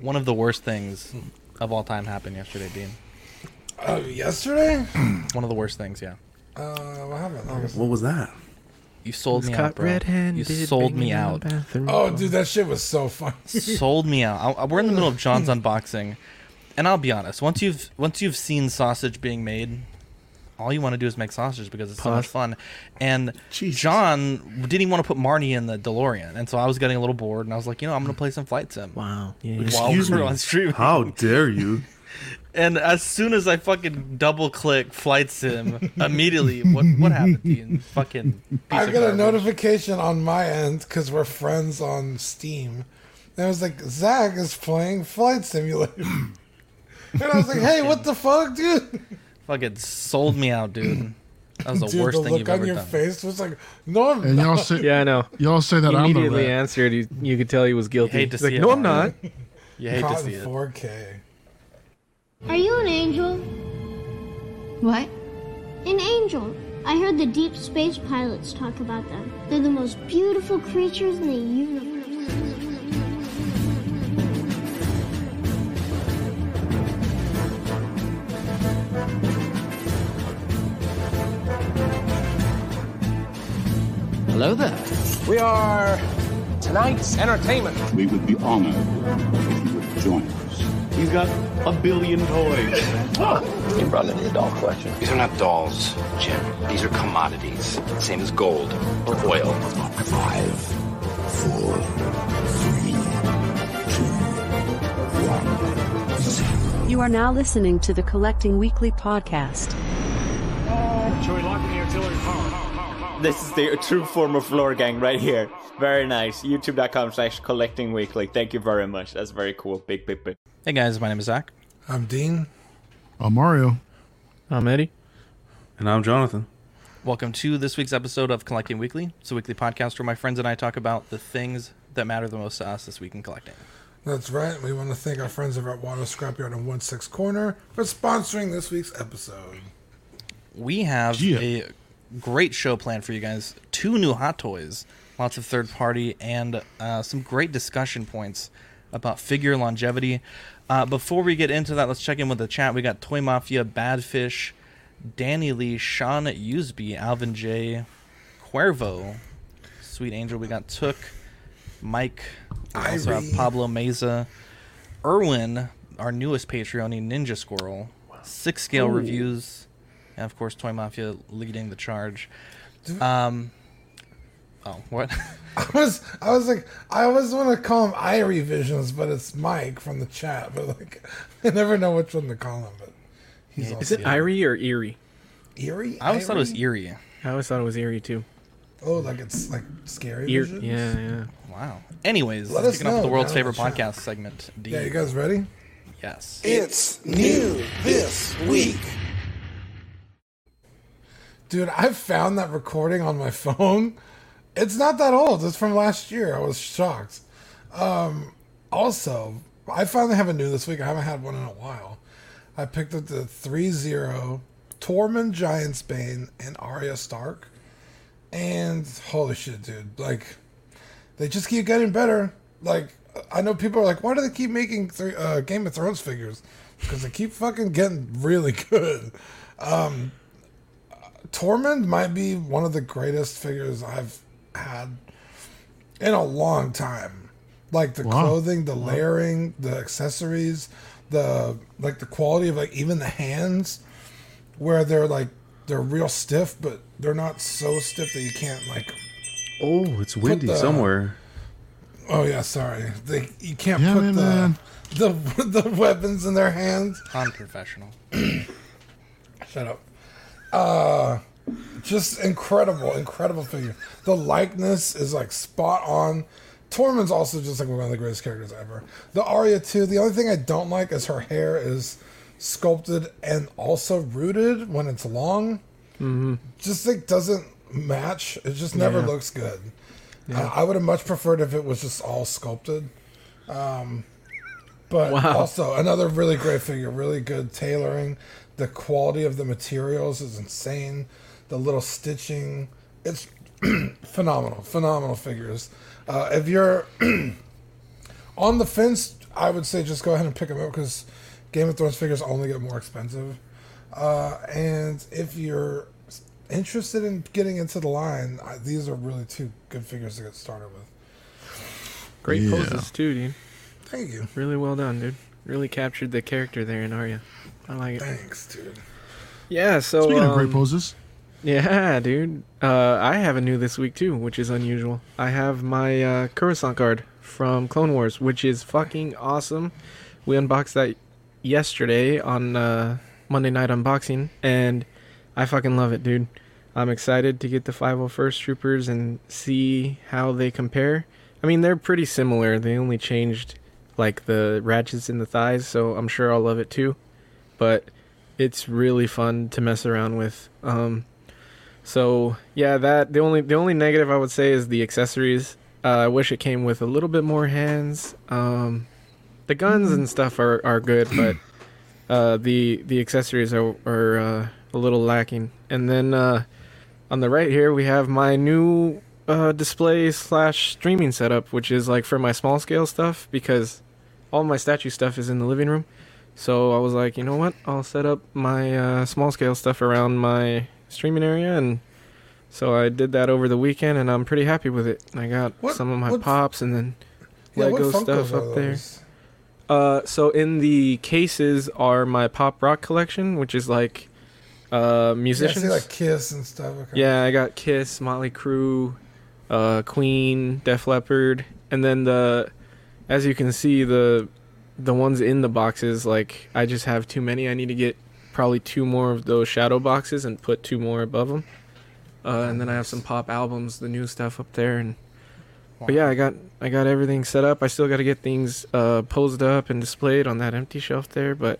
One of the worst things of all time happened yesterday, Dean. Oh, yesterday? One of the worst things, yeah. Uh, what happened? What was that? You sold me out, bro. You sold me banging in the out. Oh, dude, that shit was so funny. sold me out. I, I- we're in the middle of John's unboxing, and I'll be honest. Once you've once you've seen sausage being made, all you want to do is make sausage because it's so much fun. And Jesus. John didn't even want to put Marty in the DeLorean, and so I was getting a little bored, and I was like, you know, I'm gonna play some flight sim. Wow. Yeah, yeah. While Excuse we me. were on stream. How dare you? And as soon as I fucking double click flight sim, immediately what what happened? Dean? Fucking. piece I of got a notification on my end because we're friends on Steam. And I was like, Zach is playing Flight Simulator. and I was like, hey, what the fuck, dude? Fucking sold me out, dude. That was the dude, worst the thing look you've on ever your done. face was like, no, I'm And not. y'all say Yeah, I know. y'all say that I'm the immediately rat. answered. You, you could tell he was guilty. hate to He's like, see it, no, I'm man. not. You hate to Caught see in it. 4K. Are you an angel? What? An angel. I heard the deep space pilots talk about them. They're the most beautiful creatures in the universe. Hello there. We are tonight's entertainment. We would be honored if you would join us. He's got a billion toys. You brought me the doll collection. These are not dolls, Jim. These are commodities. Same as gold or oil. Five, four, three, two, one, zero. You are now listening to the Collecting Weekly podcast. Oh, This is the true form of floor gang right here. Very nice. YouTube.com slash collecting weekly. Thank you very much. That's very cool. Big, big, big. Hey guys, my name is Zach. I'm Dean. I'm Mario. I'm Eddie. And I'm Jonathan. Welcome to this week's episode of Collecting Weekly. It's a weekly podcast where my friends and I talk about the things that matter the most to us this week in collecting. That's right. We want to thank our friends over at Water Scrapyard and One Six Corner for sponsoring this week's episode. We have Yeah. a great show planned for you guys. Two new hot toys, lots of third party, and uh, some great discussion points about figure longevity. Uh, before we get into that, let's check in with the chat. We got Toy Mafia, Badfish, Danny Lee, Sean Usby, Alvin J, Cuervo, Sweet Angel. We got Took, Mike. We also have Pablo Meza, Erwin, our newest Patreon, Ninja Scroll, Six Scale Reviews, and of course Toy Mafia leading the charge. Um, oh, what? I was, I was like, I always want to call him Irie Visions, but it's Mike from the chat. But like, I never know which one to call him. But he's Yeah, Is it Irie or Eerie? Eerie. I always thought it was Irie? eerie. I always thought it was Eerie too. Oh, like it's like scary. Ear- Visions? yeah, yeah. Wow. Anyways, Let let's us kick off the world's favorite the chat. podcast segment. D. Yeah, you guys ready? Yes. It's new this week. Dude, I found that recording on my phone. It's not that old. It's from last year. I was shocked. Um, also, I finally have a new this week. I haven't had one in a while. I picked up the threezero Tormund Giantsbane and Arya Stark. And holy shit, dude. Like, they just keep getting better. Like, I know people are like, why do they keep making three, uh, Game of Thrones figures? Because they keep fucking getting really good. Um, Tormund might be one of the greatest figures I've had in a long time. Like the Wow. clothing, the layering, the accessories, the like the quality of like even the hands, where they're like they're real stiff, but they're not so stiff that you can't like. Oh, it's windy the- somewhere. Oh yeah, sorry. They you can't Yeah, put man, the, man. the the weapons in their hands. Unprofessional. Shut up. Uh just incredible, incredible figure. The likeness is like spot on. Tormund's also just like one of the greatest characters ever. The Arya too. The only thing I don't like is her hair is sculpted and also rooted when it's long. Mm-hmm. Just like doesn't match. It just never Yeah. looks good. I, I would have much preferred if it was just all sculpted. Um, but Wow. also another really great figure, really good tailoring. The quality of the materials is insane. The little stitching, it's phenomenal, phenomenal figures. Uh, if you're on the fence I would say just go ahead and pick them up because Game of Thrones figures only get more expensive. Uh, and if you're interested in getting into the line, I, these are really two good figures to get started with. Great Yeah. poses too, dude. Thank you. Really well done, dude. Really captured the character there in Arya. I like it. Thanks, dude. Yeah. So Speaking of great um, poses, Yeah, dude. Uh, I have a new this week too, which is unusual. I have my uh, Coruscant Guard from Clone Wars, which is fucking awesome. We unboxed that yesterday on uh, Monday Night Unboxing, and I fucking love it, dude. I'm excited to get the 501st Troopers and see how they compare. I mean, they're pretty similar. They only changed like the ratchets in the thighs, so I'm sure I'll love it too. But it's really fun to mess around with. Um, so yeah, that the only the only negative I would say is the accessories. Uh, I wish it came with a little bit more hands. Um, the guns and stuff are, are good, but uh, the the accessories are are uh, a little lacking. And then uh, on the right here we have my new uh, display slash streaming setup, which is like for my small scale stuff because all my statue stuff is in the living room. So I was like, you know what? I'll set up my uh, small scale stuff around my streaming area, and so I did that over the weekend, and I'm pretty happy with it. I got What- some of my pops and then Yeah, Lego stuff up there. Uh, so in the cases are my pop rock collection, which is like uh Yeah, I musicians. see like Kiss and stuff. Okay. Yeah, I got Kiss, Motley Crue, uh, Queen, Def Leppard, and then the, as you can see, the, the ones in the boxes, like I just have too many. I need to get probably two more of those shadow boxes and put two more above them. Uh, and then I have some pop albums, the new stuff up there, and but yeah, I got I got everything set up. I still got to get things uh, posed up and displayed on that empty shelf there, but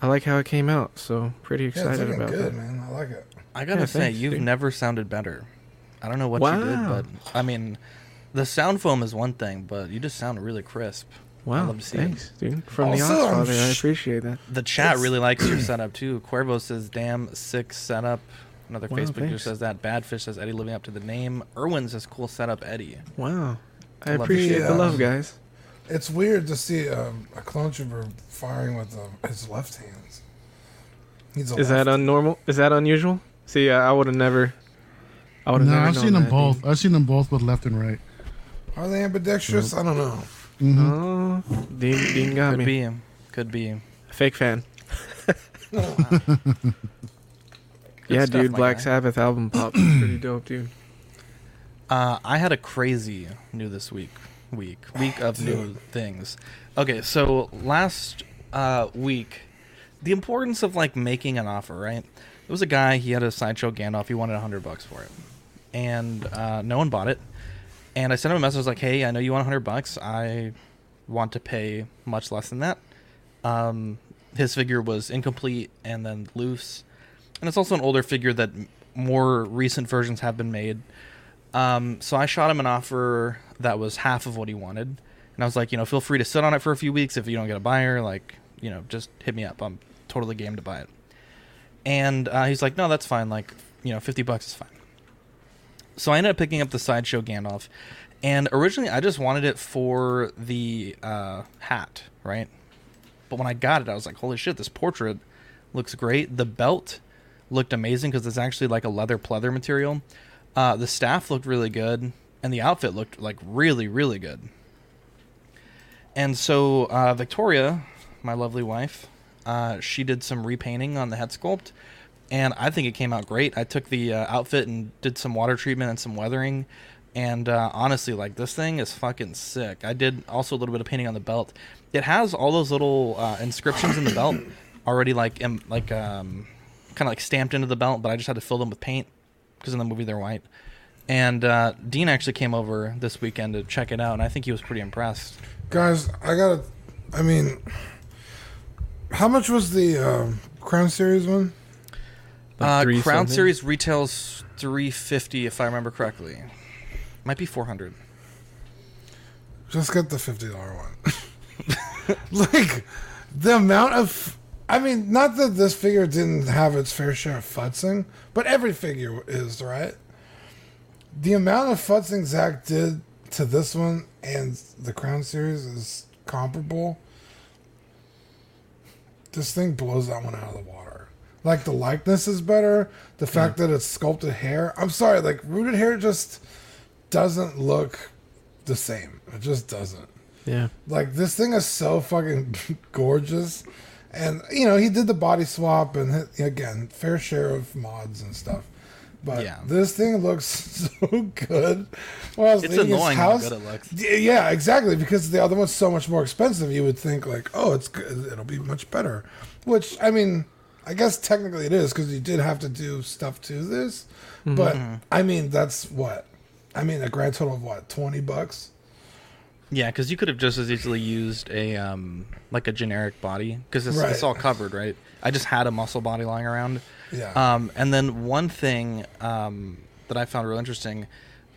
I like how it came out, so pretty Yeah, it's excited looking about good, that. man. I like it. I gotta Yeah, say, thanks, you've dude. never sounded better. I don't know what you did, but I mean, the sound foam is one thing, but you just sound really crisp. Wow, I Wow, love to see thanks, it. dude. From the Also, I'm Oxfather, I appreciate that. The chat It's- really likes your setup too. Cuervo says, "Damn sick setup." Another Wow, Facebook user says that. Badfish says Eddie living up to the name. Irwin says, "Cool setup, Eddie." Wow, I Love to appreciate see the love, guys. It's weird to see um, a clone trooper firing with um, his left hands. He's a Is that lefty. unnormal? Is that unusual? See, I, I would have never. I would have no, never I've known seen them that, both. dude. I've seen them both with left and right. Are they ambidextrous? I don't know. Mm-hmm. Oh, Dean, Dean got Could me. be. Could be. him. Fake fan. yeah, stuff, dude. my Black guy. Sabbath album pop is pretty dope, dude. Uh, I had a crazy new this week. Week week of new things. Okay, so last uh, week, the importance of like making an offer, right? There was a guy. He had a sideshow Gandalf. He wanted a hundred bucks for it, and uh, no one bought it. And I sent him a message like, "Hey, I know you want hundred bucks. I want to pay much less than that." Um, his figure was incomplete and then loose, and it's also an older figure that more recent versions have been made. Um, so I shot him an offer that was half of what he wanted, and I was like, you know, feel free to sit on it for a few weeks if you don't get a buyer. Like, you know, just hit me up. I'm totally game to buy it. And uh, he's like, no, that's fine. Like, you know, fifty bucks is fine. So I ended up picking up the sideshow Gandalf, and originally I just wanted it for the uh, hat, right? But when I got it, I was like, holy shit, this portrait looks great. The belt looked amazing because it's actually like a leather pleather material. Uh, the staff looked really good, and the outfit looked like really, really good. And so uh, Victoria, my lovely wife, uh, she did some repainting on the head sculpt, and I think it came out great. I took the uh, outfit and did some water treatment and some weathering, and uh, honestly, like this thing is fucking sick. I did also a little bit of painting on the belt. It has all those little uh, inscriptions in the belt already, like em- like um, kind of like stamped into the belt, but I just had to fill them with paint because in the movie they're white. And uh, Dean actually came over this weekend to check it out, and I think he was pretty impressed. Guys, I gotta. I mean, how much was the um, Crown Series one? Uh, Crown something? Series retails three fifty if I remember correctly. Might be four hundred. Just get the fifty dollar one. like the amount of. I mean, not that this figure didn't have its fair share of futzing, but every figure is right. The amount of futzing Zach did to this one and the Crown Series is comparable. this thing blows that one out of the water. Like the likeness is better. The fact that it's sculpted hair. I'm sorry, like rooted hair just doesn't look the same. It just doesn't. Yeah. Like this thing is so fucking gorgeous, and you know he did the body swap and again fair share of mods and stuff. But Yeah. this thing looks so good. Was It's annoying how good it looks. Yeah, exactly. Because the other one's so much more expensive. You would think like, oh, it's good. It'll be much better. Which I mean, I guess technically it is because you did have to do stuff to this. But Mm-hmm. I mean, that's what. I mean, a grand total of what twenty bucks. Yeah, because you could have just as easily used a um like a generic body because it's, it's all covered, right? I just had a muscle body lying around. Yeah. Um, and then one thing um, that I found real interesting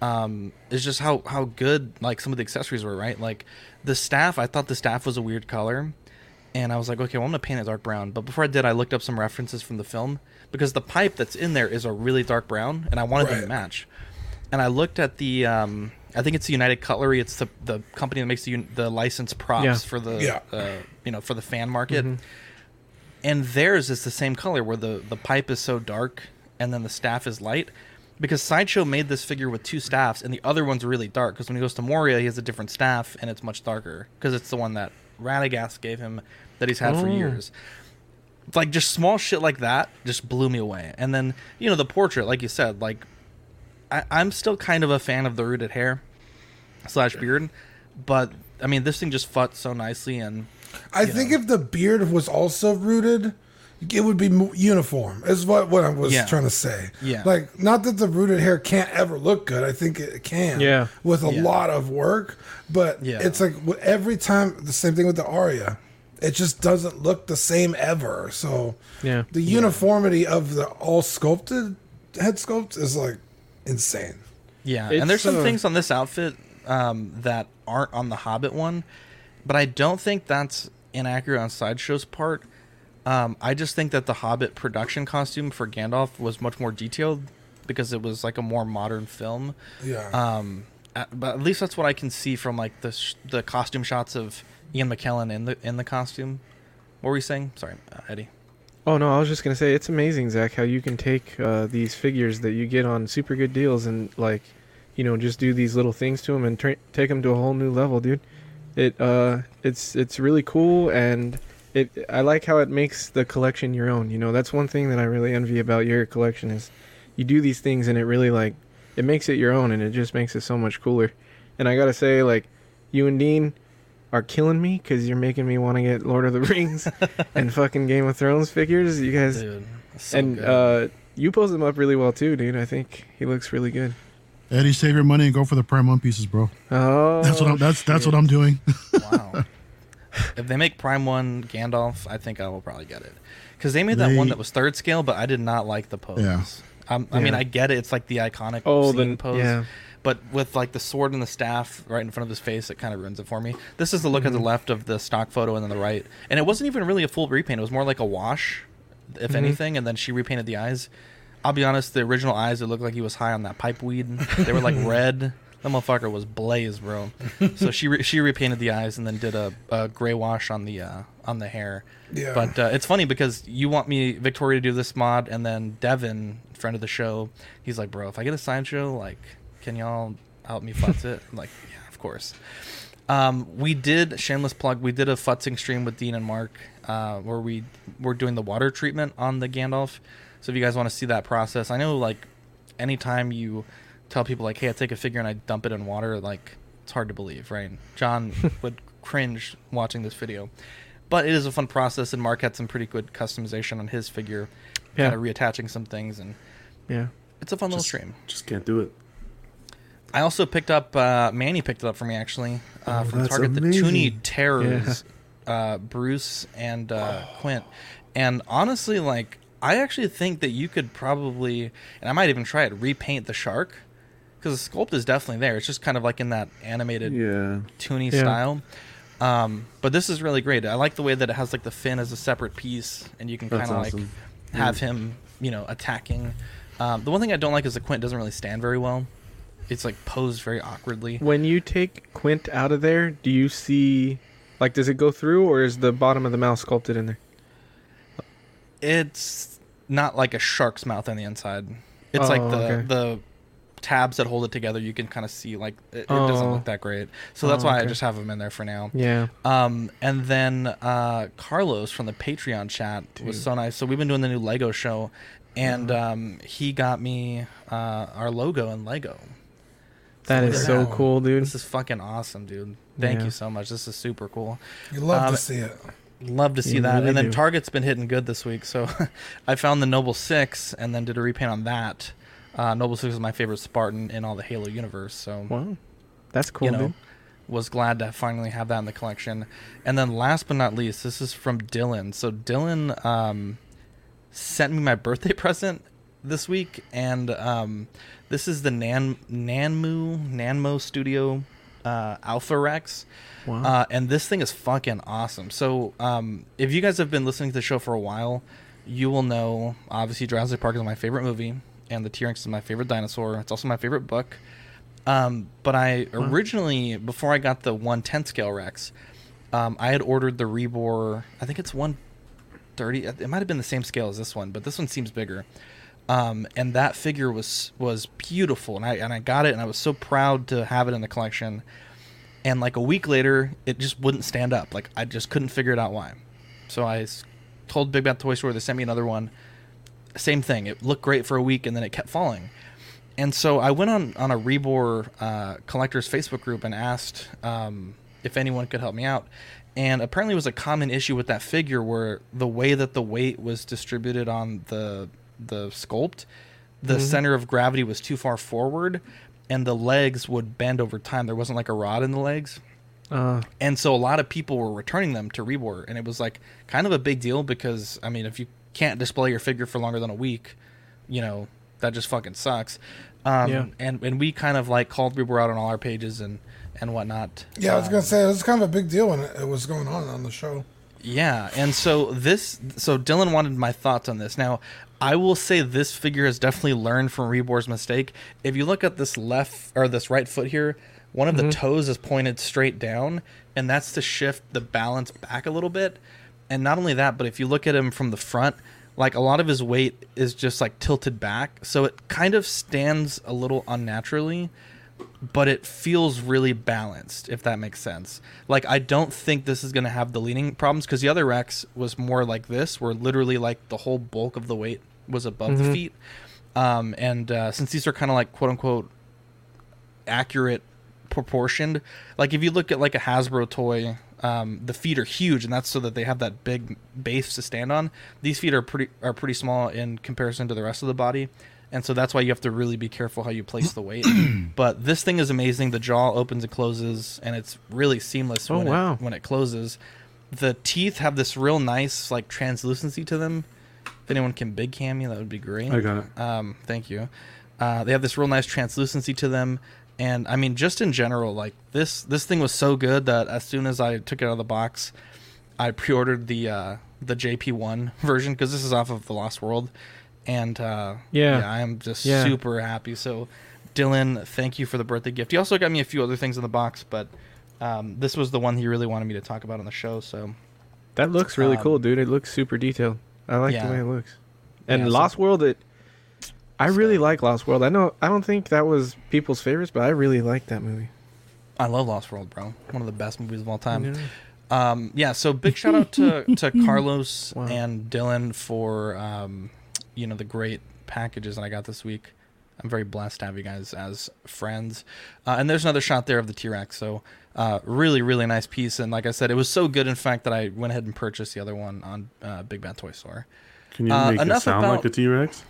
um, is just how how good like some of the accessories were, right? Like the staff, I thought the staff was a weird color, and I was like, okay, well I'm gonna paint it dark brown. But before I did, I looked up some references from the film because the pipe that's in there is a really dark brown, and I wanted them to match. And I looked at the, um, I think it's the United Cutlery. It's the the company that makes the un- the licensed props Yeah. for the Yeah. uh, you know for the fan market. And theirs is the same color, where the the pipe is so dark and then the staff is light. Because Sideshow made this figure with two staffs, and the other one's really dark. Because when he goes to Moria, he has a different staff, and it's much darker. Because it's the one that Radagast gave him that he's had for Oh. years like just small shit like that just blew me away. And then you know the portrait, like you said, like I, I'm still kind of a fan of the rooted hair slash beard, but I mean this thing just fought so nicely and I think if the beard was also rooted, it would be uniform. Is what what I was Yeah. trying to say. Yeah. Like not that the rooted hair can't ever look good. I think it can. Yeah. With a Yeah. lot of work, but Yeah. it's like every time the same thing with the Arya. It just doesn't look the same ever. So Yeah. the uniformity of the all sculpted head sculpt is like insane. yeah. It's, and there's some uh, things on this outfit um, that aren't on the Hobbit one, but I don't think that's inaccurate on Sideshow's part. Um, I just think that the Hobbit production costume for Gandalf was much more detailed because it was like a more modern film. Yeah. Um, at- but at least that's what I can see from like the sh- the costume shots of Ian McKellen in the in the costume. What were you saying? Sorry, uh, Eddie. Oh no, I was just gonna say it's amazing, Zach, how you can take uh, these figures that you get on super good deals and like, you know, just do these little things to them and tra- take them to a whole new level, dude. It uh, it's it's really cool and it I like how it makes the collection your own. You know, that's one thing that I really envy about your collection is you do these things and it really like it makes it your own and it just makes it so much cooler. And I gotta say, like, you and Dean are killing me because you're making me want to get Lord of the Rings and fucking Game of Thrones figures. You guys, Dude, so and good. uh, you pose him up really well too, dude. I think he looks really good. Eddie, save your money and go for the Prime One pieces, bro. Oh, That's what I'm. That's that's what I'm doing. wow. if they make Prime One Gandalf, I think I will probably get it because they made that They- one that was third scale, but I did not like the pose. Yeah. Um, I mean, I get it; it's like the iconic Oh, scene the- pose. yeah. But with like the sword and the staff right in front of his face, it kind of ruins it for me. This is the look at Mm-hmm. the left of the stock photo, and then the right, and it wasn't even really a full repaint. It was more like a wash, if Mm-hmm. anything. And then she repainted the eyes. I'll be honest, the original eyes, it looked like he was high on that pipe weed. They were like red. That motherfucker was blaze, bro. So she re- she repainted the eyes and then did a, a gray wash on the uh, on the hair. Yeah. But uh, it's funny because you want me Victoria to do this mod, and then Devin, friend of the show, he's like, bro, if I get a sideshow, like, can y'all help me futz it? I'm like, yeah, of course. Um, we did shameless plug. We did a futzing stream with Dean and Mark, uh, where we were doing the water treatment on the Gandalf. So if you guys want to see that process, I know like anytime you tell people like, hey, I take a figure and I dump it in water, like it's hard to believe, right? John would cringe watching this video, but it is a fun process, and Mark had some pretty good customization on his figure, Yeah. kind of reattaching some things, and Yeah. it's a fun little stream. just can't do it. I also picked up uh, Manny picked it up for me actually uh, Oh, from that's Target. The amazing. Toony Terrors, uh, Bruce and uh, Quint, and honestly, like I actually think that you could probably, and I might even try it, repaint the shark because the sculpt is definitely there. It's just kind of like in that animated Yeah. Toony Yeah. style. Um, but this is really great. I like the way that it has like the fin as a separate piece, and you can kind of awesome. like have him, you know, attacking. Um, the one thing I don't like is the Quint doesn't really stand very well. It's like posed very awkwardly. When you take Quint out of there, do you see, like, does it go through or is the bottom of the mouth sculpted in there? It's not like a shark's mouth on the inside. It's like Oh, the okay. the tabs that hold it together. You can kind of see like it, it doesn't Oh. look that great. So that's Oh, why I just have them in there for now. Yeah. Um, and then uh, Carlos from the Patreon chat was so nice. So we've been doing the new Lego show, and um, he got me uh, our logo in Lego. That look is so that. cool, dude. This is fucking awesome, dude. Thank Yeah. you so much. This is super cool. You love Um, to see it. Love to see You that. really and then do. Target's been hitting good this week. So I found the Noble Six and then did a repaint on that. Uh, Noble Six is my favorite Spartan in all the Halo universe. So Wow. That's cool, you know, dude. was glad to finally have that in the collection. And then last but not least, this is from Dylan. So Dylan um, sent me my birthday present this week, and um, this is the Nan Nanmu Nanmo Studio uh, Alpha Rex. Wow. Uh, and this thing is fucking awesome. So, um, if you guys have been listening to the show for a while, you will know obviously Jurassic Park is my favorite movie, and the T Rex is my favorite dinosaur. It's also my favorite book. Um, but I originally, before I got the 110 scale Rex, um, I had ordered the Rebor. I think it's 130. It might have been the same scale as this one, but this one seems bigger. Um, and that figure was was beautiful, and I and I got it, and I was so proud to have it in the collection. And like a week later, it just wouldn't stand up. Like I just couldn't figure it out why. So I told Big Bad Toy Store they sent me another one. Same thing. It looked great for a week, and then it kept falling. And so I went on on a Rebor uh, collectors Facebook group and asked um, if anyone could help me out. And apparently, it was a common issue with that figure where the way that the weight was distributed on the the sculpt, the Mhm. center of gravity was too far forward, and the legs would bend over time. There wasn't like a rod in the legs. Uh, And so a lot of people were returning them to Rebor, and it was like kind of a big deal because I mean, if you can't display your figure for longer than a week, you know that just fucking sucks. Um, Yeah. And and we kind of like called Rebor out on all our pages and and whatnot. Yeah, I was Um, gonna say it was kind of a big deal when it, it was going on on the show. Yeah, and so this, so Dylan wanted my thoughts on this. Now, I will say this figure has definitely learned from Rebor's mistake. If you look at this left or this right foot here, one of Mhm. the toes is pointed straight down, and that's to shift the balance back a little bit. And not only that, but if you look at him from the front, like a lot of his weight is just like tilted back, so it kind of stands a little unnaturally but it feels really balanced if that makes sense. Like i don't think this is going to have the leaning problems because the other rex was more like this where literally like the whole bulk of the weight was above the Mhm. feet. Um, and uh, since these are kind of like quote unquote accurate proportioned like if you look at like a hasbro toy um, the feet are huge and that's so that they have that big base to stand on. These feet are pretty are pretty small in comparison to the rest of the body and so that's why you have to really be careful how you place the weight. But this thing is amazing. The jaw opens and closes and it's really seamless Oh, when, wow. it, when it closes. The teeth have this real nice like translucency to them. If anyone can big cam me that would be great. I got it. um, thank you. Uh, they have this real nice translucency to them, and I mean, just in general, like this this thing was so good that as soon as I took it out of the box, I pre-ordered the uh, the JP one version because this is off of the Lost World, and uh, Yeah. I am just Yeah. super happy. So, Dylan, thank you for the birthday gift. He also got me a few other things in the box, but um, this was the one he really wanted me to talk about on the show. So, that looks really Um, cool, dude. It looks super detailed. I like yeah. the way it looks. And Yeah, so- Lost World, it. I really like Lost World. I know. I don't think that was people's favorites, but I really like that movie. I love Lost World, bro. One of the best movies of all time. Yeah. Um, yeah, so big shout out to, to Carlos Wow. and Dylan for um, you know the great packages that I got this week. I'm very blessed to have you guys as friends. Uh, and there's another shot there of the T Rex. So uh, really, really nice piece. And like I said, it was so good, in fact, that I went ahead and purchased the other one on uh, Big Bad Toy Store. Can you Uh, make it sound about- like the T Rex?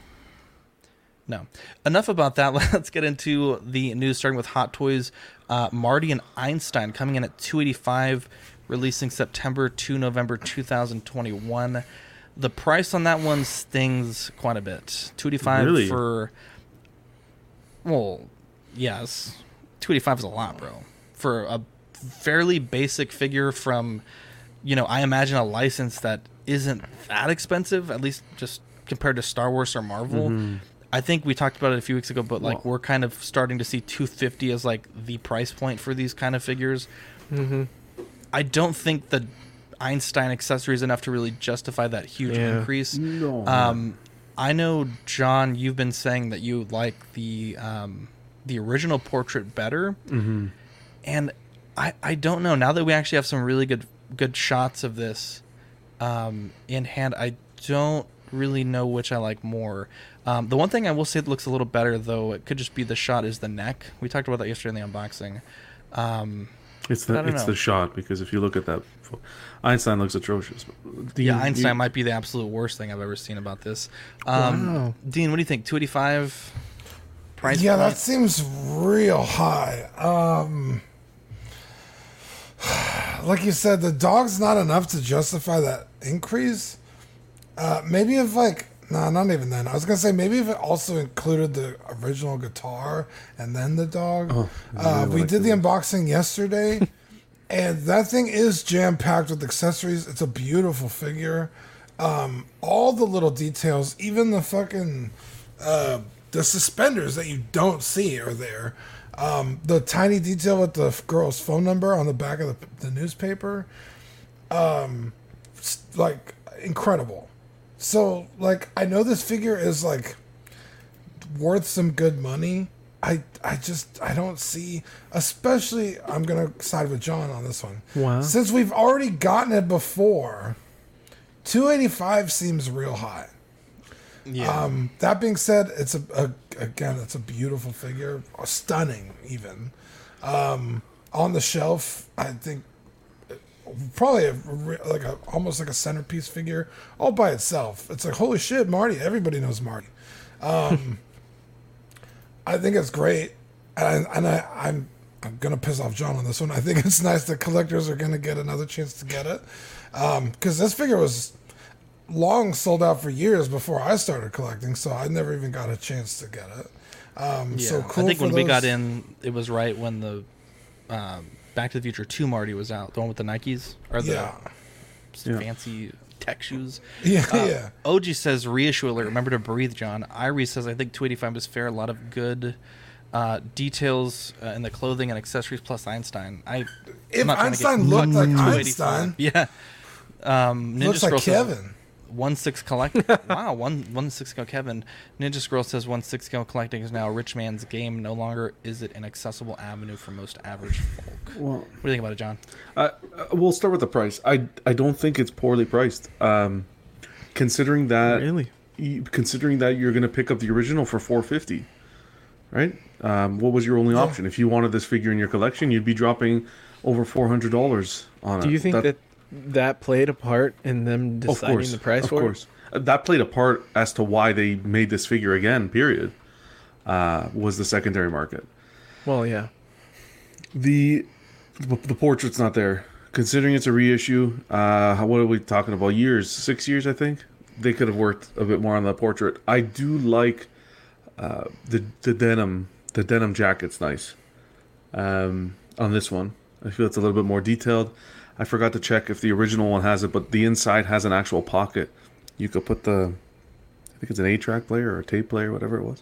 No. Enough about that. Let's get into the news starting with Hot Toys. Uh, Marty and Einstein coming in at 285, releasing September to November 2021. The price on that one stings quite a bit. 285 Really? for well, yes. 285 is a lot, bro. For a fairly basic figure from you know, I imagine a license that isn't that expensive, at least just compared to Star Wars or Marvel. Mhm. I think we talked about it a few weeks ago, but like Well- we're kind of starting to see 250 as like the price point for these kind of figures. Mm-hmm. I don't think the Einstein accessories enough to really justify that huge Yeah. increase. No. Um, I know, John, you've been saying that you like the um, the original portrait better, Mhm. and I I don't know. Now that we actually have some really good good shots of this um, in hand, I don't really know which I like more. Um, the one thing I will say that looks a little better, though, it could just be the shot, is the neck. We talked about that yesterday in the unboxing. Um, It's the it's know. the shot because if you look at that, Einstein looks atrocious. Dean, yeah, Einstein you- might be the absolute worst thing I've ever seen about this. Um, Wow. Dean, what do you think? Two eighty five price. yeah, point? that seems real high. Um, like you said, the dog's not enough to justify that increase. Uh, maybe if like, nah, not even then. I was gonna say maybe if it also included the original guitar and then the dog. Oh, uh, we did the the- unboxing yesterday, and that thing is jam packed with accessories. It's a beautiful figure. Um, all the little details, even the fucking uh, the suspenders that you don't see are there. Um, the tiny detail with the girl's phone number on the back of the, the newspaper, um, like incredible. So, like, I know this figure is like worth some good money. I I just I don't see, especially I'm gonna side with John on this one. Wow. Since we've already gotten it before, 285 seems real high. Yeah. Um, that being said, it's a, a again, it's a beautiful figure, stunning even. Um, on the shelf, I think probably a, like a almost like a centerpiece figure all by itself. It's like holy shit, Marty! Everybody knows Marty. Um, I think it's great, and, I, and I, I'm I'm gonna piss off John on this one. I think it's nice that collectors are gonna get another chance to get it, because this figure was long sold out for years before I started collecting, so I never even got a chance to get it. Um, yeah. So cool. I think when we got in, it was right when the um, Back to the Future Two Marty was out, the one with the Nikes or the Yeah. Yeah. fancy tech shoes. Yeah, Uh, yeah. OG says reissue alert. Remember to breathe, John. Irie says I think 285 is fair. A lot of good uh, details uh, in the clothing and accessories plus Einstein. I If I'm not trying to get Einstein looked like with 285. Einstein- yeah. Um, Ninja Looks like Scroll says Kevin. One six collect. wow, one one six go Kevin. Ninja Scroll says one six go collecting is now a rich man's game. No longer is it an accessible avenue for most average folk. Well, what do you think about it, John? Uh, uh, we'll start with the price. I I don't think it's poorly priced. Um, considering that Really? you- considering that you're going to pick up the original for 450, right? Um, what was your only option? If you wanted this figure in your collection, you'd be dropping over four hundred dollars on it. Do you think that that played a part in them deciding course, the price of for course. Uh, That played a part as to why they made this figure again. Period. Uh, was the secondary market. Well, yeah. The the portrait's not there. Considering it's a reissue, uh, what are we talking about? Years, six years, I think. They could have worked a bit more on the portrait. I do like uh, the the denim. The denim jacket's nice. Um, on this one, I feel it's a little bit more detailed. I forgot to check if the original one has it, but the inside has an actual pocket. You could put the, I think it's an eight-track player or a tape player, whatever it was.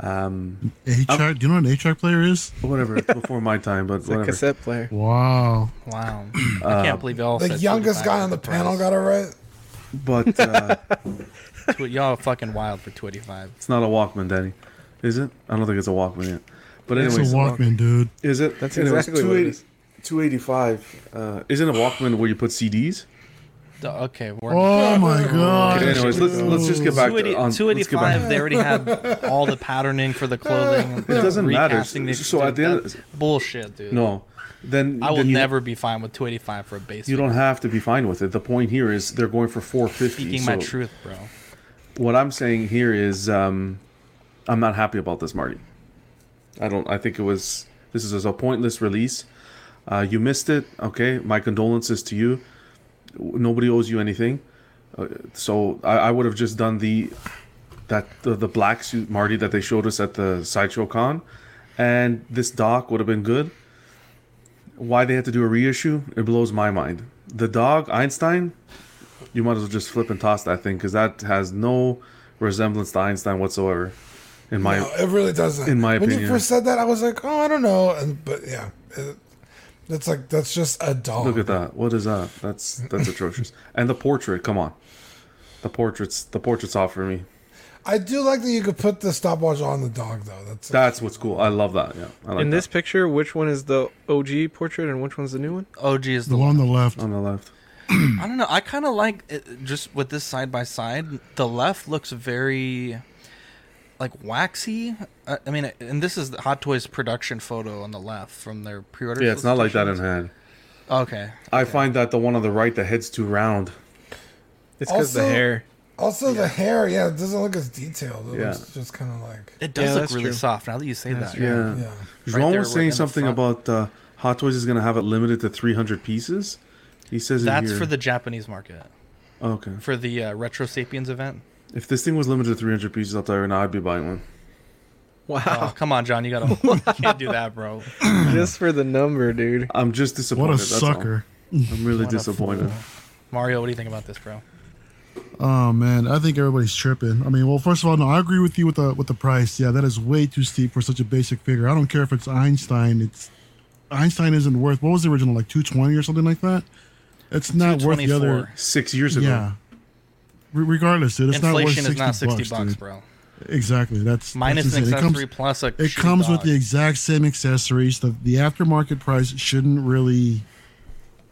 Um, A track. Do you know what an A track player is? whatever. It's before my time, but It's a whatever. cassette player. Wow. Wow, I can't believe y'all. the youngest guy on the was panel got it right. But uh, Tw- Y'all are fucking wild for twenty five. it's not a Walkman, Danny. Is it? I don't think it's a Walkman yet. But anyway. It's a Walkman, dude. is it? That's Anyways, exactly what it 280 is. 285. Uh, isn't a Walkman where you put CDs? D- Okay, we're Oh my god. Okay, anyways, let's let's just get back to 280 on, let's get back 285. They already have all the patterning for the clothing. It doesn't matter. recasting the- So at the end- bullshit, dude. No, then I will then you, never be fine with 285 for a base. You don't have to be fine with it. The point here is they're going for 450. Speaking my so truth, bro. What I'm saying here is um, I'm not happy about this, Marty. I don't. I think it was this is a pointless release. Uh, you missed it. Okay, my condolences to you. Nobody owes you anything. Uh, so I, I would have just done the that the, the black suit Marty that they showed us at the sideshow con, and this doc would have been good. Why they had to do a reissue? It blows my mind. The dog Einstein, you might as well just flip and toss that thing because that has no resemblance to Einstein whatsoever. In my no, it really doesn't. in my when opinion. When you first said that, I was like, oh, I don't know. And but yeah, it, That's like that's just a dog. Look at that. What is that? That's that's atrocious. And the portrait. Come on. The portraits. The portraits off for me. I do like that you could put the stopwatch on the dog though. That's That's what's cool. I love that. Yeah. I like In that. this picture, which one is the OG portrait and which one's the new one? OG is The the one on the left. on the left. I don't know. I kind of like it, just with this side by side. The left looks very like waxy. I, I mean, and this is the Hot Toys production photo on the left from their pre-order. Yeah, it's not like that in hand. Okay. I find that the one on the right, the head's too round. It's because the hair. also the hair. Yeah, it doesn't look as detailed. It Yeah. looks just kind of like It does Yeah, look really true. soft now that you say That's that. true. Yeah. yeah. Juan there, was saying something about uh, Hot Toys is going to have it limited to 300 pieces. He says That's here. for the Japanese market. Okay. For the uh, Retro Sapiens event. If this thing was limited to 300 pieces, I'll tell right now, I'd be buying one. Wow. Oh, come on, John. You gotta. you can't do that, bro. Just for the number, dude. I'm just disappointed. What a that's all. sucker. I'm really What a disappointed. Mario, what do you think about this, bro? Oh man, I think everybody's tripping. I mean, well, first of all, no, I agree with you with the with the price. Yeah, that is way too steep for such a basic figure. I don't care if it's Einstein. It's Einstein isn't worth what was the original like two twenty or something like that. It's not worth the other. Six years ago. Yeah. Re- regardless, dude, it's not worth sixty is not sixty bucks, bucks, bro. Exactly. That's Minus that's an insane. It comes- accessory plus a. It comes with the exact same accessories. The the aftermarket price shouldn't really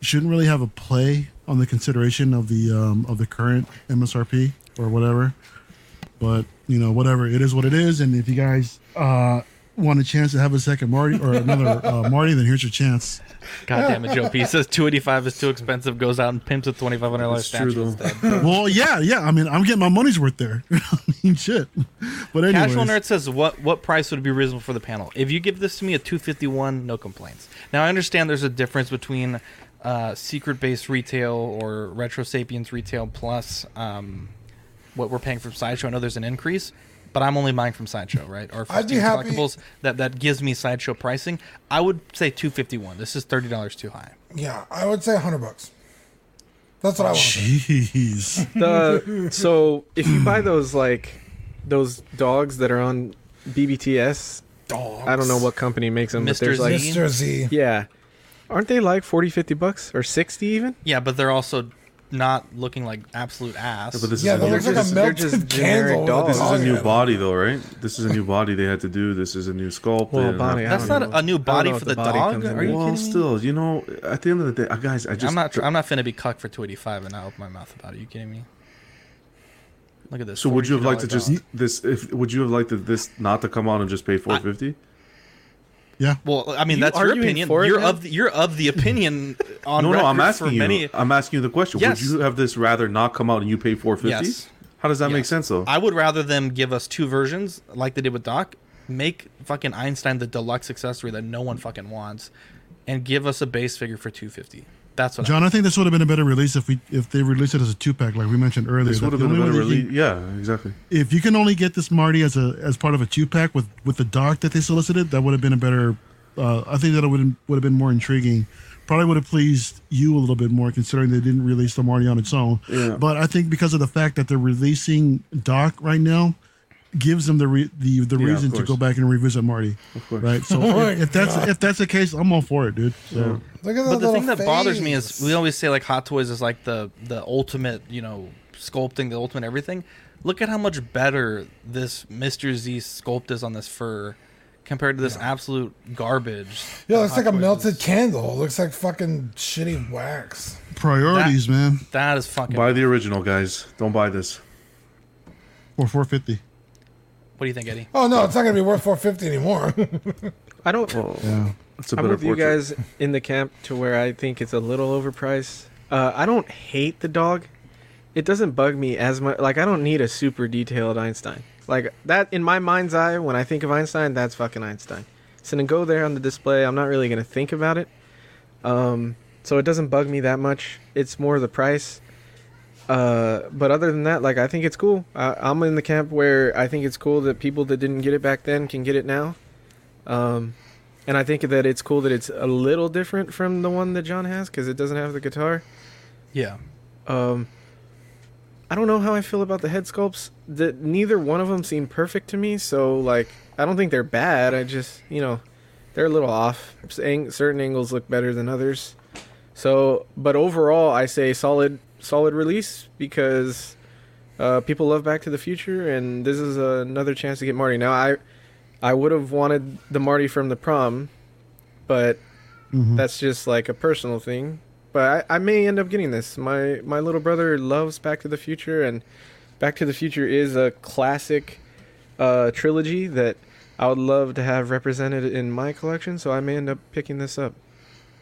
shouldn't really have a play on the consideration of the um, of the current MSRP or whatever. But you know, whatever it is, what it is. And if you guys uh, want a chance to have a second Marty or another uh, Marty, then here's your chance. God damn it, Joe P says two eighty five is too expensive. Goes out and pimps a twenty five hundred dollars That's true, statue though. instead. well, yeah, yeah. I mean, I'm getting my money's worth there. I mean, shit. But anyways, Casual Nerd says, "What what price would be reasonable for the panel? If you give this to me at two fifty one, no complaints. Now I understand there's a difference between uh, secret based retail or retro sapiens retail plus um, what we're paying from sideshow. I know there's an increase, but I'm only buying from sideshow, right? Or I'd be Steam happy- collectibles that that gives me sideshow pricing. I would say two fifty one. This is thirty dollars too high. Yeah, I would say hundred bucks. That's what I want. jeez. The so if you buy those like those dogs that are on BBTS, Dogs. I don't know what company makes them, but Mr. there's like Z? Mr. Z. yeah, aren't they like 40, 50 bucks or sixty even? Yeah, but they're also not looking like absolute ass. Yeah, but this Yeah, is that a new, looks like a just- they're melted just generic candle. with dogs. this is a new body, though, right? This is a new body they had to do. This is a new sculpt. Well, body, I That's don't not know. a new body for if the, body dog. Are you well, kidding me? still, you know, at the end of the day, uh, guys, I just I'm not. Tr- I'm not finna be cucked for 285 and not open my mouth about it. you kidding me? Look at this. So would you have liked to just dog. this? If would you have liked to, this not to come out and just pay four fifty? Yeah. Well, I mean, You that's your opinion. for You're now? of the, you're of the opinion on No, no, I'm asking for you. many. I'm asking you the question. Yes. Would you have this rather not come out and you pay four fifty? Yes. How does that make sense though? I would rather them give us two versions, like they did with Doc. Make fucking Einstein the deluxe accessory that no one fucking wants, and give us a base figure for 250. That's what. John, I think this would have been a better release if we if they released it as a two pack, like we mentioned earlier. this would have been a better release. can- Yeah, exactly. if you can only get this Marty as a as part of a two pack with with the doc that they solicited, that would have been a better. Uh, I think that would would have been more intriguing. Probably would have pleased you a little bit more, considering they didn't release the Marty on its own. Yeah. But I think because of the fact that they're releasing Doc right now, gives them the re- the the Yeah, reason to go back and revisit Marty. course. Right. So Oh if, if that's if that's the case, I'm all for it, dude. So. Look at But the thing little that bothers me is we always say like Hot Toys is like the the ultimate, you know, sculpting, the ultimate everything. Look at how much better this Mr. Z sculpt is on this fur compared to this absolute garbage. Yeah, it looks Hot like a Toys melted is. candle. It looks like fucking shitty wax. Priorities, man. That is fucking. Buy the original, guys. Don't buy this. For 450. What do you think, Eddie? Oh no, it's not gonna be worth four fifty anymore. I don't. Yeah. It's a I'm better with you guys in the camp to where I think it's a little overpriced. Uh, I don't hate the dog. It doesn't bug me as much. Like I don't need a super detailed Einstein. Like that in my mind's eye, when I think of Einstein, that's fucking Einstein. So to go there on the display, I'm not really gonna think about it. Um, so it doesn't bug me that much. It's more the price. Uh, but other than that, like I think it's cool. I, I'm in the camp where I think it's cool that people that didn't get it back then can get it now. Um, and I think that it's cool that it's a little different from the one that John has because it doesn't have the guitar. Yeah. Um, I don't know how I feel about the head sculpts. That neither one of them seem perfect to me. So like, I don't think they're bad. I just, you know, they're a little off. Certain angles look better than others. So, but overall, I say solid, solid release because uh, people love Back to the Future, and this is another chance to get Marty. Now, I, I would have wanted the Marty from the prom, but Mhm. that's just like a personal thing. But I, I may end up getting this. My my little brother loves Back to the Future, and Back to the Future is a classic uh, trilogy that I would love to have represented in my collection. So I may end up picking this up.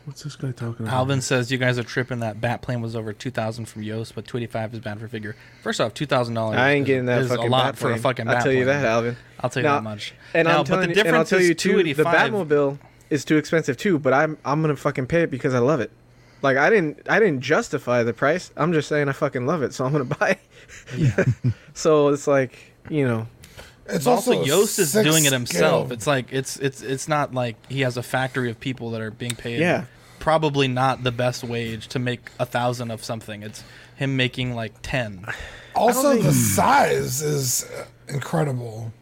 What's this guy talking about? Alvin says you guys are tripping that bat plane was over two thousand from Yost, but two eighty five is bad for figure. First off, two thousand dollars. I ain't getting that is fucking a lot bat for a plane. fucking. I'll bat tell you plane. that, Alvin. I'll tell you Now- that much. And Now, I'm telling but the you, and I'll difference tell you too, the Batmobile is too expensive too. But I'm I'm gonna fucking pay it because I love it. Like I didn't I didn't justify the price. I'm just saying I fucking love it, so I'm gonna buy. Yeah. so it's like you know, It's also, also Yost is doing it himself. skill. It's like it's it's it's not like he has a factory of people that are being paid. Yeah. Probably not the best wage to make a thousand of something. It's him making like ten. Also, think- the size is uh, incredible.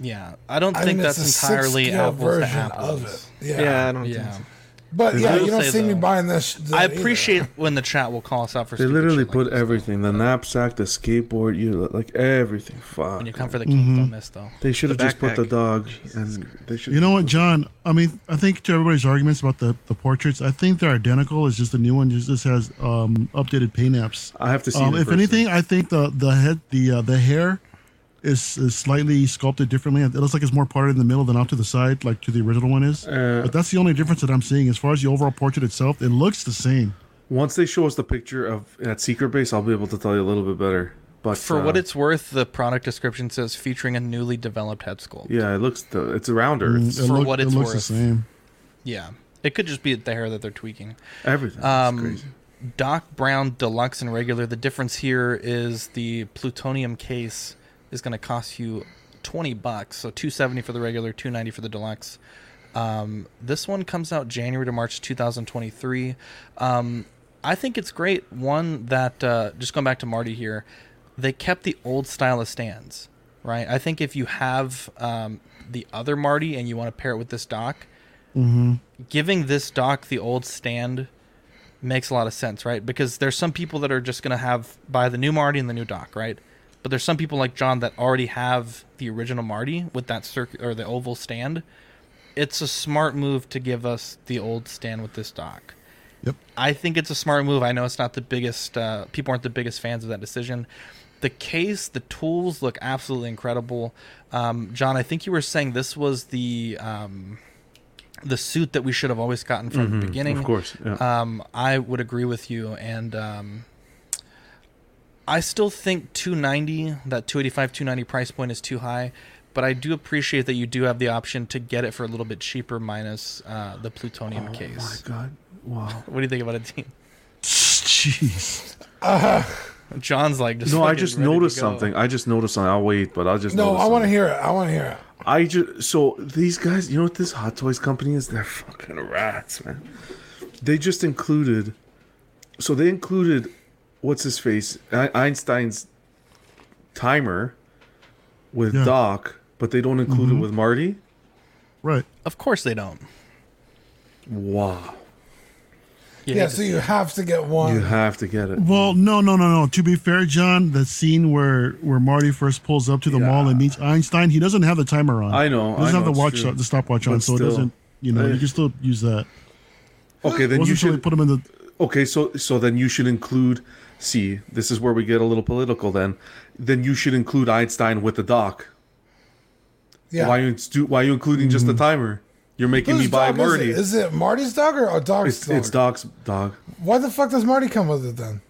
Yeah, I don't I think mean, that's it's a entirely six-scale apples to version apples. of it. Yeah. yeah, I don't Yeah. think so. But They yeah, you don't say, see me buying this. that I either. appreciate when the chat will call us out for. They stupid literally shit like put this, everything the knapsack, the skateboard, you like everything. Fuck. When you come for the king, don't miss though. They should have The just put the backpack. dog, and they should. You know what, John? I mean, I think to everybody's arguments about the, the portraits, I think they're identical. It's just the new one just, just has um, updated paint apps. I have to see. Um, it in if person. anything, I think the the head the uh, the hair is, is slightly sculpted differently. It looks like it's more parted in the middle than off to the side, like to the original one is. Uh, but that's the only difference that I'm seeing as far as the overall portrait itself. It looks the same. once they show us the picture of at Secret Base, I'll be able to tell you a little bit better. But For uh, what it's worth, the product description says featuring a newly developed head sculpt. yeah, it looks the, it's around Earth. Mm, it, For look- what it it's looks the worth. same. Yeah, it could just be the hair that they're tweaking. Everything. Um, it's. Doc Brown Deluxe and regular. The difference here is the plutonium case is going to cost you twenty bucks. So two seventy for the regular, two ninety for the deluxe. Um, this one comes out January to March 2023. Um, I think it's great. One that uh, just going back to Marty here, they kept the old style of stands, right? I think if you have um, the other Marty and you want to pair it with this Doc, giving this Doc the old stand makes a lot of sense, right? Because there's some people that are just going to have buy the new Marty and the new Doc, right? But there's some people like John that already have the original Marty with that circ or the oval stand. It's a smart move to give us the old stand with this Doc. Yep. I think it's a smart move. I know it's not the biggest. Uh, people aren't the biggest fans of that decision. The case, the tools look absolutely incredible. Um, John, I think you were saying this was the um, the suit that we should have always gotten from Mhm, the beginning. of course, yeah. Um, I would agree with you, and um, I still think 290, that 285, 290 price point is too high. But I do appreciate that you do have the option to get it for a little bit cheaper, minus uh, the plutonium case. Oh My God, wow. What do you think about it, team? Jeez. John's like, just no, I just ready noticed something. I just noticed something. I'll wait, but I'll just. No, I want to hear it. I want to hear it. I just so these guys, you know what this Hot Toys company is? They're fucking rats, man. They just included, so they included, what's his face, Einstein's timer with Yeah. Doc, but they don't include Mhm. it with Marty. Right. Of course they don't. Wow, You Yeah, so you it. have to get one. you have to get it. Well, no, no, no, no. To be fair, John, the scene where where Marty first pulls up to the mall and meets Einstein, he doesn't have the timer on. I know, He doesn't I have the watch, true. the stopwatch on, But so still. it doesn't. You know, Eh. you can still use that. Okay, then you until they should put him in the. Okay, so so then you should include. See, this is where we get a little political. Then, then you should include Einstein with the Doc. Yeah. Why are you Why are you including just the timer? You're making Whose me buy dog is it? Is it Marty's dog or a dog's it's dog? it's Doc's dog. Why the fuck does Marty come with it then?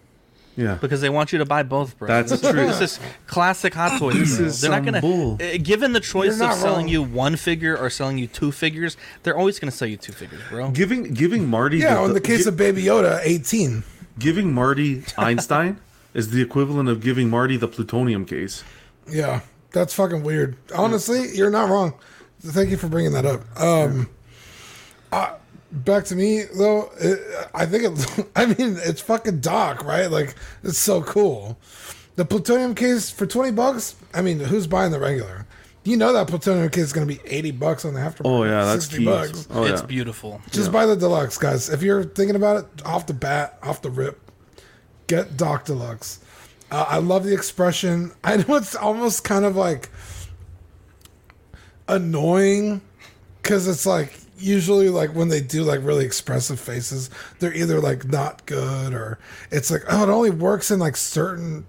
Yeah. Because they want you to buy both, bro. That's this, true. This is classic Hot Toys. This bro. is they're not gonna. bull. uh, given the choice of selling wrong. you one figure or selling you two figures, they're always gonna sell you two figures, bro. Giving giving Marty. Yeah, in the case gi- of Baby Yoda, 18. Giving Marty Einstein is the equivalent of giving Marty the plutonium case. Yeah, that's fucking weird. Honestly, you're not wrong. Thank you for bringing that up. Um, uh, back to me though. It, I think it. I mean, it's fucking Doc, right? Like, it's so cool. The plutonium case for twenty bucks. I mean, who's buying the regular? You know that plutonium kit is going to be eighty bucks on the aftermarket. Oh yeah, that's 60 key. bucks. Oh it's yeah. beautiful. Just buy the deluxe, guys. If you're thinking about it, off the bat, off the rip, get Doc Deluxe. Uh, I love the expression. I know it's almost kind of like annoying because it's like usually like when they do like really expressive faces, they're either like not good or it's like oh it only works in like certain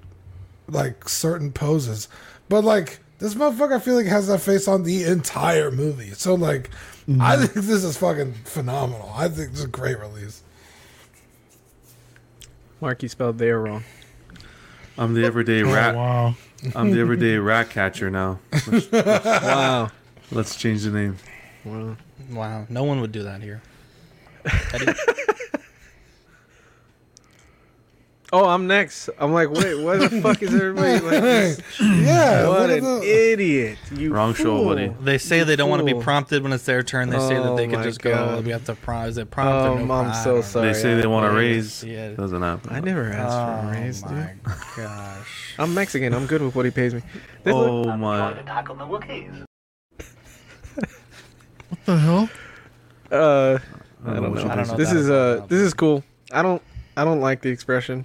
like certain poses. But like this motherfucker, I feel like has that face on the entire movie. So like, I mm-hmm. think this is fucking phenomenal. I think this is a great release. Mark, you spelled there wrong. I'm the everyday Oh, rat. wow. I'm the everyday rat catcher now. Let's, Wow. let's change the name. Wow. Wow, no one would do that here. Eddie? Oh, I'm next. I'm like, wait, what the fuck is everybody like? this- yeah, What look at an the- idiot! You Wrong show, buddy. They say they don't want to be prompted when it's their turn. They say that Oh they could just God. go. We have to prompt. Is it prompt Oh, or no I'm so sorry. They say they want to yeah, raise. yeah. Doesn't happen. I never asked for a raise, Oh dude. my gosh. I'm Mexican. I'm good with what he pays me. This look- Oh my. What the hell? uh, I I don't what know. you I don't know This that is uh, this is cool. I don't, I don't like the expression,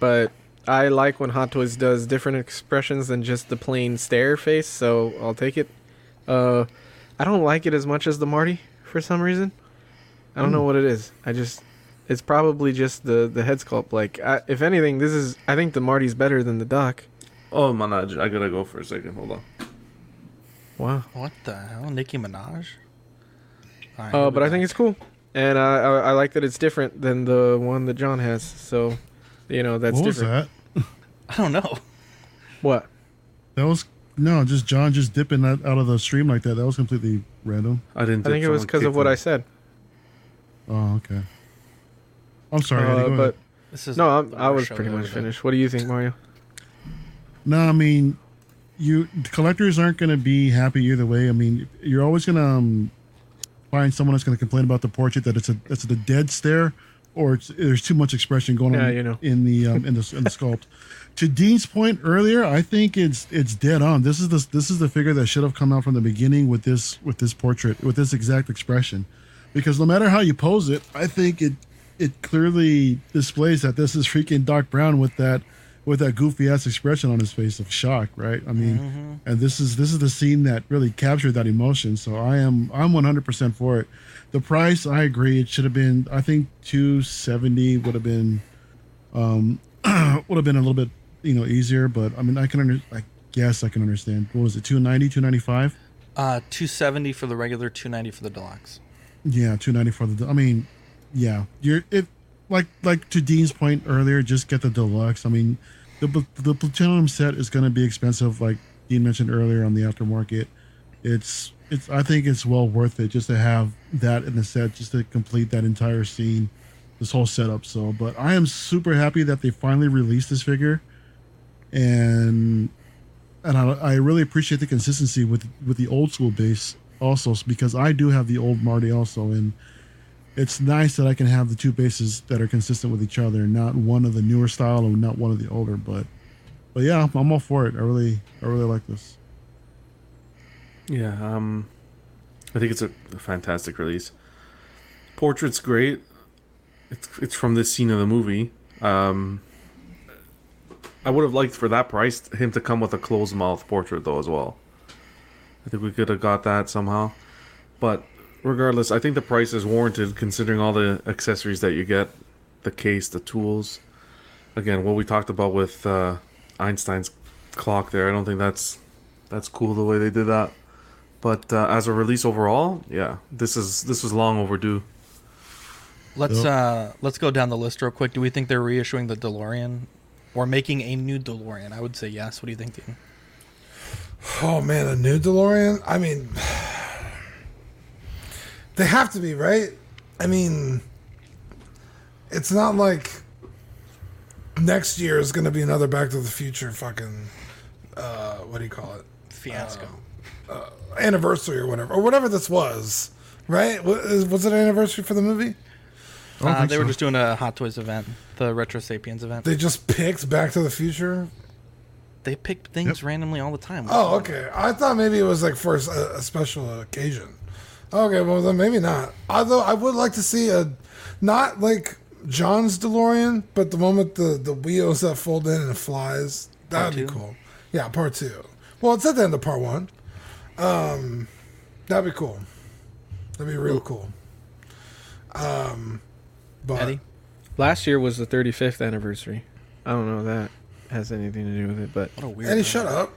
but I like when Hot Toys does different expressions than just the plain stare face. So I'll take it. Uh, I don't like it as much as the Marty for some reason. I don't know what it is. I just, it's probably just the the head sculpt. Like, I, if anything, this is. I think the Marty's better than the Doc. Oh man, I I gotta go for a second. Hold on. Wow. What the hell, Nicki Minaj? All right, Uh, but we I think it's cool, and I, I I like that it's different than the one that John has. So, you know, that's what was different. that? I don't know. What? That was no, just John just dipping that out of the stream like that. That was completely random. I didn't. I think it was because of what I said. Oh, okay. I'm sorry. Uh, go but. This is no, I'm, I was pretty much ever done. finished. What do you think, Mario? No, I mean, you collectors aren't going to be happy either way. I mean, you're always going to um, find someone that's going to complain about the portrait that it's a it's a dead stare, or it's, there's too much expression going Yeah, on you know. in the um, in the in the sculpt. to Dean's point earlier, I think it's it's dead on. This is the this is the figure that should have come out from the beginning with this with this portrait with this exact expression, because no matter how you pose it, I think it it clearly displays that this is freaking Doc Brown with that with that goofy ass expression on his face of shock, right? I mean, and this is this is the scene that really captured that emotion. So I am I'm 100% for it. The price, I agree, it should have been I think 270 would have been um would have been a little bit, you know, easier, but I mean, I can under I guess I can understand. What was it? 290, 295? Uh, two seventy for the regular, two ninety for the deluxe. Yeah, 290 for the I mean, yeah. You're if like like to Dean's point earlier, just get the deluxe. I mean, the the plutonium set is going to be expensive like Dean mentioned earlier on the aftermarket. It's it's I think it's well worth it just to have that in the set just to complete that entire scene, this whole setup. So, but I am super happy that they finally released this figure. And and I, I really appreciate the consistency with with the old school base also because I do have the old Marty also and it's nice that I can have the two bases that are consistent with each other not one of the newer style or not one of the older but but yeah I'm all for it. I really I really like this. Yeah, um, I think it's a, fantastic release. Portrait's great. It's it's from this scene of the movie. Um, I would have liked for that price him to come with a closed mouth portrait though as well. I think we could have got that somehow, but regardless, I think the price is warranted considering all the accessories that you get, the case, the tools. Again, what we talked about with uh, Einstein's clock there, I don't think that's that's cool the way they did that. But uh, as a release overall, yeah, this is this was long overdue. Let's uh let's go down the list real quick. Do we think they're reissuing the DeLorean or making a new DeLorean? I would say yes. What do you think, Dean? Oh man, a new DeLorean? I mean, they have to be, right? I mean, it's not like next year is going to be another Back to the Future fucking, uh, what do you call it? Fiasco. Uh, anniversary or whatever, or whatever this was, right? Wa- is- Was it an anniversary for the movie? Uh, think they were just doing a Hot Toys event, the Retro Sapiens event. They just picked Back to the Future. They pick things randomly all the time. Oh, okay. I thought maybe it was like for a, a special occasion. Okay, well then maybe not. Although I would like to see a, not like John's DeLorean, but the moment the the wheels that fold in and it flies. That'd be two? cool. Yeah, part two. Well, it's at the end of part one. Um, that'd be cool. That'd be real cool. Um, but Eddie? Last year was the 35th anniversary. I don't know if that has anything to do with it, but What a weird. Eddie, shut up.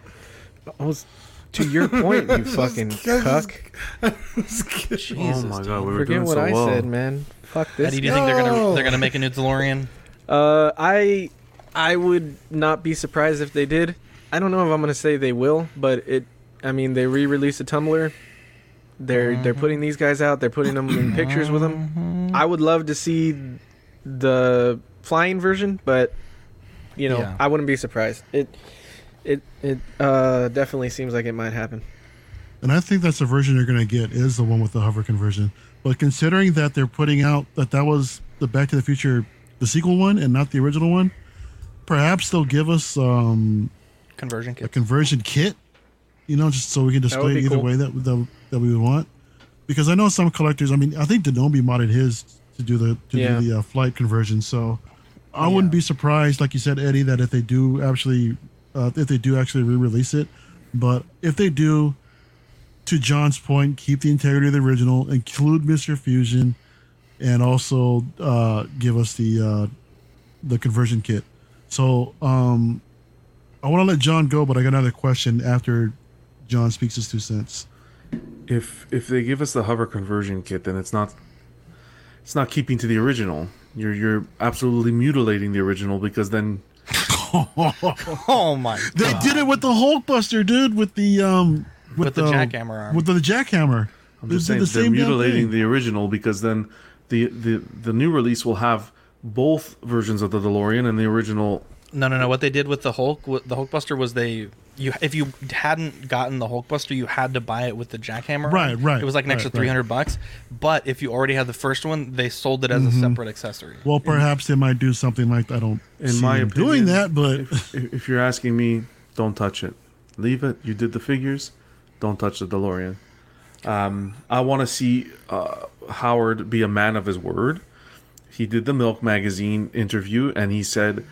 I was to your point, you fucking cuck. Jesus, oh my god, we were Forget doing what so I well. said, man. Fuck this. Eddie, do you think they're gonna they're gonna make a new DeLorean? Uh, I I would not be surprised if they did. I don't know if I'm gonna say they will, but it. I mean, they re-released a Tumbler. They're they're putting these guys out. They're putting them in pictures with them. I would love to see the flying version, but you know, Yeah. I wouldn't be surprised. It it it uh definitely seems like it might happen. And I think that's the version you're going to get is the one with the hover conversion. But considering that they're putting out that that was the Back to the Future, the sequel one, and not the original one, perhaps they'll give us um, Conversion a conversion kit. You know, just so we can display it either cool. way that, that that we would want. Because I know some collectors. I mean, I think Denobi modded his to do the to Yeah. do the uh, flight conversion. So I wouldn't be surprised, like you said, Eddie, that if they do actually, uh, if they do actually re-release it, but if they do, to John's point, keep the integrity of the original, include Mister Fusion, and also uh, give us the uh, the conversion kit. So um, I want to let John go, but I got another question after John speaks his two cents. If if they give us the hover conversion kit, then it's not it's not keeping to the original. You're you're absolutely mutilating the original because then Oh my God. They did it with the Hulkbuster, dude, with the um With the jackhammer arm. With the, jackhammer. I'm just did saying the they're same mutilating the original because then the, the the new release will have both versions of the DeLorean and the original. No, no, no. What they did with the Hulk, with the Hulkbuster, was they you if you hadn't gotten the Hulkbuster, you had to buy it with the jackhammer. Right, on. right, It was like an right, extra right. three hundred bucks. But if you already had the first one, they sold it as Mhm. a separate accessory. Well, perhaps they might do something like that. I don't In see my them opinion, doing that, but if, if you're asking me, don't touch it. Leave it. You did the figures. Don't touch the DeLorean. Um, I want to see uh, Howard be a man of his word. He did the Milk magazine interview, and he said he,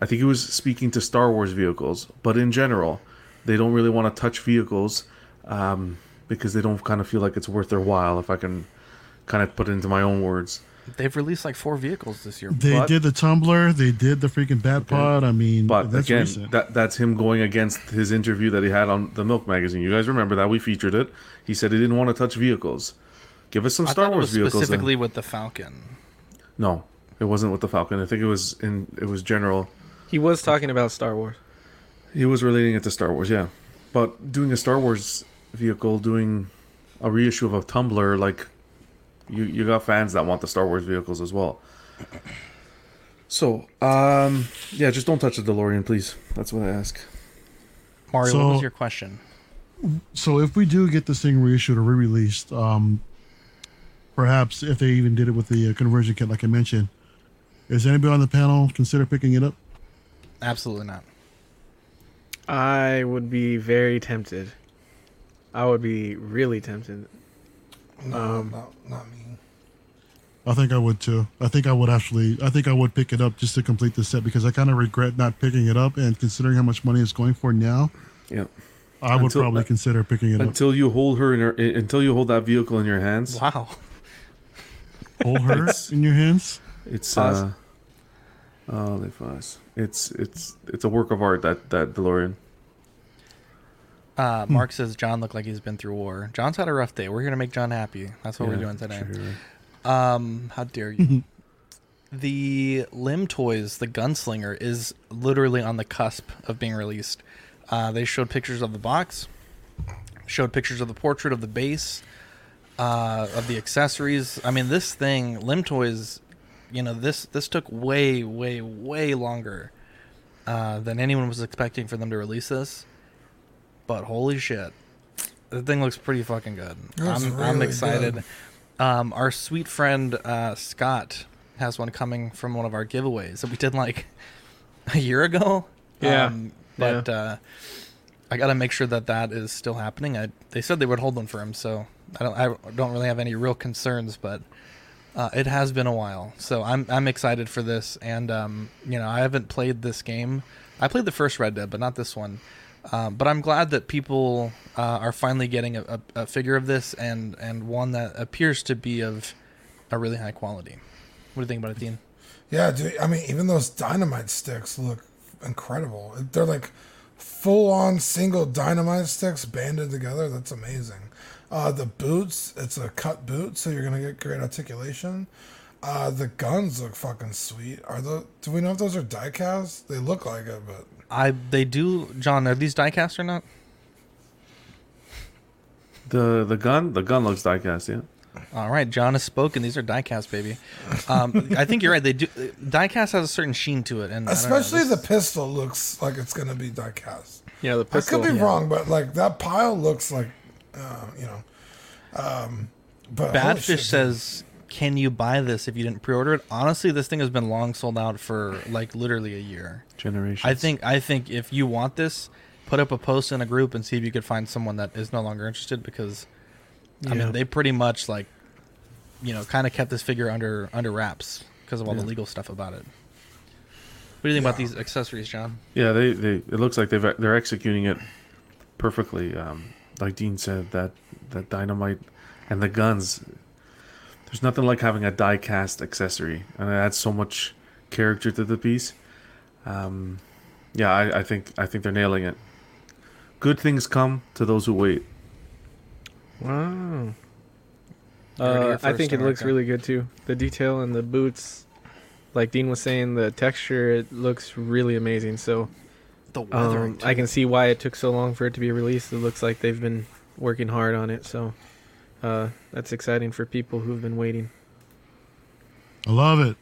I think he was speaking to Star Wars vehicles, but in general, they don't really want to touch vehicles um, because they don't kind of feel like it's worth their while. If I can kind of put it into my own words. They've released like four vehicles this year. they But- did the Tumbler, they did the freaking Bat Pod. I mean, But that's again, recent. that that's him going against his interview that he had on the Milk magazine. You guys remember that we featured it. He said he didn't want to touch vehicles. Give us some I Star thought it Wars was vehicles. then. specifically with the Falcon. No, it wasn't with the Falcon. I think it was in it was general. He was talking about Star Wars. He was relating it to Star Wars, yeah. But doing a Star Wars vehicle, doing a reissue of a Tumbler, like you you got fans that want the Star Wars vehicles as well. So, um, yeah, just don't touch the DeLorean, please. That's what I ask. Mario, So- what was your question? so if we do get this thing reissued or re-released, um, perhaps if they even did it with the uh, conversion kit, like I mentioned, is anybody on the panel consider picking it up? Absolutely not. I would be very tempted. I would be really tempted. No, Um, not, not me. I think I would too. I think I would actually. I think I would pick it up just to complete the set because I kind of regret not picking it up. And considering how much money it's going for now, Yeah. I would Until- probably consider picking it up. Until you hold her in her, until you hold that vehicle in your hands. Wow. Hold her in your hands. It's Pause. uh oh they fuzz. It's it's it's a work of art that that DeLorean. Uh, Mark says John looked like he's been through war. John's had a rough day. We're gonna make John happy. That's what we're doing today. sure. Um, how dare you? the Limtoys, the Gunslinger, is literally on the cusp of being released. Uh, they showed pictures of the box, showed pictures of the portrait of the base, uh, of the accessories. I mean, this thing, Limtoys, you know, this this took way, way, way longer uh, than anyone was expecting for them to release this. But holy shit, the thing looks pretty fucking good. It I'm, I'm excited. good. Um, our sweet friend uh, Scott has one coming from one of our giveaways that we did like a year ago. Yeah. Um, but uh, I got to make sure that that is still happening. I, they said they would hold them for him, so I don't I don't really have any real concerns, but uh, it has been a while, so I'm I'm excited for this, and um, you know I haven't played this game. I played the first Red Dead, but not this one. Um, but I'm glad that people uh, are finally getting a, a, a figure of this, and and one that appears to be of a really high quality. What do you think about it, Dean? Yeah, dude. I mean, even those dynamite sticks look incredible. They're like full on single dynamite sticks banded together. That's amazing. Uh, the boots, it's a cut boot, so you're gonna get great articulation. Uh, the guns look fucking sweet. Are the? Do we know if those are diecast? They look like it, but I they do, John. Are these diecast or not? The the gun the gun looks diecast. Yeah. All right, John has spoken. These are diecast, baby. Um, I think you're right. They do. Diecast has a certain sheen to it, and I know, especially this- the pistol looks like it's gonna be diecast. Yeah, the pistol. I could be yeah. wrong, but like that pile looks like, uh, you know. Um, but holy Badfish shit, says, "Can you buy this if you didn't pre-order it?" Honestly, this thing has been long sold out for like literally a year. Generation. I think I think if you want this, put up a post in a group and see if you could find someone that is no longer interested because I mean they pretty much like you know kind of kept this figure under under wraps because of all the legal stuff about it. What do you think about these accessories, John? Yeah, they, they it looks like they've they're executing it perfectly. Um, like Dean said, that that dynamite and the guns. There's nothing like having a die cast accessory, and it adds so much character to the piece. Um, yeah, I, I think I think they're nailing it. Good things come to those who wait. Wow. You heard it here Uh, I think it looks really good too. The detail and the boots, like Dean was saying, the texture it looks really amazing. So The weathering. um, I can see why it took so long for it to be released. It looks like they've been working hard on it. So uh, that's exciting for people who've been waiting. I love it.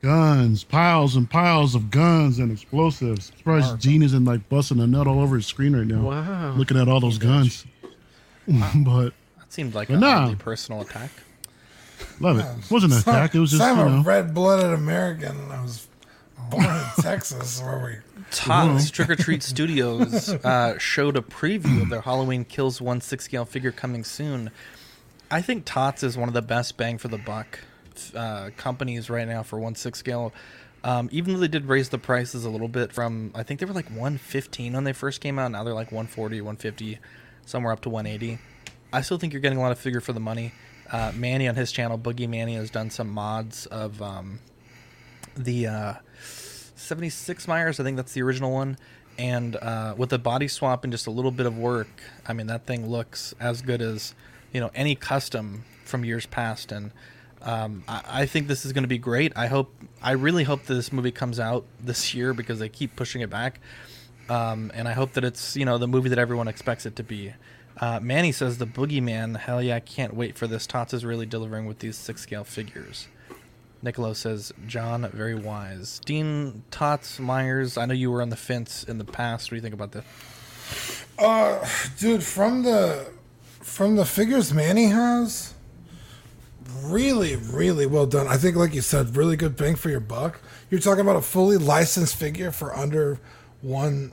Guns, piles and piles of guns and explosives. Surprised Gene isn't like busting a nut all over his screen right now. Wow. Looking at all those guns. but that seemed like a nah. personal attack. love it. It wasn't an So- attack. It was just, so I'm you a red-blooded American, and I was born in Texas, where we Tots Trick or Treat Studios uh, showed a preview of their Halloween Kills one six scale figure coming soon. I think Tots is one of the best bang for the buck uh, companies right now for one six scale. Um, even though they did raise the prices a little bit from, I think they were like 115 when they first came out. Now they're like 140, 150, somewhere up to 180. I still think you're getting a lot of figure for the money. Uh, Manny on his channel, Boogie Manny, has done some mods of um, the uh, 76 Myers. I think that's the original one. And uh, with the body swap and just a little bit of work, I mean, that thing looks as good as, you know, any custom from years past. And um, I, I think this is going to be great. I hope, I really hope that this movie comes out this year because they keep pushing it back. Um, and I hope that it's, you know, the movie that everyone expects it to be. Uh, Manny says the Boogeyman, hell yeah, I can't wait for this. Tots is really delivering with these six scale figures. Nicolo says, John, very wise. Dean Tots Myers, I know you were on the fence in the past. What do you think about this? Uh, dude, from the from the figures Manny has, really, really well done. I think, like you said, really good bang for your buck. You're talking about a fully licensed figure for under one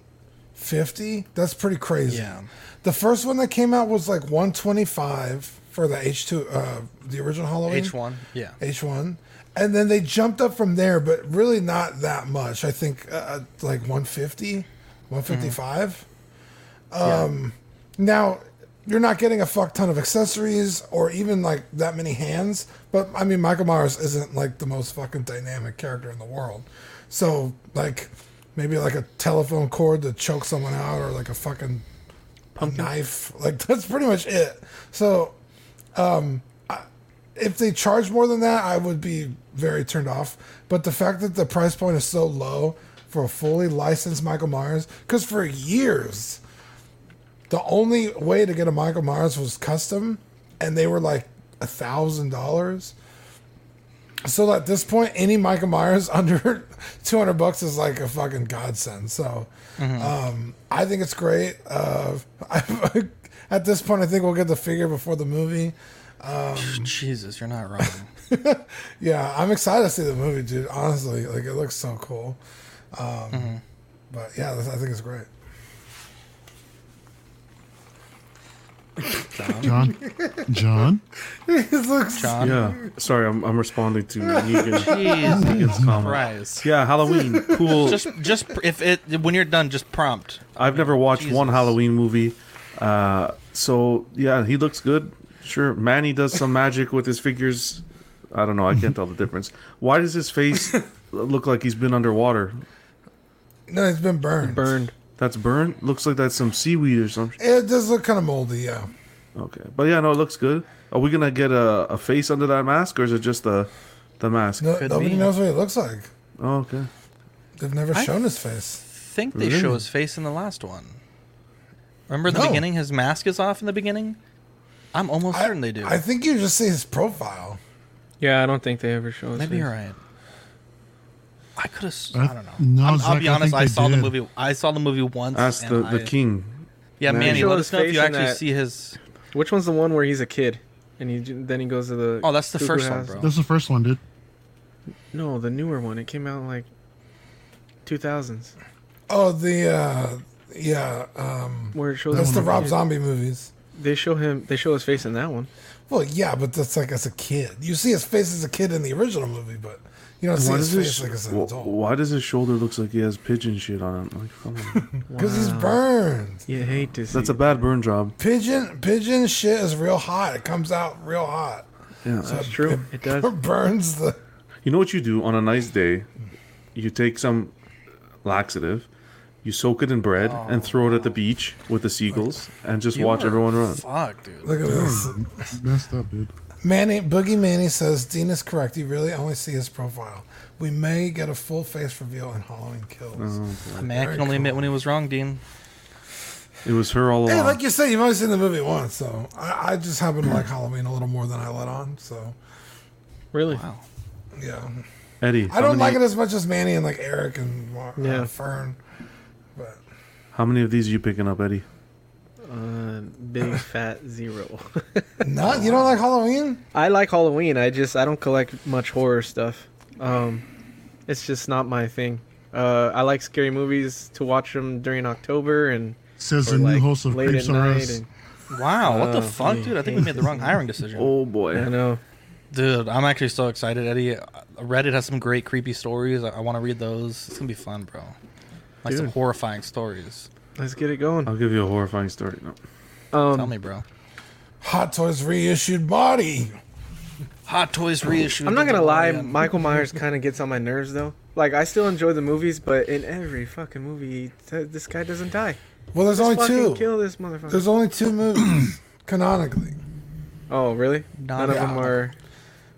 fifty. That's pretty crazy. Yeah. The first one that came out was like one twenty five for the H two, uh, the original Halloween. H1, yeah. H1. And then they jumped up from there, but really not that much. I think uh, like 150, 155. Um, Now, you're not getting a fuck ton of accessories or even like that many hands, but I mean, Michael Myers isn't like the most fucking dynamic character in the world. So, like, maybe like a telephone cord to choke someone out or like a fucking a knife. Like, that's pretty much it. So, um, if they charge more than that, I would be very turned off. But the fact that the price point is so low for a fully licensed Michael Myers, because for years, the only way to get a Michael Myers was custom, and they were like a thousand dollars. So at this point, any Michael Myers under two hundred bucks is like a fucking godsend. So, um, I think it's great. Uh, at this point, I think we'll get the figure before the movie. Um, Jesus, you're not wrong. yeah, I'm excited to see the movie, dude. Honestly, like it looks so cool. Um, mm-hmm. But yeah, I think it's great. John. John. looks, John. Yeah. Sorry, I'm, I'm responding to Negan. Negan's Yeah, Halloween. Cool. Just just if it when you're done, just prompt. I've never watched Jesus. one Halloween movie. Uh, so yeah, he looks good. Sure, Manny does some magic with his figures. I don't know. I can't tell the difference. Why does his face look like he's been underwater? No, he's been burned. Burned. That's burned. Looks like that's some seaweed or something. It does look kind of moldy, yeah. Okay, but yeah, no, it looks good. Are we gonna get a, a face under that mask, or is it just the the mask? No, Could nobody be. knows what he looks like. Oh, okay. They've never I- shown his face. think they Really? show his face in the last one. Remember the No. beginning? His mask is off in the beginning. I'm almost I, certain they do. I think you just see his profile. Yeah, I don't think they ever show us. Maybe you're right. I could have. I- I don't know. no, I'm- I'll Zach, be I honest. think I they saw the did. movie. I saw the movie once. That's and the the I- king. Yeah, Manny. Manny. Show let us know if face you in actually that- see his. Which one's the one where he's a kid, and he j- then he goes to the? Oh, that's the cuckoo first one, house? bro. That's the first one, dude. No, the newer one. It came out in like 2000s, Oh, the uh yeah, um where it shows. that's the Rob Zombie movies. They show him. They show his face in that one. Well, yeah, but that's like as a kid. You see his face as a kid in the original movie, but you don't see Why his face his like as an wh- adult. why does his shoulder looks like he has pigeon shit on it? Like, come on. Because he's burned. You hate to see. That's a bad burn job. Pigeon pigeon shit is real hot. It comes out real hot. Yeah. So That's true. It does. burns the You know what you do on a nice day? You take some laxative, you soak it in bread, and throw it at the beach with the seagulls, and just watch everyone run. Fuck, dude. look at this. Messed up, dude. Manny Boogie Manny says Dean is correct. You really only see his profile. We may get a full face reveal in Halloween Kills. A man Very can only cool. admit when he was wrong, Dean. It was her all Hey, along. like you said, you've only seen the movie once, so I, I just happen to like Halloween a little more than I let on. So Really? Wow. yeah, Eddie, I don't many, like it as much as Manny and like Eric and Mar- uh, Yeah. Fern. But How many of these are you picking up, Eddie? Uh, big fat zero. not you don't like Halloween? I like Halloween. I just I don't collect much horror stuff. Um, it's just not my thing. Uh, I like scary movies to watch them during October and Says or, the new like, host of late Creeps at night. Us. Wow. What the Oh, fuck, dude? I think we made the wrong hiring decision. Oh boy. I know. Dude, I'm actually so excited, Eddie. Uh, Reddit has some great creepy stories. I, I want to read those. It's gonna be fun, bro. Like some horrifying stories. Let's get it going. I'll give you a horrifying story. No. Um, Tell me, bro. Hot Toys reissued body. Hot Toys reissued. I'm not gonna lie, DeLorean. Michael Myers kind of gets on my nerves though. Like I still enjoy the movies, but in every fucking movie, th- this guy doesn't die. Well, there's Just only two. Kill this motherfucker. There's only two movies canonically. Oh really? None of Yeah. them are.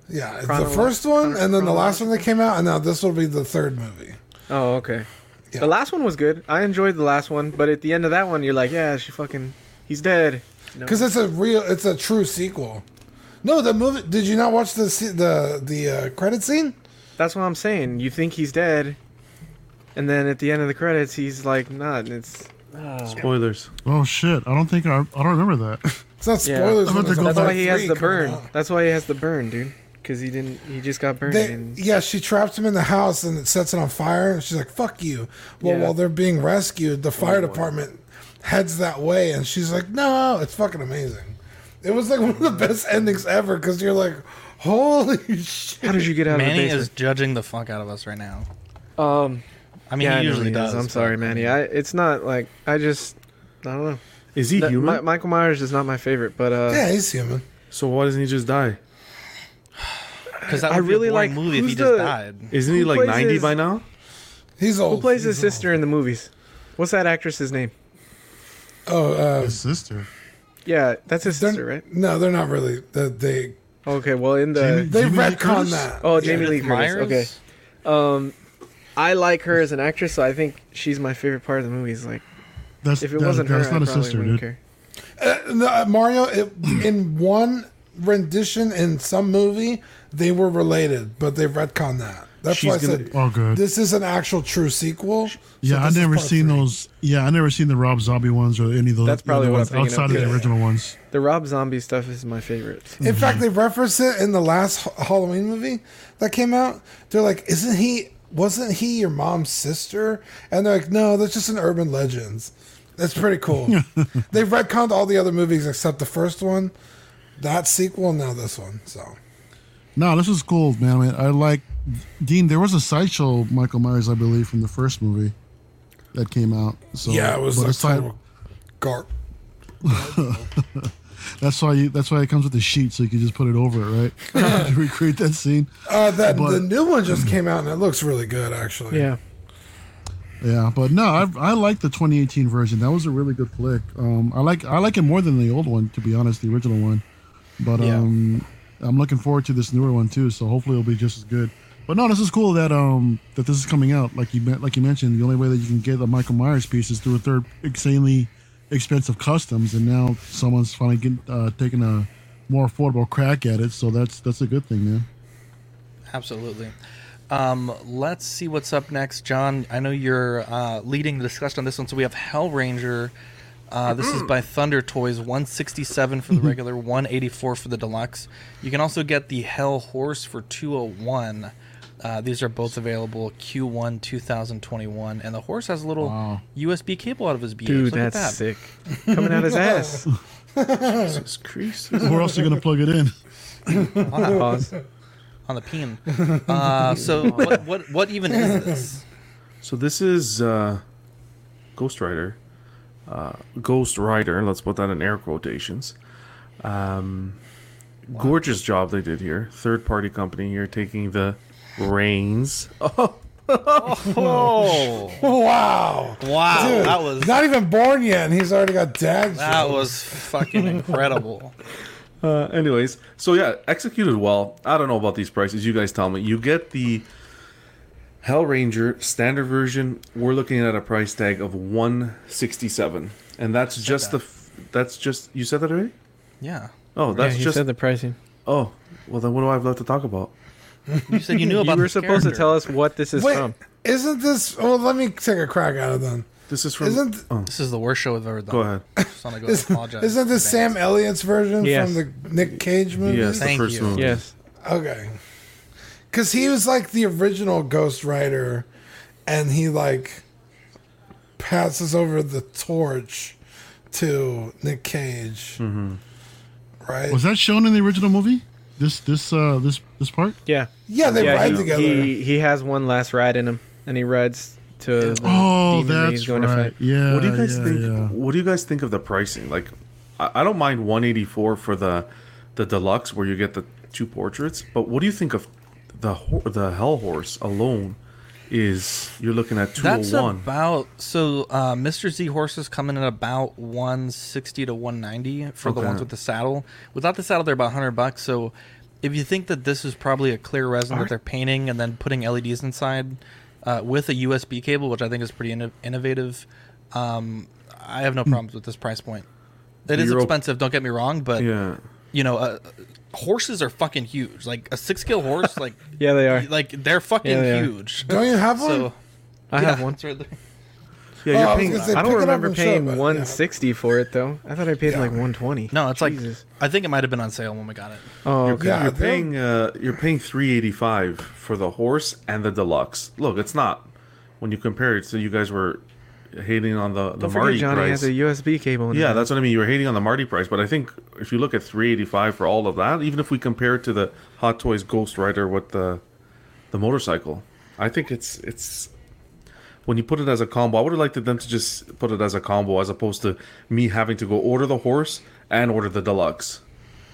Yeah, the first one, and then the last one that came out, and now this will be the third movie. Oh okay. The last one was good. I enjoyed the last one, but at the end of that one, you're like, yeah, she fucking, he's dead. No. Because it's a real, it's a true sequel. No, the movie. Did you not watch the the the uh, credit scene? That's what I'm saying. You think he's dead, and then at the end of the credits, he's like not. And it's ah. Spoilers. Oh shit! I don't think I. I don't remember that. It's not Yeah. spoilers. I'm about to go That's why he has three the burn. out. That's why he has the burn, dude. Because he didn't. He just got burned. They, and, yeah, she traps him in the house and it sets it on fire. And she's like, "Fuck you." Well, Yeah. while they're being rescued, the fire department heads that way, and she's like, "No, it's fucking amazing." It was like one of the best endings ever because you're like, "Holy shit!" How did you get out Manny of the is judging the fuck out of us right now. Um, I mean, yeah, I he know usually is. does. I'm but- sorry, Manny. I. It's not like I just. I don't know. Is he No, human? Mi- Michael Myers is not my favorite, but uh, Yeah, he's human. so why doesn't he just die? Because that I would really be a like- movie if he who's just the- died. Isn't he like 90 his- by now? He's old. who plays his old. sister in the movies? What's that actress's name? Oh, uh, His sister. Yeah, that's his they're- sister, right? No, they're not really. They they, Okay, well in the Jamie- they Jamie Lee retcon Curtis? that. oh Jamie Yeah. Lee Curtis. Okay, um, I like her as an actress, so I think she's my favorite part of the movies. Like, That's if it that- wasn't her, that's I not a probably sister, wouldn't dude. care. Uh, no, uh, Mario, it, in one rendition in some movie, they were related, but they've retconned that. That's She's why I gonna- said Oh, good. this is an actual true sequel. so yeah, I this is never part seen three. those. Yeah, I never seen the Rob Zombie ones or any of those. That's probably other what ones I'm thinking outside of. of the Yeah. original ones. The Rob Zombie stuff is my favorite. In fact, they reference it in the last Ha- Halloween movie that came out. They're like, "Isn't he? Wasn't he your mom's sister?" And they're like, "No, that's just an urban legends." That's pretty cool. They've retconned all the other movies except the first one, that sequel, now this one. So No, this is cool, man. I, mean, I like Dean. There was a sideshow Michael Myers, I believe, from the first movie that came out. So yeah, it was but like it's like- garp. that's why you. That's why it comes with a sheet, so you can just put it over it, right? to recreate that scene. Uh, that But- the new one just came out and it looks really good, actually. Yeah. Yeah, but no, I I like the 2018 version. That was a really good flick. Um, I like I like it more than the old one, to be honest, the original one. But Yeah. um, I'm looking forward to this newer one too. So hopefully it'll be just as good. But no, this is cool that um that this is coming out. Like you like you mentioned, the only way that you can get a Michael Myers piece is through a third insanely expensive customs, and now someone's finally getting, uh, taking a more affordable crack at it. So that's that's a good thing, man. Absolutely. Um, let's see what's up next, John. I know you're uh, leading the discussion on this one, so we have Hellranger. Uh, this is by Thunder Toys, 167 for the regular, 184 for the deluxe. You can also get the Hell Horse for 201. Uh, these are both available Q1 2021, and the horse has a little Wow. USB cable out of his BH. Dude, Look at that's that. sick. Coming out his ass. Jesus Christ. Where else are you gonna plug it in? Wow. Pause. on the peen. Uh, so what, what what even is this? So this is uh, Ghost Rider. Uh, Ghost Rider. Let's put that in air quotations. Um, Gorgeous job they did here. Third party company here taking the reins. Oh, Oh Wow. wow, Dude, that was not even born yet, and he's already got dad. that jokes. was fucking incredible. Uh, anyways, so yeah, executed well. I don't know about these prices. You guys tell me. You get the Hellranger standard version. We're looking at a price tag of one sixty seven, and that's just that. the. That's just you said that already. Yeah, Oh, Yeah, that's just. said the pricing. oh, well then, what do I have left to talk about? you said you knew about. You were this supposed to tell us what this is Wait, from. isn't this? Well, let me take a crack at it then. This is from. Isn't oh, This is the worst show I've ever done. go ahead. Just go is, apologize isn't this Sam advance. Elliott's version Yes. from the Nick Cage movie? Yes, the Thank first you. movie. Yes. Okay. Because he was like the original Ghost Rider, and he like passes over the torch to Nick Cage. Mm-hmm. Right? Was that shown in the original movie? This this uh this this part? Yeah. yeah, they yeah, ride he, together. He, he has one last ride in him, and he rides to the Oh, demon that that's he's going to right. fight. Yeah. what do you guys yeah, think? yeah. What do you guys think of the pricing? Like, I, I don't mind 184 for the the deluxe where you get the two portraits, but what do you think of the the Hell Horse alone? Is you're looking at 201. That's about so. Uh, Mr. Z horses coming in at about one sixty to one ninety for the ones with the saddle. Without the saddle, they're about hundred bucks. So, if you think that this is probably a clear resin that they're painting and then putting LEDs inside uh, with a USB cable, which I think is pretty inno- innovative, um, I have no problems with this price point. It is expensive. Don't get me wrong, but yeah. you know, uh, horses are fucking huge. Like a six kill horse, like Yeah, they are. like they're fucking Yeah, they huge. Don't you have one? So I yeah, have one. it's right there. Yeah, Oh, you're I paying. gonna say- I don't remember and show paying it, yeah. 160 for it though. I thought I paid Yeah. like 120. No, it's like I think it might have been on sale when we got it. Oh, You're, okay. Yeah, you're they're- paying. Uh, you're paying 385 for the horse and the deluxe. Look, it's not when you compare it. So you guys were hating on the the Don't Marty Johnny price. has a USB cable. Yeah, that's what I mean. You were hating on the Marty price, but I think if you look at 385 for all of that, even if we compare it to the Hot Toys Ghost Rider with the the motorcycle, I think it's it's when you put it as a combo. I would have liked them to just put it as a combo as opposed to me having to go order the horse and order the deluxe.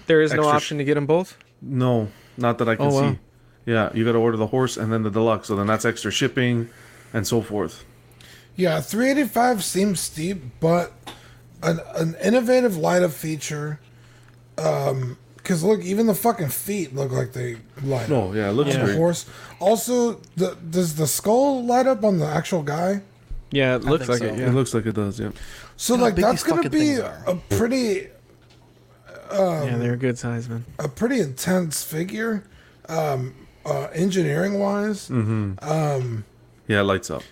There is no extra option to get them both. No, not that I can Oh, wow. see. Yeah, you got to order the horse and then the deluxe, so then that's extra shipping and so forth. Yeah, 385 seems steep, but an, an innovative light up feature. Um, because look, even the fucking feet look like they light up. No, yeah, it looks on the great. horse. Also, the, does the skull light up on the actual guy? Yeah, it looks like so. it. Yeah. It looks like it does. Yeah. So Look like that's gonna be a pretty yeah, they're a good size, man. a pretty intense figure, um, uh, engineering wise. um Yeah, it lights up.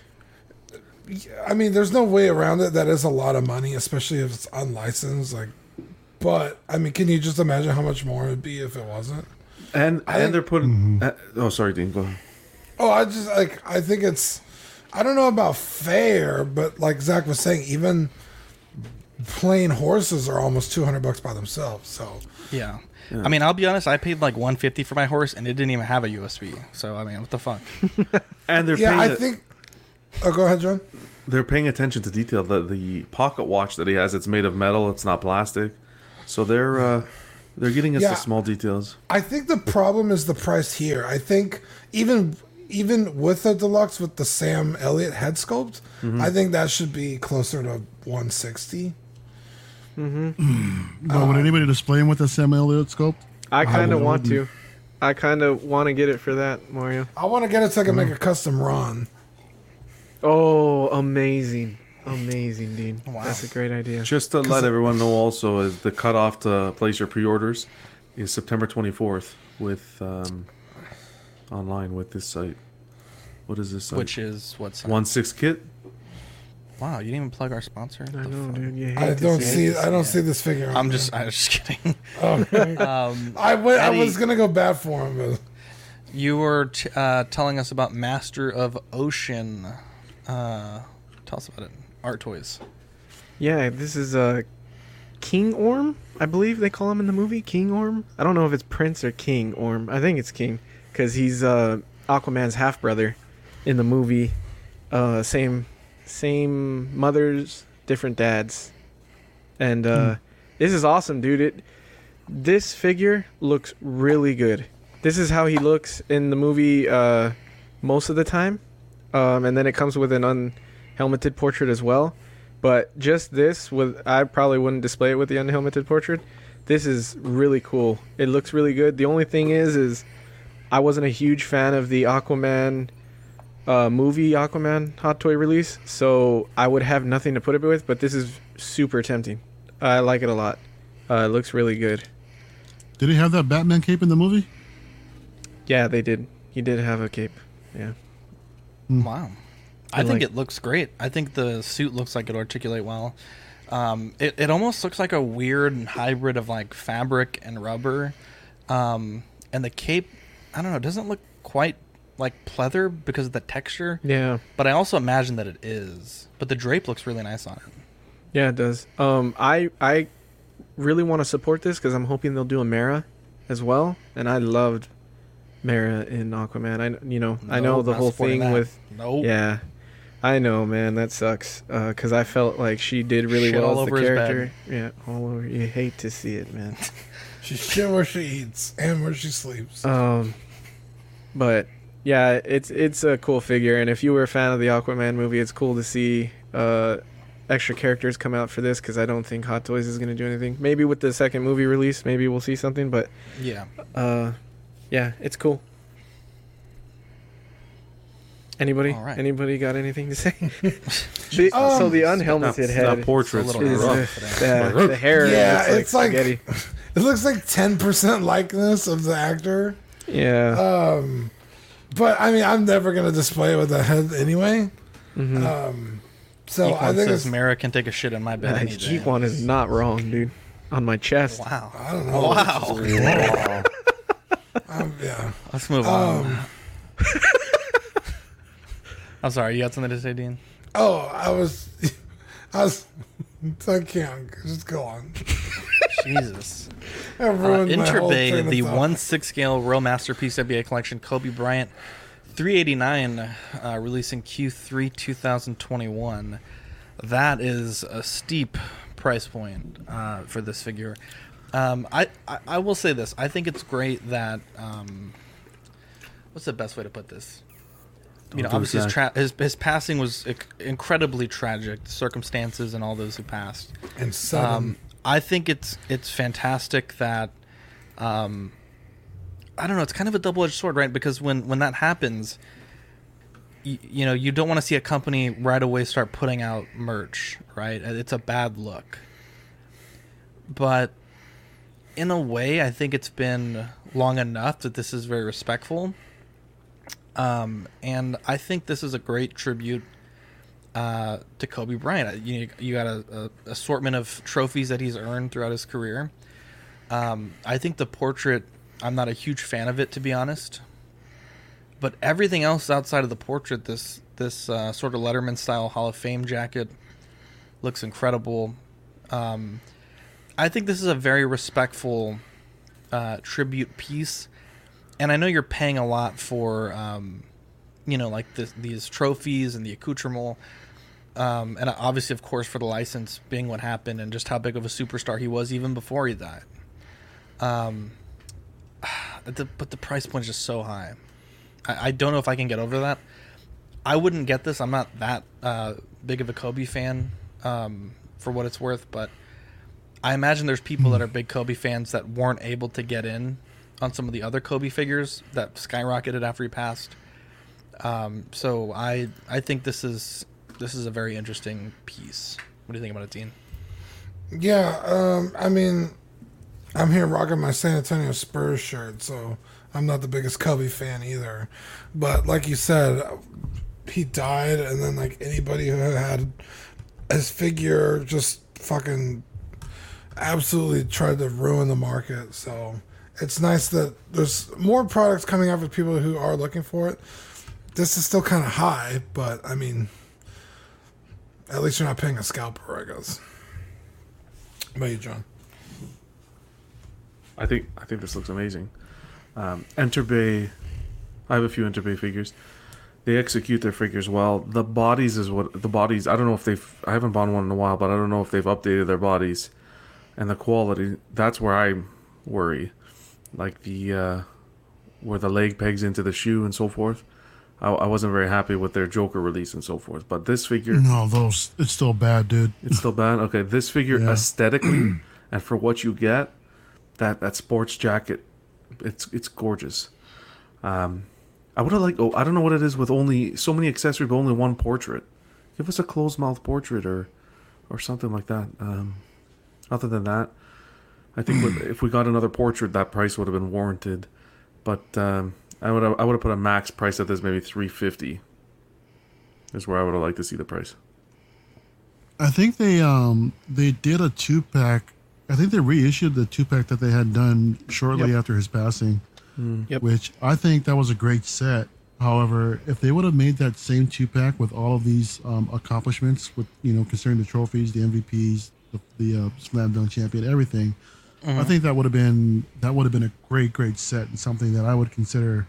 I mean, there's no way around it. That is a lot of money, especially if it's unlicensed. Like, but I mean, can you just imagine how much more it'd be if it wasn't? And I think- and they're putting. uh, oh, sorry, Dean. Go ahead. Oh, I just like I think it's I don't know about fair, but like Zach was saying, even plain horses are almost 200 bucks by themselves. So Yeah. Yeah. I mean, I'll be honest. I paid like 150 for my horse, and it didn't even have a USB. So I mean, what the fuck? And they're yeah, paying I a- think. Oh, go ahead, John. they're paying attention to detail. The the pocket watch that he has, it's made of metal. It's not plastic. So they're uh, they're getting us Yeah. the small details. I think the problem is the price here. I think even even with the deluxe with the Sam Elliott head sculpt, Mhm. I think that should be closer to 160. Mm-hmm. But would anybody display him with a Sam Elliott sculpt? I kind of want to. I kind of want to get it for that, Mario. I want to get it so I can make a custom Ron. Oh, amazing. Amazing, dude. That's a great idea. Just to let everyone know, also, is the cutoff to place your pre-orders is September 24th with um, online with this site. What is this site? Which is what site? One Six Kit. Wow, you didn't even plug our sponsor. I know, dude. You hate I don't see see. I don't see this figure. I'm there. just, I was just kidding. Okay. um, I went, I was gonna go bad for him, but You were t- uh, telling us about Master of Ocean. Uh, tell us about it. Art toys. Yeah, this is uh, King Orm, I believe they call him in the movie. King Orm. I don't know if it's Prince or King Orm. I think it's King because he's uh, Aquaman's half brother in the movie. Uh, same, same mothers, different dads, and uh, this is awesome, dude. It this figure looks really good. This is how he looks in the movie uh, most of the time, um, and then it comes with an unhelmeted portrait as well. But just this, with I probably wouldn't display it with the unhelmeted portrait. This is really cool. It looks really good. The only thing is, is I wasn't a huge fan of the Aquaman uh, movie Aquaman hot toy release, so I would have nothing to put it with. But this is super tempting. I like it a lot. Uh, it looks really good. Did he have that Batman cape in the movie? Yeah, they did. He did have a cape. Yeah. Wow. I, I think like- it looks great. I think the suit looks like it articulate well. Um, it, it almost looks like a weird hybrid of like fabric and rubber. Um, and the cape, I don't know, doesn't look quite like pleather because of the texture. Yeah. But I also imagine that it is. But the drape looks really nice on it. Yeah, it does. Um, I I really want to support this because I'm hoping they'll do a Mera as well, and I loved Mera in Aquaman. I you know I know the whole thing that. with Nope. yeah. I know, man. That sucks. Because I felt like she did really Shit well all as the character. Yeah, all over. You hate to see it, man. she shit where she eats and where she sleeps. Um, but yeah, it's it's a cool figure, and if you were a fan of the Aquaman movie, it's cool to see uh, extra characters come out for this because I don't think Hot Toys is going to do anything. Maybe with the second movie release, maybe we'll see something. But Yeah. uh, yeah, it's cool. Anybody? All right. Anybody got anything to say? The- so the unhelmeted that- head that portrait's is a little the, rough the, the hair. yeah, looks it's like, spaghetti. it looks like ten percent likeness of the actor. yeah. Um, but I mean, I'm never gonna display it with a head anyway. Mhm. Um, so Geek I One think says Mera can take a shit in my bed any day. One is not wrong, dude. On my chest. Wow. I don't know. Wow. Um, yeah. Let's move on. Um, I'm sorry. You got something to say, Dean? oh, I was, I was, I can't just go on. Jesus. Uh, ruined my whole Enterbay, the thought. one six scale Real Masterpiece WA collection, Kobe Bryant, three eighty nine, uh, releasing Q three two thousand twenty one. That is a steep price point uh, for this figure. Um, I, I I will say this. I think it's great that. Um, what's the best way to put this? you Don't know, obviously his, tra- his his passing was incredibly tragic. The circumstances and all those who passed. And sudden. Um, I think it's it's fantastic that, um, I don't know. It's kind of a double edged sword, right? Because when when that happens, you, you know, you don't want to see a company right away start putting out merch, right? It's a bad look. But in a way, I think it's been long enough that this is very respectful. Um, and I think this is a great tribute uh, to Kobe Bryant. You you got a, assortment of trophies that he's earned throughout his career. Um, I think the portrait. I'm not a huge fan of it, to be honest. But everything else outside of the portrait, this this uh, sort of Letterman style Hall of Fame jacket, looks incredible. Um, I think this is a very respectful uh, tribute piece, and I know you're paying a lot for, um, you know, like this, these trophies and the accoutrement, um, and obviously, of course, for the license being what happened and just how big of a superstar he was even before he died. Um, but the price point is just so high. I, I don't know if I can get over that. I wouldn't get this. I'm not that uh, big of a Kobe fan, um, for what it's worth, but I imagine there's people that are big Kobe fans that weren't able to get in on some of the other Kobe figures that skyrocketed after he passed. Um, so I I think this is this is a very interesting piece. What do you think about it, Dean? Yeah, um, I mean, I'm here rocking my San Antonio Spurs shirt, so I'm not the biggest Kobe fan either. But like you said, he died, and then like anybody who had his figure just fucking absolutely tried to ruin the market. So it's nice that there's more products coming out for people who are looking for it. This is still kind of high, but I mean, at least you're not paying a scalper, I guess. How about you, John? I think I think this looks amazing. Um, Enterbay, I have a few Enterbay figures. They execute their figures well. The bodies is what the bodies. I don't know if they've. I haven't bought one in a while, but I don't know if they've updated their bodies, and the quality. That's where I worry, like the uh, where the leg pegs into the shoe and so forth. I, I wasn't very happy with their Joker release and so forth. But this figure, No, those it's still bad, dude. it's still bad. Okay, this figure Yeah. aesthetically and for what you get, that that sports jacket, it's it's gorgeous. Um, I would have liked. Oh, I don't know what it is with only so many accessories, but only one portrait. Give us a closed mouth portrait or or something like that. Um, other than that, I think with, if we got another portrait, that price would have been warranted. But um, I would I would have put a max price at this maybe three fifty. Is where I would have liked to see the price. I think they um they did a two pack. I think they reissued the two pack that they had done shortly Yep. after his passing. Hmm. Yep. Which I think that was a great set. However, if they would have made that same two pack with all of these um, accomplishments, with you know concerning the trophies, the MVPs, the, the uh, slam dunk champion, everything, I think that would have been that would have been a great great set and something that I would consider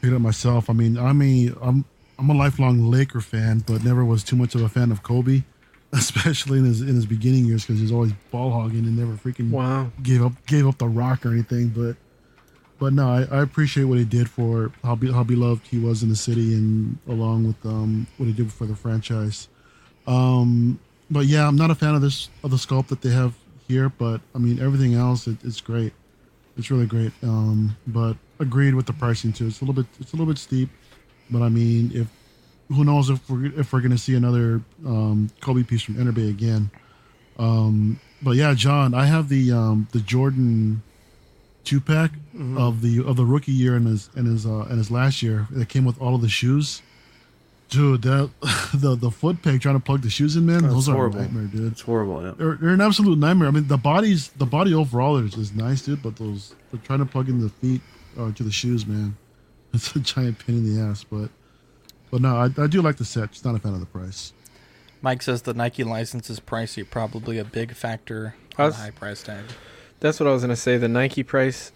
picking up myself. I mean, I'm a I'm I'm a lifelong Laker fan, but never was too much of a fan of Kobe, especially in his in his beginning years because he's always ball hogging and never freaking Wow. gave up gave up the rock or anything. But but no, I, I appreciate what he did for how be, how beloved he was in the city and along with um what he did for the franchise. Um, but yeah, I'm not a fan of this of the sculpt that they have here, but I mean everything else it, it's great. It's really great. Um, but agreed with the pricing too. It's a little bit it's a little bit steep, but I mean if who knows if we're if we're gonna see another um, Kobe piece from Enterbay again. Um, but yeah, John, I have the um, the Jordan two pack of the of the rookie year and his and his uh, and his last year that came with all of the shoes. Dude, that the the foot peg trying to plug the shoes in, man, That's those are horrible. a nightmare, dude. It's horrible. Yeah. They're, they're an absolute nightmare. I mean, the bodies, the body overall is, is nice, dude, but those they're trying to plug in the feet uh, to the shoes, man. It's a giant pain in the ass, but but no, I, I do like the set. Just not a fan of the price. Mike says the Nike license is pricey, probably a big factor I on was- the high price tag. That's what I was gonna say. The Nike price,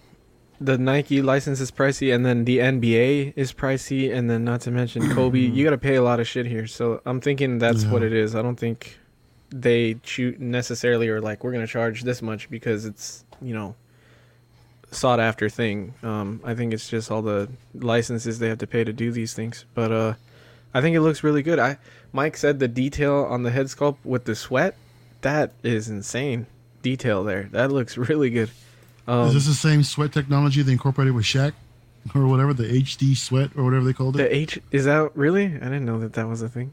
the Nike license is pricey, and then the NBA is pricey, and then not to mention Kobe. you got to pay a lot of shit here. So I'm thinking that's what it is. I don't think they shoot necessarily or like we're gonna charge this much because it's you know sought after thing. Um, I think it's just all the licenses they have to pay to do these things. But uh, I think it looks really good. I Mike said the detail on the head sculpt with the sweat, that is insane detail there. That looks really good. Um, is this the same sweat technology they incorporated with Shaq, or whatever the HD sweat or whatever they called it? the H is that really? I didn't know that that was a thing.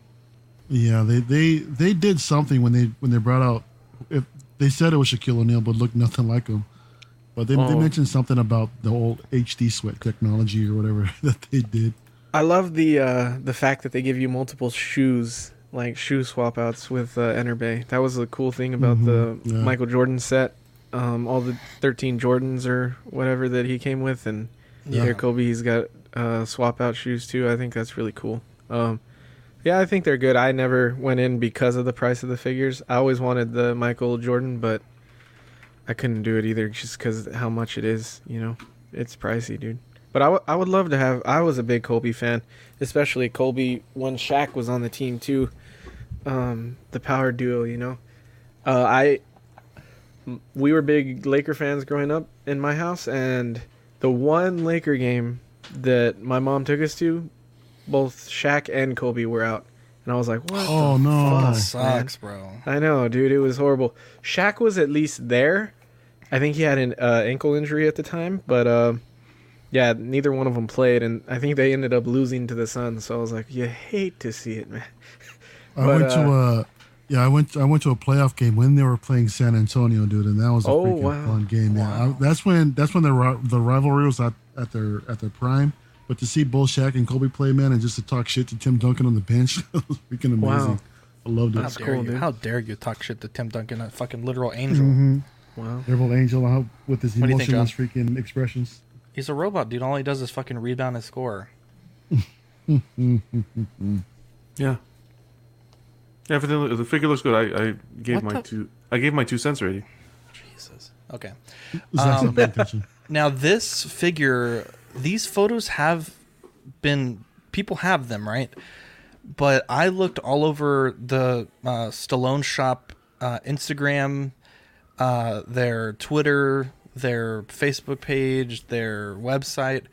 Yeah, they they they did something when they when they brought out. If they said it was Shaquille O'Neal, but looked nothing like him. But they, they Oh. mentioned something about the old HD sweat technology or whatever that they did. I love the uh, the fact that they give you multiple shoes, like shoe swap outs with uh, Enterbay. That was a cool thing about the Mhm, yeah. Michael Jordan set. Um, all the 13 Jordans or whatever that he came with, and Yeah. here Kobe he's got uh, swap out shoes too. I think that's really cool. Um, Yeah, I think they're good. I never went in because of the price of the figures. I always wanted the Michael Jordan, but I couldn't do it either just because how much it is. You know, it's pricey, dude. But I, w- I would love to have. I was a big Kobe fan, especially Kobe when Shaq was on the team too. Um, the power duo, you know. Uh, I we were big Laker fans growing up in my house, and the one Laker game that my mom took us to, both Shaq and Kobe were out, and I was like, "What? Oh, the no. fuck, Sucks, man?" bro. I know, dude. It was horrible. Shaq was at least there. I think he had an uh, ankle injury at the time, but uh, yeah, neither one of them played, and I think they ended up losing to the Suns. So I was like, you hate to see it, man. I But, went to uh, a yeah, I went I went to a playoff game when they were playing San Antonio, dude, and that was a Oh, freaking wow. fun game. Yeah, I, that's when that's when the the rivalry was at, at their at their prime. But to see both Shaq and Kobe play, man, and just to talk shit to Tim Duncan on the bench, that was freaking amazing. Wow. I loved it. How dare you? How dare you talk shit to Tim Duncan, a fucking literal angel? Mhm. Wow. Devil Angel uh, with his What do you think, emotionless freaking expressions. He's a robot, dude. All he does is fucking rebound and score. Yeah. Yeah, everything. The figure looks good. I, I gave What my the- two. I gave my two cents already. Jesus. Okay. Um, not paying attention. now this figure, these photos have been people have them right, but I looked all over the uh, Stallone shop uh, Instagram, uh, their Twitter, their Facebook page, their website,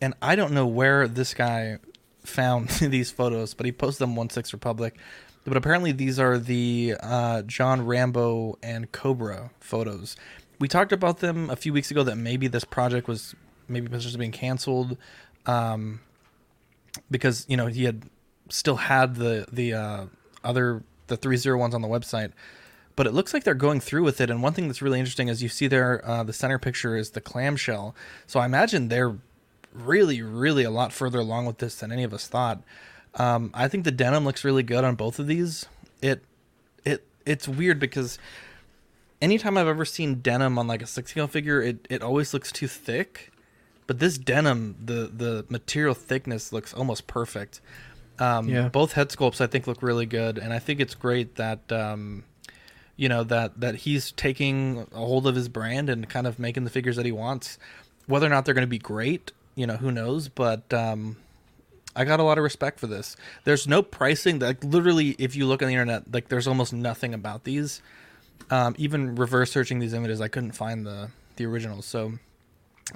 and I don't know where this guy found these photos, but he posted them on Six Republic. But apparently, these are the uh, John Rambo and Cobra photos. We talked about them a few weeks ago that maybe this project was maybe potentially being canceled um, because you know he had still had the the uh, other the three zero ones on the website. But it looks like they're going through with it. And one thing that's really interesting is you see there uh, the center picture is the clamshell. So I imagine they're really, really a lot further along with this than any of us thought. Um, I think the denim looks really good on both of these. It, it, it's weird because anytime I've ever seen denim on like a six scale figure, it, it always looks too thick. But this denim, the the material thickness looks almost perfect. Um, Yeah. Both head sculpts I think look really good, and I think it's great that um, you know that that he's taking a hold of his brand and kind of making the figures that he wants. Whether or not they're going to be great, you know, who knows? But um, I got a lot of respect for this. There's no pricing. Like literally, if you look on the internet, like there's almost nothing about these. Um, even reverse searching these images, I couldn't find the the originals. So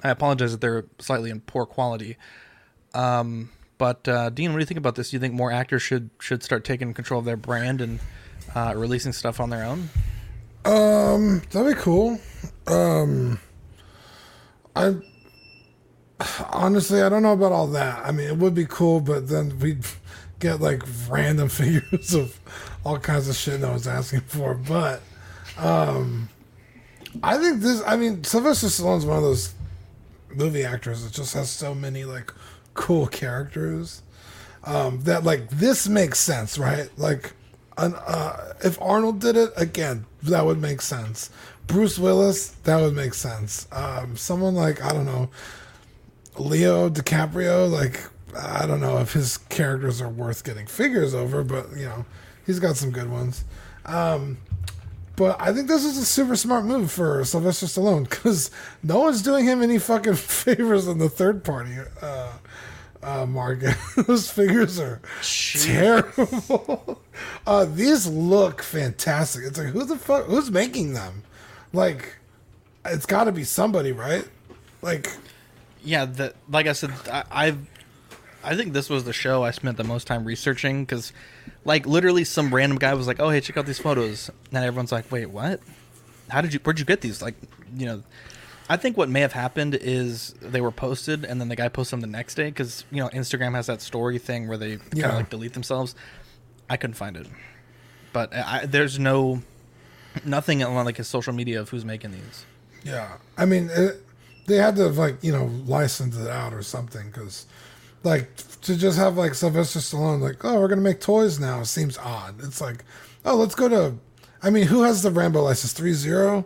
I apologize that they're slightly in poor quality. Um, but uh, Dean, what do you think about this? Do you think more actors should should start taking control of their brand and uh, releasing stuff on their own? Um, that'd be cool. Um, I honestly, I don't know about all that. I mean, it would be cool, but then we'd get like random figures of all kinds of shit that I was asking for. But um, I think this. I mean, Sylvester Stallone's one of those movie actors that just has so many like cool characters um, that like this makes sense, right? Like, an, uh, if Arnold did it again, that would make sense. Bruce Willis, that would make sense. Um, someone like I don't know, Leo DiCaprio, like I don't know if his characters are worth getting figures over, but you know, he's got some good ones. Um, but I think this is a super smart move for Sylvester Stallone because no one's doing him any fucking favors in the third party uh, uh, market. Those figures are terrible. uh, these look fantastic. It's like who the fuck who's making them? Like, it's got to be somebody, right? Like, yeah, the, like I said, I, I've I think this was the show I spent the most time researching because, like, literally some random guy was like, "Oh, hey, check out these photos," and everyone's like, "Wait, what? How did you? Where'd you get these?" Like, you know, I think what may have happened is they were posted, and then the guy posted them the next day because you know Instagram has that story thing where they kind of like delete themselves. I couldn't find it, but I, there's no nothing on like his social media of who's making these. Yeah, I mean, it, they had to have like you know license it out or something because, like, to just have like Sylvester Stallone like, oh, we're gonna make toys now seems odd. It's like, oh, let's go to, I mean, who has the Rambo license? Three zero.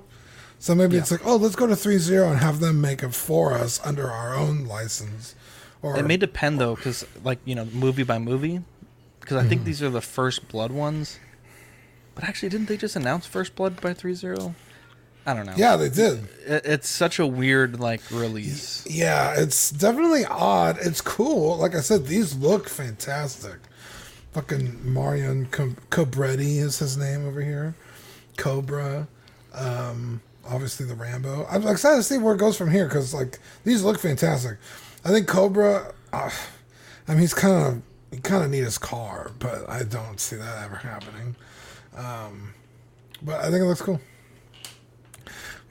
So maybe it's like, oh, let's go to three zero and have them make it for us under our own license. Or It may depend though, because like you know, movie by movie, because I think mm-hmm. these are the first blood ones. But actually, didn't they just announce first blood by 3-0? I don't know. Yeah, they did. It, it's such a weird like release. Yeah, it's definitely odd. It's cool. Like I said, these look fantastic. Fucking Marion Com- Cobretti is his name over here. Cobra. Um, obviously the Rambo. I'm excited to see where it goes from here because like these look fantastic. I think Cobra. Uh, I mean, he's kind of he kind of need his car, but I don't see that ever happening. Um, but I think it looks cool.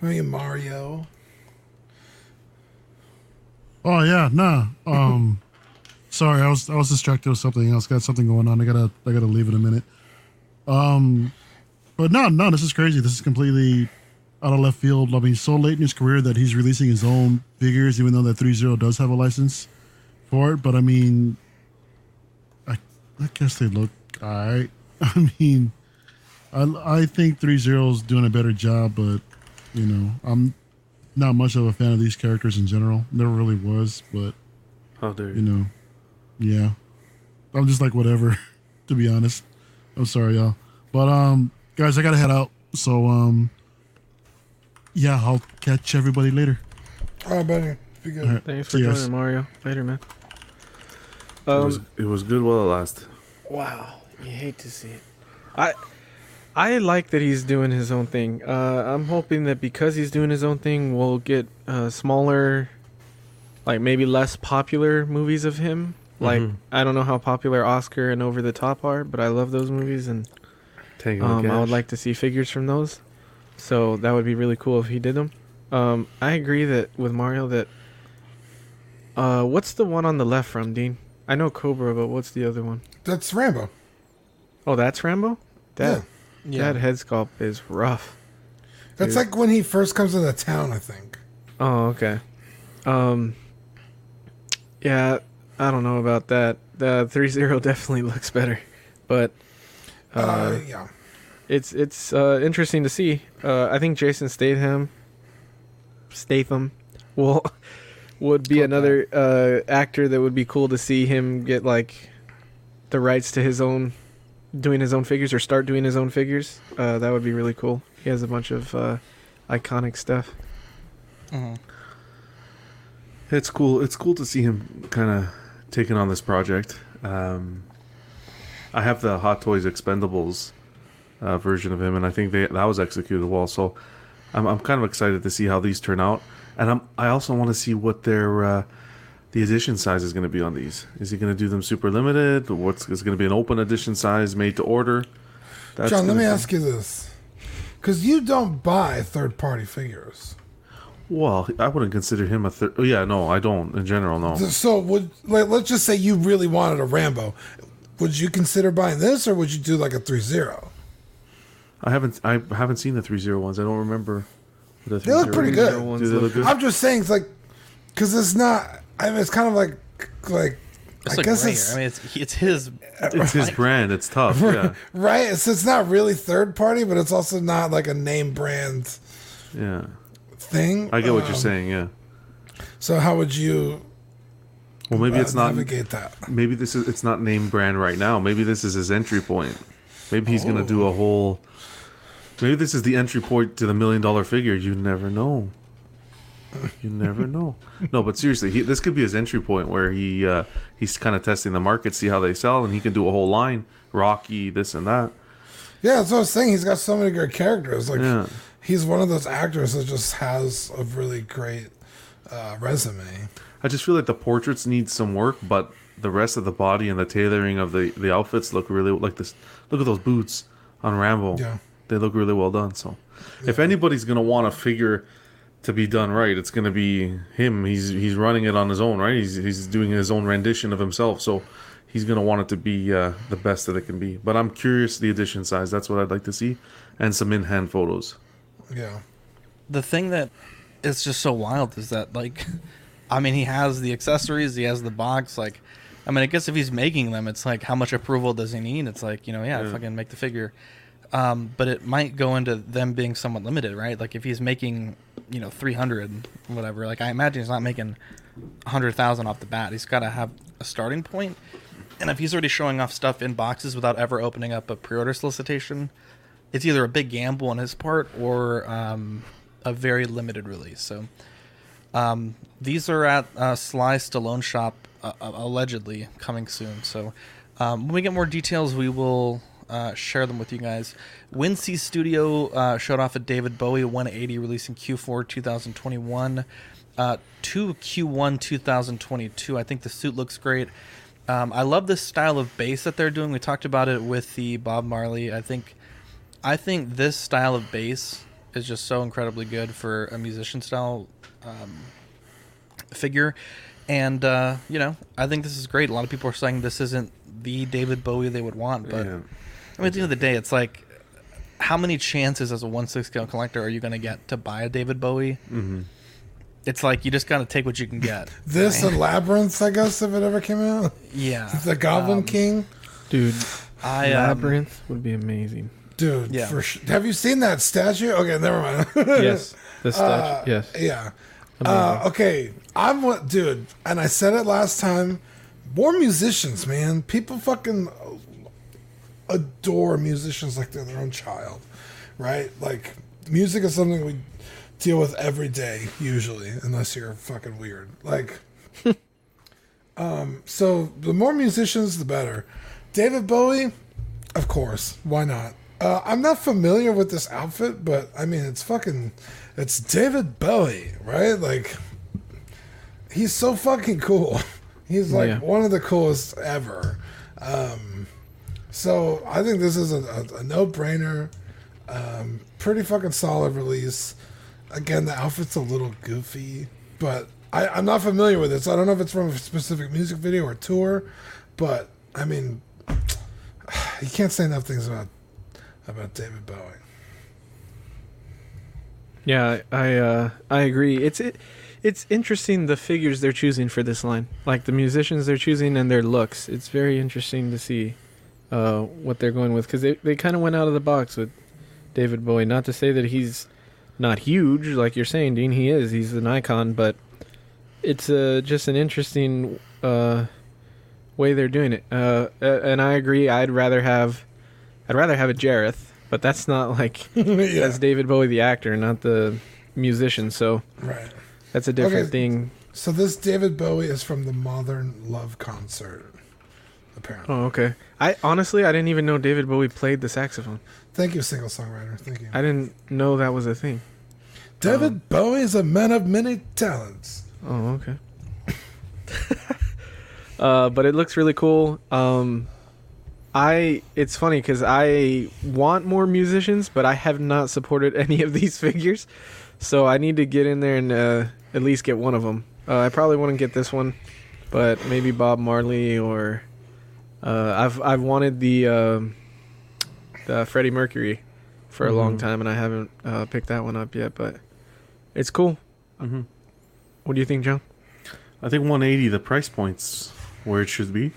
Maybe Mario. Oh yeah, nah. Um, sorry, I was I was distracted with something else. Got something going on. I gotta I gotta leave in a minute. Um, but no, no, this is crazy. This is completely out of left field. I mean, so late in his career that he's releasing his own figures, even though that 3-0 does have a license for it. But I mean, I I guess they look alright. I mean, I I think 3-0 is doing a better job, but you know, I'm not much of a fan of these characters in general. Never really was, but How dare you know, yeah. I'm just like whatever, to be honest. I'm sorry, y'all. But um, guys, I gotta head out. So um, yeah, I'll catch everybody later. All right, buddy. Be good. All right, Thanks for see joining, guys. Mario. Later, man. it, was, Um, it was good while it lasted. Wow, you hate to see it. I I like that he's doing his own thing. Uh, I'm hoping that because he's doing his own thing, we'll get uh, smaller, like maybe less popular movies of him. Like Mhm. I don't know how popular Oscar and Over the Top are, but I love those movies, and Tango and um, I would like to see figures from those. So that would be really cool if he did them. Um, I agree that with Mario that. Uh, what's the one on the left from Dean? I know Cobra, but what's the other one? That's Rambo. Oh, that's Rambo. That Yeah. That head sculpt is rough. That's Dude. like when he first comes into town, I think. Oh, okay. Um. Yeah, I don't know about that. The three zero definitely looks better, but uh, Uh, yeah. it's it's uh, interesting to see. Uh, I think Jason Statham, Statham, will would be another uh, actor that would be cool to see him get like the rights to his own doing his own figures or start doing his own figures. Uh, that would be really cool. He has a bunch of uh, iconic stuff. Mhm. It's cool. It's cool to see him kind of taking on this project. Um, I have the Hot Toys Expendables uh, version of him, and I think they, that was executed well. So I'm, I'm kind of excited to see how these turn out, and I'm I also want to see what their uh, the edition size is going to be on these. Is he going to do them super limited? What's is going to be an open edition size made to order? That's John, let me ask you this. Because you don't buy third party figures. Well, I wouldn't consider him a third. Oh, yeah, no, I don't. In general, no. So would like let's just say you really wanted a Rambo. Would you consider buying this or would you do like a 3-0? I haven't I haven't seen the three zero ones. I don't remember. The They look pretty good. Do they look good? I'm just saying it's like because it's not I mean it's kind of like like It's I like guess rare. it's I mean, it's it's his. It's his brand. It's tough. Yeah, right. So it's not really third party, but it's also not like a name brand yeah. thing. I get what you're Um, saying. Yeah. So how would you? Well, maybe uh, it's not. navigate that. Maybe this is. It's not name brand right now. Maybe this is his entry point. Maybe he's gonna do a whole. Maybe this is the entry point to the million dollar figure. You never know. You never know. No, but seriously, he, this could be his entry point where he uh, he's kind of testing the market, see how they sell, and he can do a whole line, Rocky, this and that. Yeah, that's what I was saying. He's got so many great characters. Like Yeah. he's one of those actors that just has a really great uh, resume. I just feel like the portraits need some work, but the rest of the body and the tailoring of the, the outfits look really like this. Look at those boots on Rambo. Yeah. They look really well done. So, if anybody's gonna want to figure to be done right, it's gonna be him. He's he's running it on his own, right? He's he's doing his own rendition of himself. So, he's gonna want it to be uh, the best that it can be. But I'm curious the edition size. That's what I'd like to see, and some in hand photos. Yeah. The thing that is just so wild is that like, I mean, he has the accessories, he has the box. Like, I mean, I guess if he's making them, it's like how much approval does he need? It's like you know, yeah, Yeah. fucking make the figure. Um, but it might go into them being somewhat limited, right? Like if he's making, you know, three hundred, whatever. Like I imagine he's not making hundred thousand off the bat. He's got to have a starting point. And if he's already showing off stuff in boxes without ever opening up a pre-order solicitation, it's either a big gamble on his part or um, a very limited release. So um, these are at uh, Sly Stallone shop, uh, uh, allegedly coming soon. So um, when we get more details, we will uh, share them with you guys. Wincy Studio uh, showed off a David Bowie 180 release in Q4 2021 uh, to Q1 2022. I think the suit looks great. Um, I love this style of base that they're doing. We talked about it with the Bob Marley. I think, I think this style of base is just so incredibly good for a musician style um, figure. And uh, you know, I think this is great. A lot of people are saying this isn't the David Bowie they would want, but Yeah. I mean, at the end of the day, it's like, how many chances as a one six scale collector are you going to get to buy a David Bowie? Mm-hmm. It's like you just got to take what you can get. This right? and Labyrinth, I guess, if it ever came out. Yeah. The Goblin Um, King. Dude, I, um, Labyrinth would be amazing. Dude, Yeah. for sh- have you seen that statue? Okay, never mind. Yes, the statue, Uh, yes. Yeah. Uh, okay, I'm what, dude, and I said it last time. More musicians, man. People fucking adore musicians like they're their own child, right? Like, music is something we deal with every day, usually, unless you're fucking weird. Like, um, so the more musicians, the better. David Bowie, of course, why not? Uh, I'm not familiar with this outfit, but I mean, it's fucking, it's David Bowie, right? Like, he's so fucking cool. He's like Yeah. one of the coolest ever. Um, so I think this is a, a, a no-brainer. Um, pretty fucking solid release. Again, the outfit's a little goofy, but I, I'm not familiar with it, so I don't know if it's from a specific music video or tour. But I mean, you can't say enough things about about David Bowie. Yeah, I uh, I agree. It's it, it's interesting the figures they're choosing for this line, like the musicians they're choosing and their looks. It's very interesting to see uh, what they're going with because they they kind of went out of the box with David Bowie. Not to say that he's not huge, like you're saying, Dean. He is. He's an icon, but it's uh, just an interesting uh, way they're doing it. Uh, and I agree. I'd rather have I'd rather have a Jareth, but that's not like Yeah. that's David Bowie the actor, not the musician. So Right. that's a different Okay. thing. So this David Bowie is from the Modern Love concert, apparently. Oh, okay. I honestly I didn't even know David Bowie played the saxophone. Thank you, single songwriter. Thank you. I didn't know that was a thing. David Bowie is a man of many talents. Oh, okay. uh, but it looks really cool. Um, I it's funny because I want more musicians, but I have not supported any of these figures, so I need to get in there and uh, at least get one of them. Uh, I probably wouldn't get this one, but maybe Bob Marley or uh, I've I've wanted the um the Freddie Mercury for a long Mhm. time, and I haven't uh, picked that one up yet. But it's cool. Mm-hmm. What do you think, John? I think 180. The price points where it should be.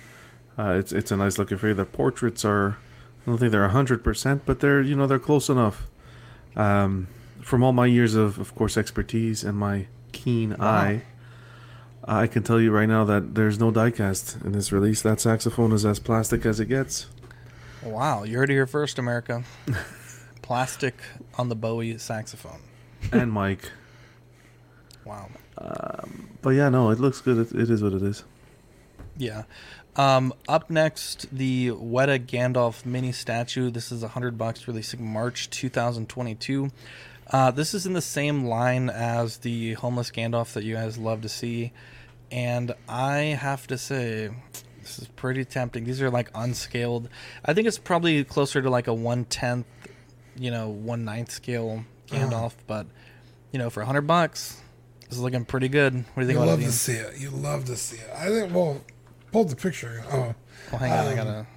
Uh, it's it's a nice looking figure. The portraits are. I don't think they're hundred percent, but they're you know they're close enough. Um, from all my years of of course expertise and my keen eye, I can tell you right now that there's no diecast in this release. That saxophone is as plastic as it gets. Wow, you heard it here first, America. Plastic on the Bowie saxophone. and Mike. Wow. Um, but yeah, no, it looks good. It, it is what it is. Yeah. Um, up next, the Weta Gandalf mini statue. This is a hundred bucks, releasing March 2022. Uh, this is in the same line as the homeless Gandalf that you guys love to see, and I have to say, this is pretty tempting. These are like unscaled. I think it's probably closer to like a one tenth, you know, one ninth scale Gandalf, but you know, for a hundred bucks, this is looking pretty good. What do you think You love to see it. You love to see it. I think. Well, pull the picture. Oh, Well, hang on, I Um, gotta.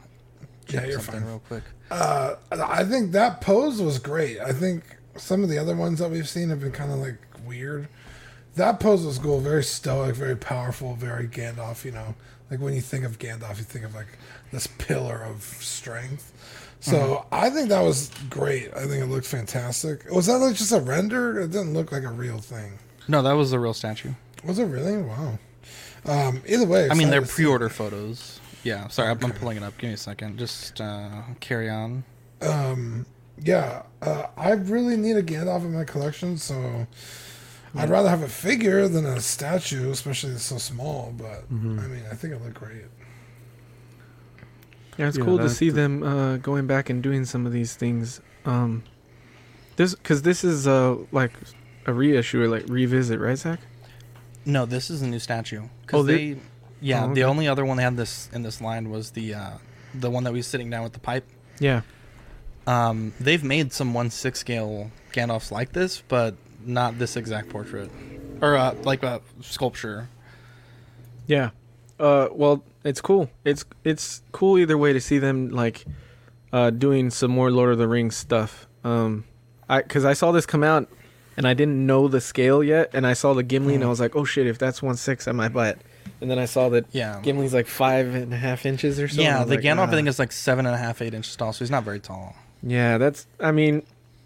Yeah, you're fine. Real quick. Uh, I think that pose was great. I think some of the other ones that we've seen have been kind of like weird. That pose was cool. Very stoic, very powerful, very Gandalf. You know, like when you think of Gandalf, you think of like this pillar of strength. So Mm-hmm. I think that was great. I think it looked fantastic. Was that like just a render? It didn't look like a real thing. No, that was the real statue. Was it really? Wow. Um, either way, I mean, they're excited to see pre-order photos. Yeah, sorry, I'm, I'm pulling it up. Give me a second. Just uh, carry on. Um, yeah, uh, I really need a Gandalf in my collection, so I'd rather have a figure than a statue, especially it's so small. But Mhm. I mean, I think it looked great. Yeah, it's Yeah, cool to see the- them uh, going back and doing some of these things. Um, this because this is uh like a reissue or like revisit, right, Zach? No, this is a new statue. 'Cause Oh, they- they, yeah, Oh, the only other one they had this in this line was the uh, the one that was sitting down with the pipe. Yeah. Um, they've made some one six scale Gandalfs like this, but not this exact portrait, or uh, like a sculpture. Yeah. Uh, well, it's cool. It's it's cool either way to see them like uh, doing some more Lord of the Rings stuff. Um, I because I saw this come out and I didn't know the scale yet, and I saw the Gimli and I was like, oh shit, if that's one six, I might buy it. And then I saw that Yeah. Gimli's like five and a half inches or so. yeah, the like, Gandalf "Ah." I think is like seven and a half, eight inches tall, so he's not very tall. Yeah, that's. I mean,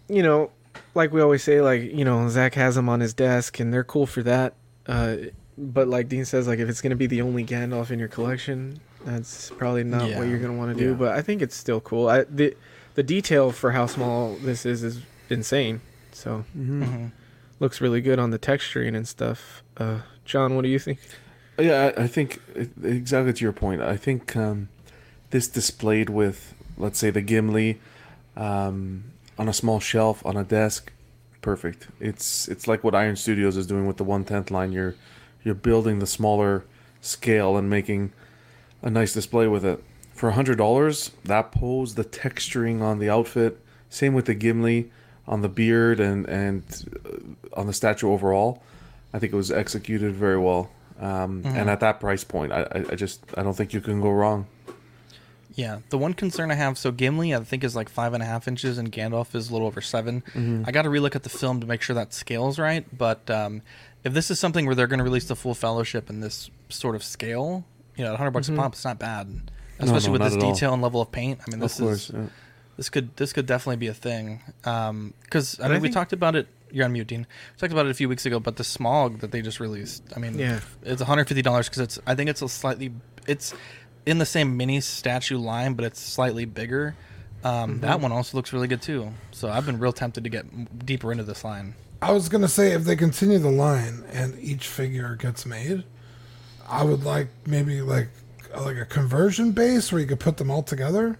you know, like we always say, like you know, Zach has them on his desk, and they're cool for that. Uh, but like Dean says, like if it's gonna be the only Gandalf in your collection, that's probably not Yeah. what you're gonna want to do. Yeah. But I think it's still cool. I the the detail for how small this is is insane. So Mm-hmm. looks really good on the texturing and stuff. Uh, John, what do you think? Yeah, I, I think exactly to your point. I think um, this displayed with, let's say, the Gimli um, on a small shelf on a desk, perfect. It's it's like what Iron Studios is doing with the one tenth line. You're you're building the smaller scale and making a nice display with it. For a hundred dollars, that pose, the texturing on the outfit, same with the Gimli on the beard and and uh, on the statue overall. I think it was executed very well. Um, Mhm. And at that price point, I, I, I just I don't think you can go wrong. Yeah, the one concern I have, so Gimli I think is like five and a half inches, and Gandalf is a little over 7 Mhm. I got to relook at the film to make sure that scale's right. But um, if this is something where they're going to release the full Fellowship in this sort of scale, you know, at 100 bucks Mhm. a pop, it's not bad, especially no, with this at all. detail and level of paint. I mean, this course, is yeah. this could this could definitely be a thing. Because I But mean, I we talked about it. You're on mute, Dean. We talked about it a few weeks ago, but the Smaug that they just released. I mean, Yeah. it's 150 dollars because it's. I think it's a slightly. It's in the same mini statue line, but it's slightly bigger. Um, That Mhm. one also looks really good too. So I've been real tempted to get deeper into this line. I was gonna say if they continue the line and each figure gets made, I would like maybe like like a conversion base where you could put them all together.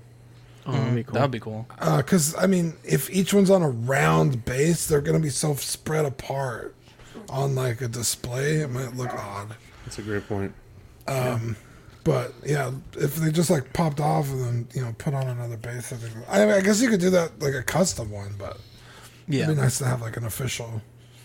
Oh, that'd be cool. That would be cool. Because I mean, if each one's on a round base, they're gonna be so spread apart on like a display. It might look odd. That's a great point. Um, but yeah, if they just like popped off and then you know put on another base, I think. I, mean, I guess you could do that like a custom one, but Yeah. it'd be nice to have like an official.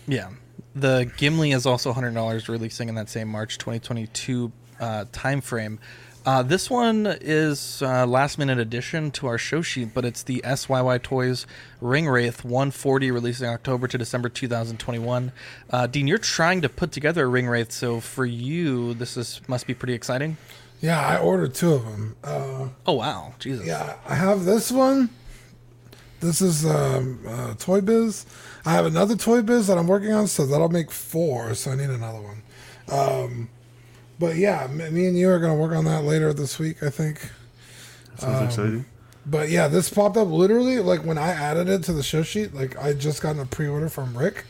Yeah. The Gimli is also $100 releasing in that same March 2022 uh, time frame. Uh, this one is uh, last minute addition to our show sheet, but it's the SYY Toys Ring Wraith 140 releasing October to December 2021. Uh, Dean, you're trying to put together a Ring Wraith, so for you, this is must be pretty exciting. Yeah, I ordered two of them. Uh, Oh wow, Jesus! Yeah, I have this one. This is um, uh, Toy Biz. I have another Toy Biz that I'm working on, so that'll make four. So I need another one. Um, but yeah, m- me and you are gonna work on that later this week, I think. Sounds Um, exciting. But yeah, this popped up literally like when I added it to the show sheet. Like I just gotten a pre-order from Rick.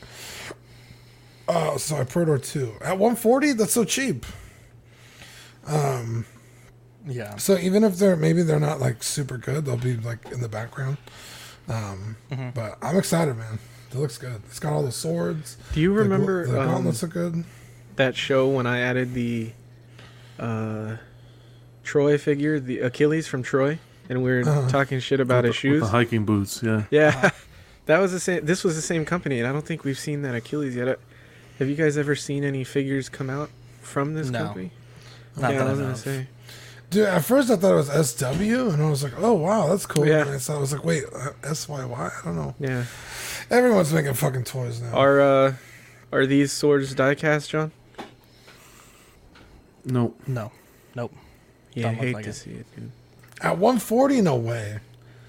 Uh, so I pre-ordered two at 140. That's so cheap. Um, Yeah. so even if they're maybe they're not like super good, they'll be like in the background. Um, Mhm. but I'm excited, man. It looks good. It's got all the swords. Do you remember the um, gauntlets look good? that show when I added the uh, Troy figure, the Achilles from Troy, and we were Uh-huh. talking shit about With his the- with shoes? the hiking boots, yeah. Yeah, that was the same. This was the same company, and I don't think we've seen that Achilles yet. Uh, Have you guys ever seen any figures come out from this No. company? Not yeah, that I I was know gonna say. Dude, at first I thought it was SW, and I was like, "Oh wow, that's cool." Yeah. And I saw, I was like, "Wait, uh, SYY? I don't know." Yeah. Everyone's making fucking toys now. Are uh, are these swords die cast, John? No. No. Nope. Yeah, I Don't look hate like to it. see it, dude. At 140, no way.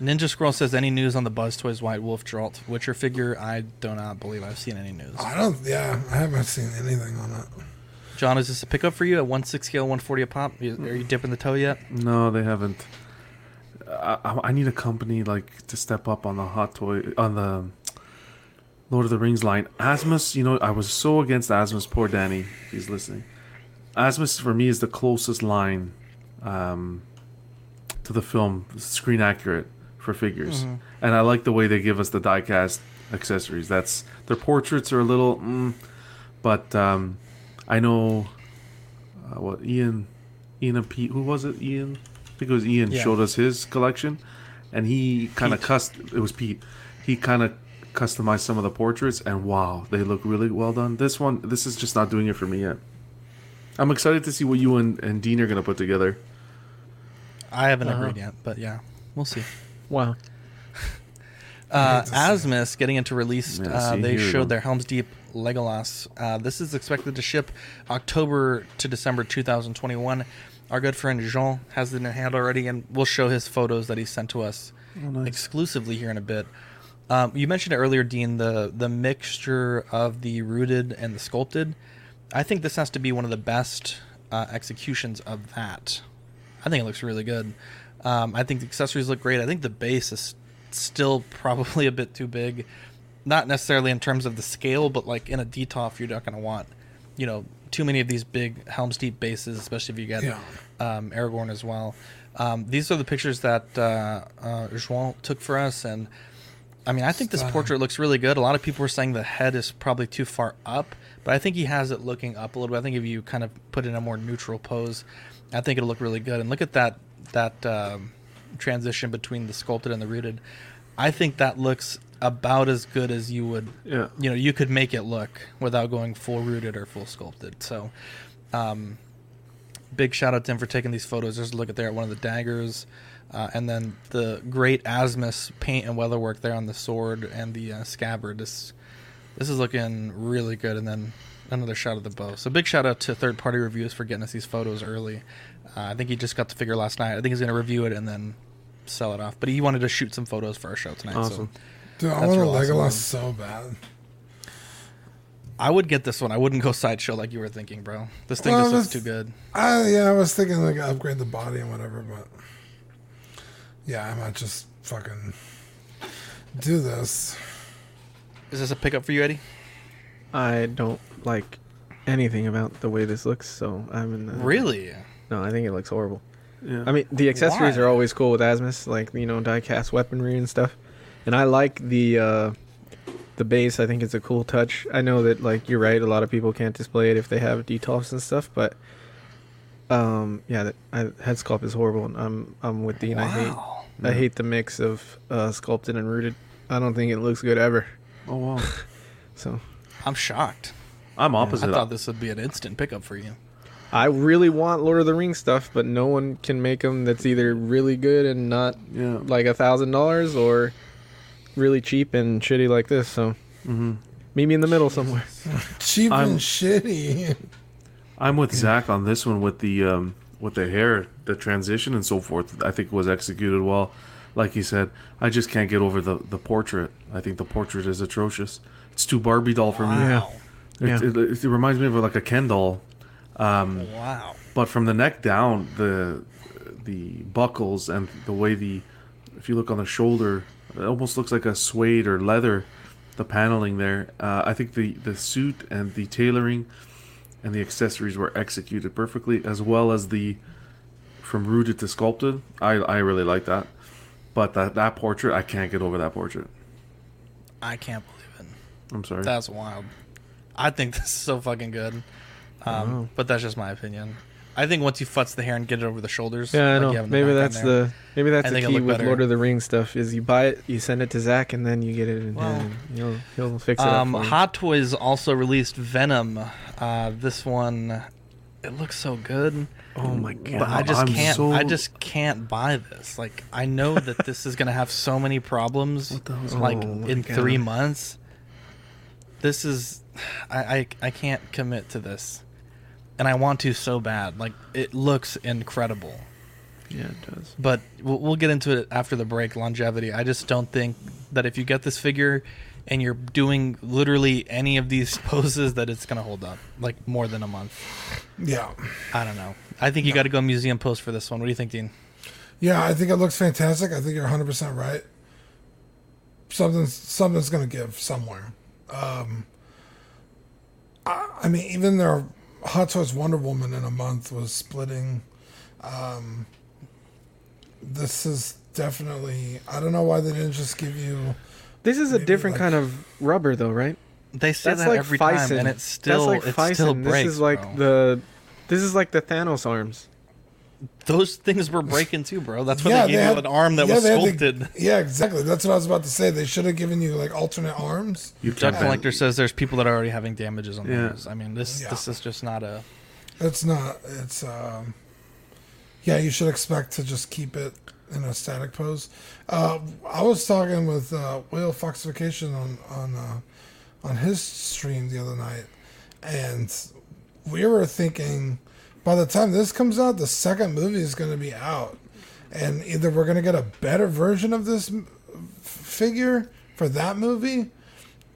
Ninja Scroll says any news on the Buzz Toys White Wolf Geralt Witcher figure? I do not believe I've seen any news. I don't. Yeah, I haven't seen anything on that. John, is this a pickup for you at one six scale, one forty a pop? Are you- dipping the toe yet? No, they haven't. I, I need a company like to step up on the hot toy on the Lord of the Rings line. Asmus, you know, I was so against Asmus. Poor Danny, he's listening. Asmus for me is the closest line um, to the film, screen accurate for figures, Mhm. and I like the way they give us the diecast accessories. That's their portraits are a little, mm, but um, I know uh, what Ian, Ian and Pete. Who was it? Ian. I think it was Ian Yeah. showed us his collection, and he kind of Pete. cust. It was Pete. He kind of customized some of the portraits, and wow, they look really well done. This one, this is just not doing it for me yet. I'm excited to see what you and, and Dean are gonna put together. I haven't Uh-huh. agreed yet, but yeah, we'll see. Wow. Uh, hate to see Asmus getting into release. Yeah, uh, they showed go. their Helm's Deep Legolas. Uh, this is expected to ship October to December 2021. Our good friend Jean has it in hand already, and we'll show his photos that he sent to us exclusively here in a bit. Um, you mentioned it earlier, Dean, the the mixture of the rooted and the sculpted. I think this has to be one of the best uh, executions of that. I think it looks really good. Um, I think the accessories look great. I think the base is still probably a bit too big. Not necessarily in terms of the scale, but like in a Detolf, you're not going to want, you know, too many of these big Helm's Deep bases, especially if you get Yeah. um, Aragorn as well. Um, these are the pictures that uh, uh, Juan took for us, and I mean, I think this portrait looks really good. A lot of people were saying the head is probably too far up, but I think he has it looking up a little bit. I think if you kind of put it in a more neutral pose, I think it'll look really good. And look at that that um, transition between the sculpted and the rooted. I think that looks about as good as you would, Yeah. you know, you could make it look without going full rooted or full sculpted. So, um, big shout out to him for taking these photos. Just look at there at one of the daggers, uh, and then the great Asmus paint and weather work there on the sword and the uh, scabbard. This this is looking really good. And then another shot of the bow. So big shout out to third party reviews for getting us these photos early. Uh, I think he just got the figure last night. I think he's gonna review it and then sell it off. But he wanted to shoot some photos for our show tonight. Awesome. Dude, I That's want a real awesome. So bad. I would get this one. I wouldn't go sideshow like you were thinking, bro. This thing Well, just looks too good. I yeah, I was thinking like upgrade the body and whatever, but yeah, I might just fucking do this. Is this a pickup for you, Eddie? I don't like anything about the way this looks, so I'm in the. Really? No, I think it looks horrible. Yeah. I mean, the accessories Why? are always cool with Asmus, like you know, die-cast weaponry and stuff. And I like the uh, the base. I think it's a cool touch. I know that like you're right. A lot of people can't display it if they have detolfs and stuff, but um, yeah, that I, head sculpt is horrible. And I'm I'm with Dean. I hate Wow. I hate the mix of uh, sculpted and rooted. I don't think it looks good ever. Oh wow. So I'm shocked. I'm opposite. I thought this would be an instant pickup for you. I really want Lord of the Rings stuff, but no one can make them that's either really good and not yeah. like a thousand dollars or really cheap and shitty like this. So hmm meet me in the middle somewhere. Cheap I'm- and shitty. I'm with Zach on this one with the um, with the hair, the transition, and so forth. I think was executed well. Like he said, I just can't get over the the portrait. I think the portrait is atrocious. It's too Barbie doll for me. Wow. It, Yeah. it, it reminds me of like a Ken doll. Um, Wow. but from the neck down, the the buckles and the way the if you look on the shoulder, it almost looks like a suede or leather. The paneling there, uh, I think the the suit and the tailoring and the accessories were executed perfectly, as well as the from rooted to sculpted. I I really like that, but that that portrait, I can't get over that portrait. I can't believe it. I'm sorry. That's wild. I think this is so fucking good. Um, But that's just my opinion. I think once you futz the hair and get it over the shoulders, Yeah, I like know. have in maybe that's there, the maybe that's the key with better. Lord of the Rings stuff. Is you buy it, you send it to Zach, and then you get it in Well, hand. and He'll he'll fix it Um, up. Hot Toys also released Venom. Uh, this one, it looks so good. Oh my god! But I just I'm can't. so- I just can't buy this. Like I know that this is gonna have so many problems. like Oh in God. three months. This is, I, I I can't commit to this, and I want to so bad. Like it looks incredible, yeah, it does. but we'll, we'll get into it after the break. Longevity. I just don't think that if you get this figure, and you're doing literally any of these poses, that it's gonna hold up like more than a month. Yeah. I don't know. I think you got to go museum pose for this one. What do you think, Dean? Yeah, I think it looks fantastic. I think you're 100% right. Something something's going to give somewhere. Um, I, I mean, even their Hot Toys Wonder Woman in a month was splitting. Um, this is definitely. I don't know why they didn't just give you. This is a different like- kind of rubber, though, right? They say That's that like every time, and it's still That's like it still breaks. This is like bro. the. This is like the Thanos arms. Those things were breaking too, bro. That's why Yeah, they gave they you an arm that yeah, was they had the- sculpted. yeah, exactly. That's what I was about to say. They should have given you like alternate arms. You Doug can't. Collector says there's people that are already having damages on Yeah. those. I mean, this Yeah. this is just not a. It's not. It's um. Yeah, you should expect to just keep it in a static pose. Uh, I was talking with uh, Will Foxification on on uh, on his stream the other night, and we were thinking by the time this comes out, the second movie is going to be out, and either we're going to get a better version of this figure for that movie,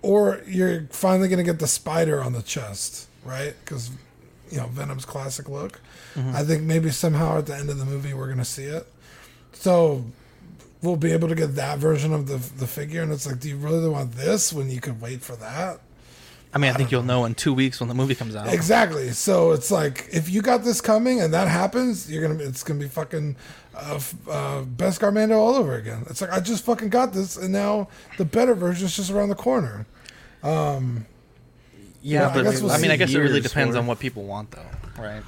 or you're finally going to get the spider on the chest, right? Because you know Venom's classic look. Mm-hmm. I think maybe somehow at the end of the movie we're going to see it. So we'll be able to get that version of the the figure, and it's like, do you really want this when you could wait for that? I mean, I, think you'll know in two weeks when the movie comes out. Exactly. So it's like if you got this coming and that happens, you're gonna it's gonna be fucking uh, f- uh, Beskar Mando all over again. It's like I just fucking got this, and now the better version is just around the corner. Um, Yeah, Well, I but guess we'll I mean, I guess it really depends for on what people want, though, right?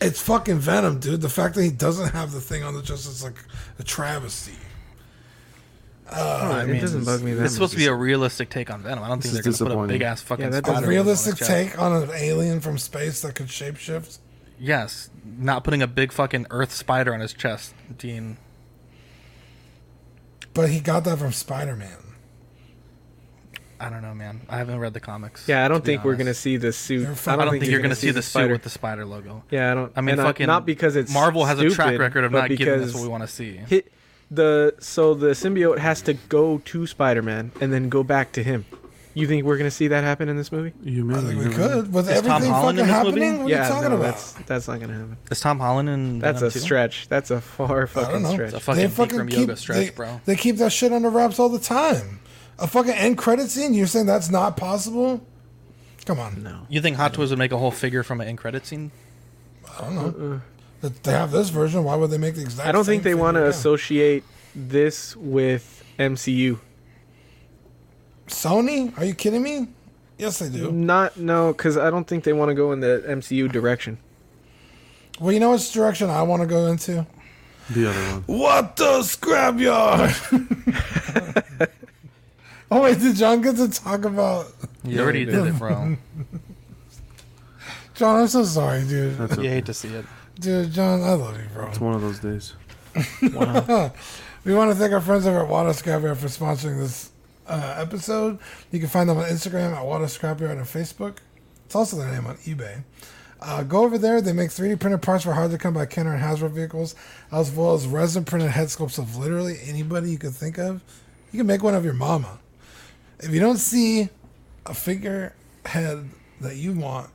it's fucking Venom, dude. The fact that he doesn't have the thing on the chest is like a travesty. Oh, I it doesn't bug me that It's supposed to be a realistic take on Venom. I don't think This they're going to put a big ass fucking Yeah, that spider doesn't- A on his realistic chest. take on an alien from space that could shapeshift. Yes, not putting a big fucking Earth spider on his chest, Dean. But he got that from Spider Man. I don't know, man. I haven't read the comics. Yeah, I don't be think we're honest. gonna see the suit. You're I don't, I don't think, you're gonna going to see the suit with the spider logo. Yeah, I don't. I mean, and fucking not because it's Marvel has a track stupid, record of but not giving us because what we want to see. Hit the so the symbiote has to go to Spider-Man and then go back to him. You think we're gonna see that happen in this movie? You may I think we could. With Is Tom everything Holland fucking in this movie? happening, what are yeah, you talking no, about? that's that's not gonna happen. Is Tom Holland in That's Venom a too? stretch. That's a far fucking know. stretch. a fucking Bikram yoga keep, stretch, they, bro. They keep that shit under wraps all the time. A fucking end credit scene. You're saying that's not possible? Come on. No. You think Hot Toys would make a whole figure from an end credit scene? I don't know. Uh-uh. If they have this version, why would they make the exact? I don't same think they want to associate this with MCU. Sony? Are you kidding me? Yes, they do. Not no, because I don't think they want to go in the MCU direction. Well, you know which direction I want to go into? The other one. What the scrapyard? oh wait, did John get to talk about? You already did it, bro. John, I'm so sorry, dude. That's you okay. hate to see it. Dude, John, I love you, bro. It's one of those days. we want to thank our friends over at Water Scrapyard for sponsoring this uh, episode. You can find them on Instagram at Water Scrapyard and Facebook. It's also their name on eBay. Uh, go over there. They make 3D printed parts for hard to come by Kenner and Hasbro vehicles, as well as resin printed head sculpts of literally anybody you could think of. You can make one of your mama. If you don't see a figure head that you want,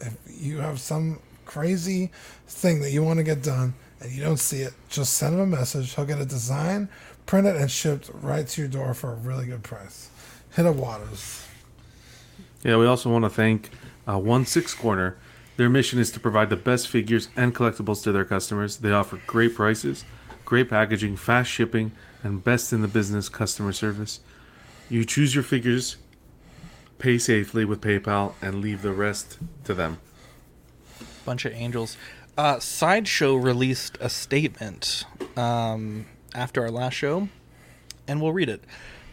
if you have some crazy thing that you want to get done and you don't see it, just send him a message. He'll get a design, print it, and shipped right to your door for a really good price. Hit up Waters. Yeah, we also want to thank uh, One Six Corner. Their mission is to provide the best figures and collectibles to their customers. They offer great prices, great packaging, fast shipping, and best in the business customer service. You choose your figures, pay safely with PayPal, and leave the rest to them. Bunch of angels. Uh, Sideshow released a statement um, after our last show, and we'll read it.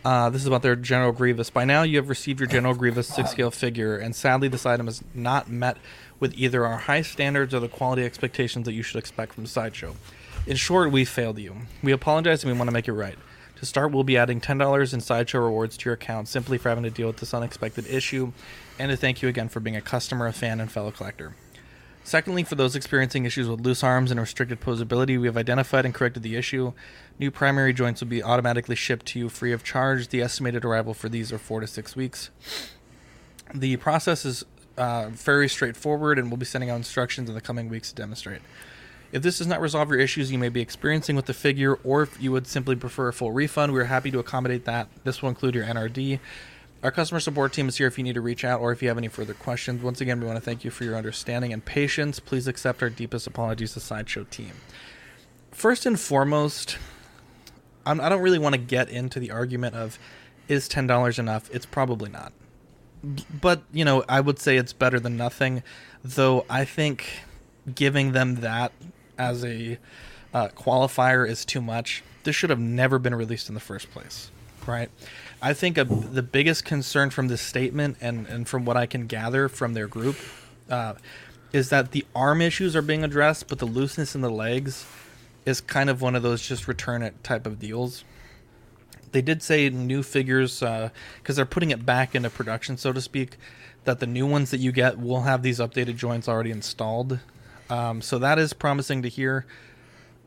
Uh, this is about their General Grievous. By now, you have received your General Grievous six scale figure, and sadly, this item has not met with either our high standards or the quality expectations that you should expect from Sideshow. In short, we failed you. We apologize and we want to make it right. To start, we'll be adding $10 in Sideshow rewards to your account simply for having to deal with this unexpected issue, and to thank you again for being a customer, a fan, and fellow collector. Secondly, for those experiencing issues with loose arms and restricted posability, we have identified and corrected the issue. New primary joints will be automatically shipped to you free of charge. The estimated arrival for these are four to six weeks. The process is uh, very straightforward, and we'll be sending out instructions in the coming weeks to demonstrate. If this does not resolve your issues you may be experiencing with the figure, or if you would simply prefer a full refund, we are happy to accommodate that. This will include your NRD. Our customer support team is here if you need to reach out or if you have any further questions. Once again, we want to thank you for your understanding and patience. Please accept our deepest apologies to Sideshow team. First and foremost, I'm, I don't really want to get into the argument of is $10 enough? It's probably not. But, you know, I would say it's better than nothing, though I think giving them that as a uh, qualifier is too much. This should have never been released in the first place, right? I think a, the biggest concern from this statement, and, and from what I can gather from their group, uh, is that the arm issues are being addressed, but the looseness in the legs is kind of one of those just return it type of deals. They did say new figures, because uh, they're putting it back into production, so to speak, that the new ones that you get will have these updated joints already installed. Um, so that is promising to hear.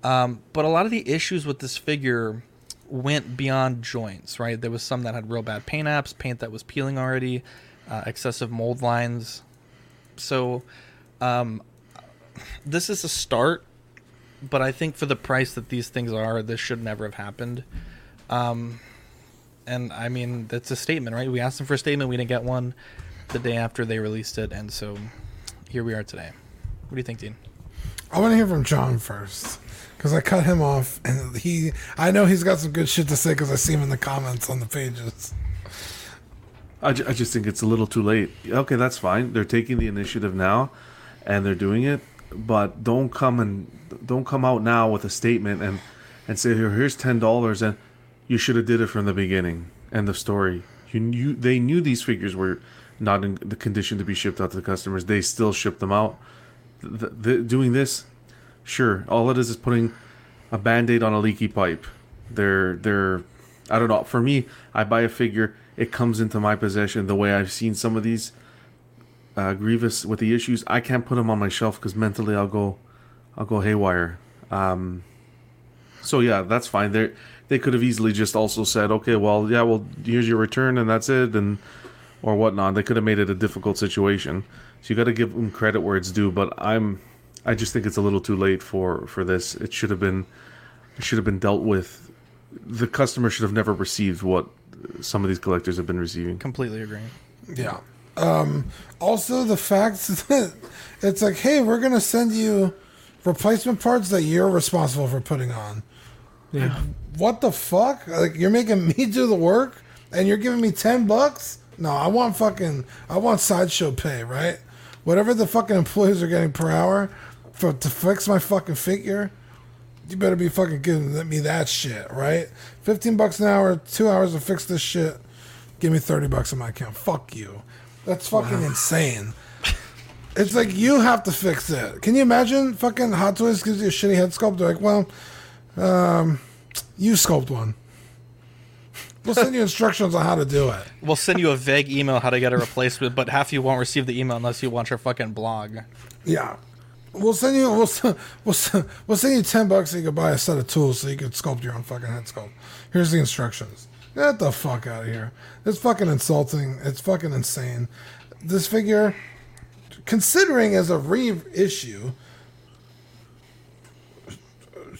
Um, but a lot of the issues with this figure went beyond joints, right? There was some that had real bad paint apps, paint that was peeling already, uh, excessive mold lines. So, um, this is a start, but I think for the price that these things are, this should never have happened. Um, and I mean, that's a statement, right? We asked them for a statement, we didn't get one the day after they released it, and so here we are today. What do you think, Dean? I want to hear from John first because I cut him off, and he. I know he's got some good shit to say because I see him in the comments on the pages. I, ju- I just think it's a little too late. Okay, that's fine. They're taking the initiative now, and they're doing it. But don't come and don't come out now with a statement and and say here here's ten dollars and you should have did it from the beginning. End of story. You knew they knew these figures were not in the condition to be shipped out to the customers. They still shipped them out. The, the, doing this Sure, all it is is putting a band-aid on a leaky pipe. They're they're I don't know. For me, I buy a figure, it comes into my possession the way I've seen some of these uh, Grievous with the issues. I can't put them on my shelf because mentally I'll go I'll go haywire. Um, so yeah, that's fine. They they could have easily just also said, okay, well, yeah, well, here's your return and that's it, and or whatnot. They could have made it a difficult situation. So you got to give them credit where it's due. But I'm I just think it's a little too late for for this. It should have been it should have been dealt with. The customer should have never received what some of these collectors have been receiving. Completely agree. Yeah. Um, also, the fact that it's like, hey, we're gonna send you replacement parts that you're responsible for putting on. Yeah. Like, what the fuck? Like you're making me do the work and you're giving me ten bucks? No, I want fucking I want sideshow pay, right? Whatever the fucking employees are getting per hour, for to fix my fucking figure, you better be fucking giving me that shit, right? Fifteen bucks an hour, two hours to fix this shit. Give me thirty bucks in my account. Fuck you. That's fucking wow. insane. It's like you have to fix it. Can you imagine? Fucking Hot Toys gives you a shitty head sculpt. They're like, well, um, you sculpt one. We'll send you instructions on how to do it. We'll send you a vague email how to get a replacement, but half you won't receive the email unless you watch our fucking blog. Yeah, We'll send you. We'll we'll we'll send you ten bucks so you can buy a set of tools so you can sculpt your own fucking head sculpt. Here's the instructions. Get the fuck out of here. It's fucking insulting. It's fucking insane. This figure, considering as a reissue,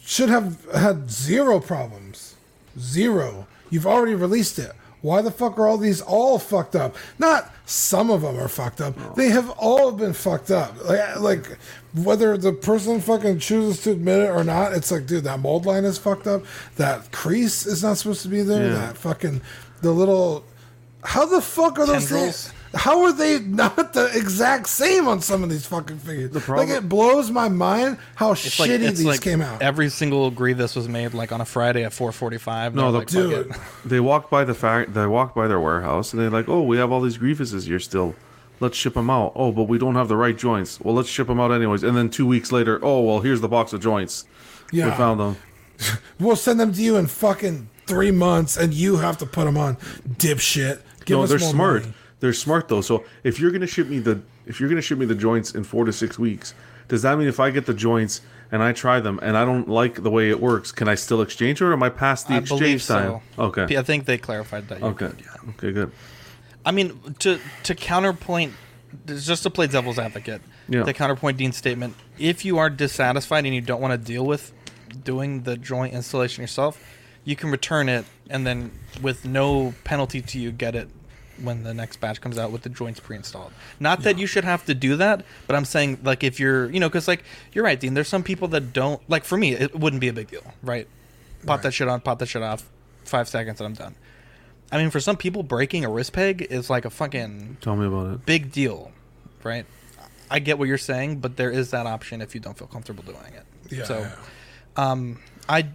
should have had zero problems. Zero. You've already released it. Why the fuck are all these all fucked up? Not some of them are fucked up. They have all been fucked up. Like, like whether the person fucking chooses to admit it or not, it's like, dude, that mold line is fucked up. That crease is not supposed to be there. Yeah. That fucking the little. How the fuck are those things? How are they not the exact same on some of these fucking figures? The problem, like it blows my mind how it's shitty like, these like came out. Every single Grievous was made like on a Friday at four forty five. No, the, like, dude, they walk by the fact they walk by their warehouse and they're like, "Oh, we have all these Grievouses here still. Let's ship them out." Oh, but we don't have the right joints. Well, let's ship them out anyways. And then two weeks later, oh well, here's the box of joints. Yeah, we found them. we'll send them to you in fucking three months, and you have to put them on, dipshit. Give no, us they're more smart. Money. They're smart though. So if you're gonna ship me the if you're going to ship me the joints in four to six weeks, does that mean if I get the joints and I try them and I don't like the way it works, can I still exchange or am I past the I exchange believe time? so. Okay. I think they clarified that. you Okay. could, yeah. Okay. Good. I mean, to to counterpoint, just to play devil's advocate, Yeah. to counterpoint Dean's statement, if you are dissatisfied and you don't want to deal with doing the joint installation yourself, you can return it and then with no penalty to you get it when the next batch comes out with the joints pre-installed. Not that you should have to do that, but I'm saying like if you're, you know, because like you're right, Dean. There's some people that don't like. For me, it wouldn't be a big deal, right? Pop that shit on, pop that shit off, five seconds, and I'm done. I mean, for some people, breaking a wrist peg is like a fucking Tell me about it. big deal, right? I get what you're saying, but there is that option if you don't feel comfortable doing it. Yeah, So, yeah. um, I,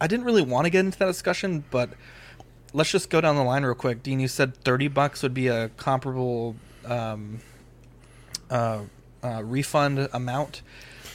I didn't really want to get into that discussion, but let's just go down the line real quick. Dean, you said thirty bucks would be a comparable, um, uh, uh, refund amount.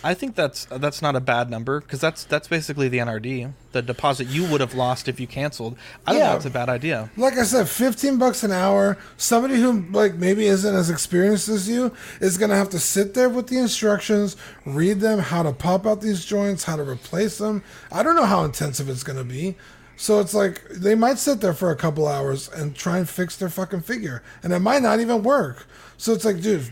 I think that's uh, that's not a bad number because that's that's basically the NRD, the deposit you would have lost if you canceled. I don't Yeah. think that's a bad idea. Like I said, fifteen bucks an hour. Somebody who like maybe isn't as experienced as you is gonna have to sit there with the instructions, read them, how to pop out these joints, how to replace them. I don't know how intensive it's gonna be. So it's like they might sit there for a couple hours and try and fix their fucking figure, and it might not even work. So it's like, dude,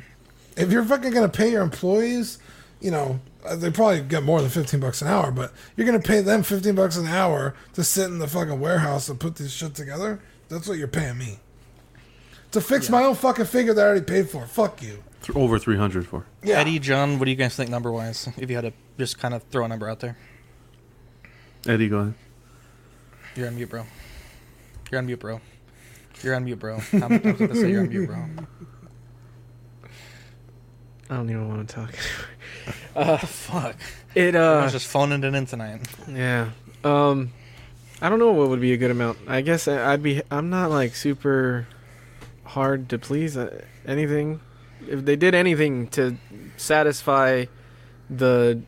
if you're fucking gonna pay your employees, you know, uh, they probably get more than fifteen bucks an hour, but you're gonna pay them fifteen bucks an hour to sit in the fucking warehouse and put this shit together. That's what you're paying me to fix my own fucking figure that I already paid for. Fuck you. Over 300 for. Yeah. Eddie, John, what do you guys think number wise? If you had to just kind of throw a number out there, Eddie, go ahead. you're on mute, bro. You're on mute, bro. You're on mute, bro. How many times did I say you're on mute, bro? I don't even want to talk. The fuck? It uh, I uh was just phoning it in tonight. yeah. Um I don't know what would be a good amount. I guess I- I'd be I'm not like super hard to please uh, anything. If they did anything to satisfy the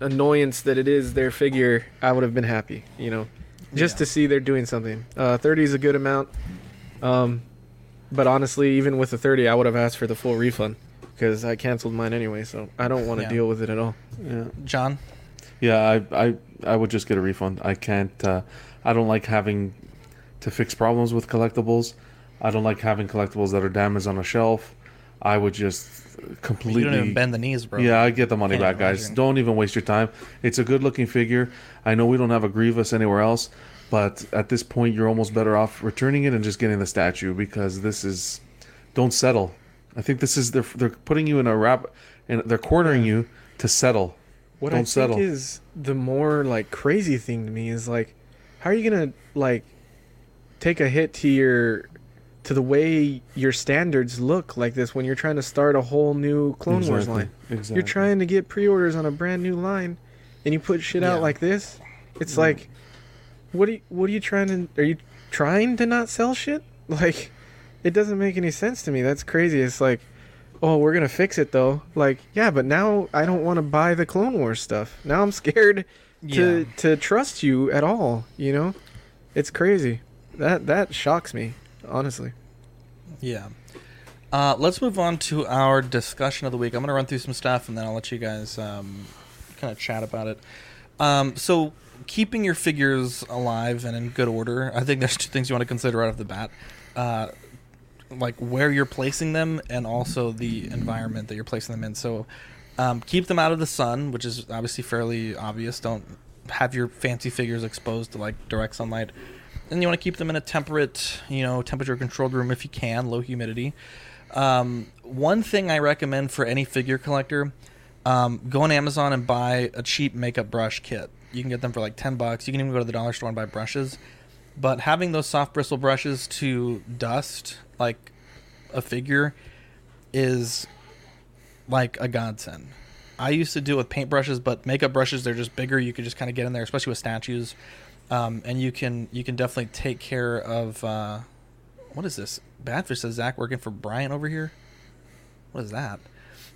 annoyance that it is their figure, I would have been happy, you know. Just Yeah. to see they're doing something. Uh 30 is a good amount. Um but honestly, even with the 30, I would have asked for the full refund because I canceled mine anyway, so I don't want to Yeah. deal with it at all. Yeah. John, Yeah, I, I, I would just get a refund. I can't. Uh, I don't like having to fix problems with collectibles. I don't like having collectibles that are damaged on a shelf. I would just completely. you don't even bend the knees, bro. Yeah, I get the money Can't back, guys. imagine. Don't even waste your time. It's a good-looking figure. I know we don't have a Grievous anywhere else, but at this point, you're almost better off returning it and just getting the statue because this is. Don't settle. I think this is they're they're putting you in a wrap and they're cornering you to settle. What don't I settle. think is the more like crazy thing to me is like, how are you gonna like take a hit to your to the way your standards look like this when you're trying to start a whole new Clone Wars Exactly, line? exactly. You're trying to get pre-orders on a brand new line, and you put shit Yeah. out like this. It's like, what are you, what are you trying to? Are you trying to not sell shit? Like, it doesn't make any sense to me. That's crazy. It's like, oh, we're gonna fix it though. Like, yeah, but now I don't want to buy the Clone Wars stuff. Now I'm scared to Yeah. to trust you at all. You know, it's crazy. That that shocks me, honestly. Yeah. Uh, let's move on to our discussion of the week. I'm going to run through some stuff and then I'll let you guys um, kind of chat about it. Um, so, keeping your figures alive and in good order, I think there's two things you want to consider right off the bat. Uh, like where you're placing them and also the environment that you're placing them in. So, um, keep them out of the sun, which is obviously fairly obvious. Don't have your fancy figures exposed to like direct sunlight. And you want to keep them in a temperate, you know, temperature controlled room if you can, low humidity. Um, one thing I recommend for any figure collector, um, go on Amazon and buy a cheap makeup brush kit. You can get them for like ten bucks. You can even go to the dollar store and buy brushes. But having those soft bristle brushes to dust like a figure is like a godsend. I used to do it with paint brushes, but makeup brushes they're just bigger. You could just kind of get in there, especially with statues, um, and you can you can definitely take care of. Uh, what is this? Badfish says Zach working for Brian over here. What is that?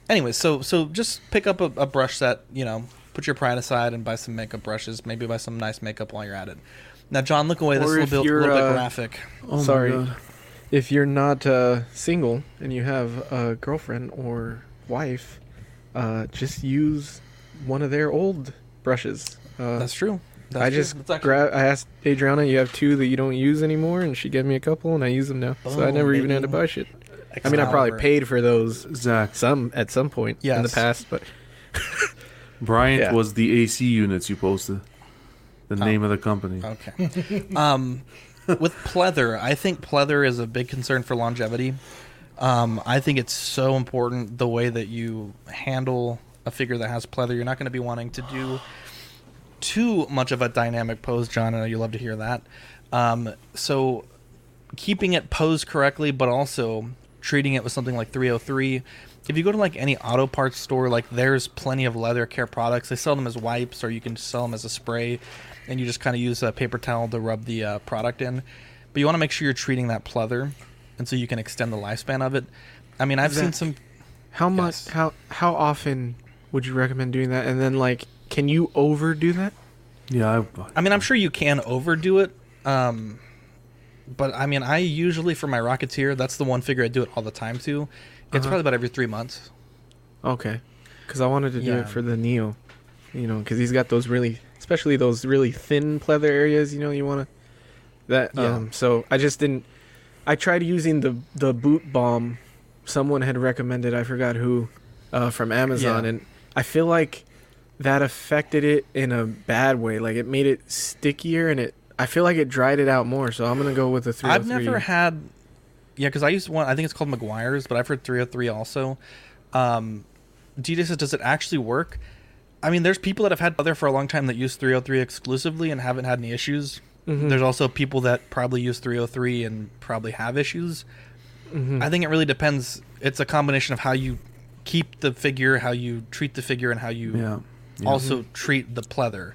Anyway, so so just pick up a, a brush set. You know, put your pride aside and buy some makeup brushes. Maybe buy some nice makeup while you're at it. Now, John, look away. This Or is a little, bit, you're, little bit uh, graphic. Oh my Sorry. God. if you're not uh, single and you have a girlfriend or wife, uh, just use one of their old brushes. Uh, That's true. That's I true. just actually- grab. I asked Adriana, "You have two that you don't use anymore," and she gave me a couple, and I use them now. so I Boom, never even had to baby. buy shit. I mean, I probably Excalibur. paid for those Zach, some at some point in the Yes. past, but Bryant Yeah. was the AC units you posted. The name of the company. Okay. um, with pleather, I think pleather is a big concern for longevity. Um, I think it's so important the way that you handle a figure that has pleather. You're not going to be wanting to do too much of a dynamic pose, John. I know you love to hear that. Um, so keeping it posed correctly, but also treating it with something like 303. If you go to like any auto parts store, like there's plenty of leather care products. They sell them as wipes, or you can sell them as a spray, and you just kind of use a paper towel to rub the uh, product in. But you want to make sure you're treating that pleather, and so you can extend the lifespan of it. I mean, I've seen some. how much? How how often would you recommend doing that? And then like, can you overdo that? Yeah, I, I mean, I'm sure you can overdo it. Um, but I mean, I usually for my Rocketeer, that's the one figure I do it all the time to. It's Uh-huh. probably about every three months. Okay, because I wanted to do Yeah. it for the Neo, you know, because he's got those really, especially those really thin pleather areas. You know, you want to that. Yeah. Um, so I just didn't. I tried using the the boot bomb. Someone had recommended. I forgot who, uh, from Amazon, Yeah. and I feel like that affected it in a bad way. Like it made it stickier, and it. I feel like it dried it out more. So I'm gonna go with the three. I've never had, yeah, because I used one. I think it's called Meguiar's, but I've heard 303 also. Um, says, does it actually work? I mean, there's people that have had other for a long time that use 303 exclusively and haven't had any issues. Mhm. There's also people that probably use 303 and probably have issues. Mhm. I think it really depends. It's a combination of how you keep the figure, how you treat the figure, and how you Yeah. Yeah. also treat the pleather.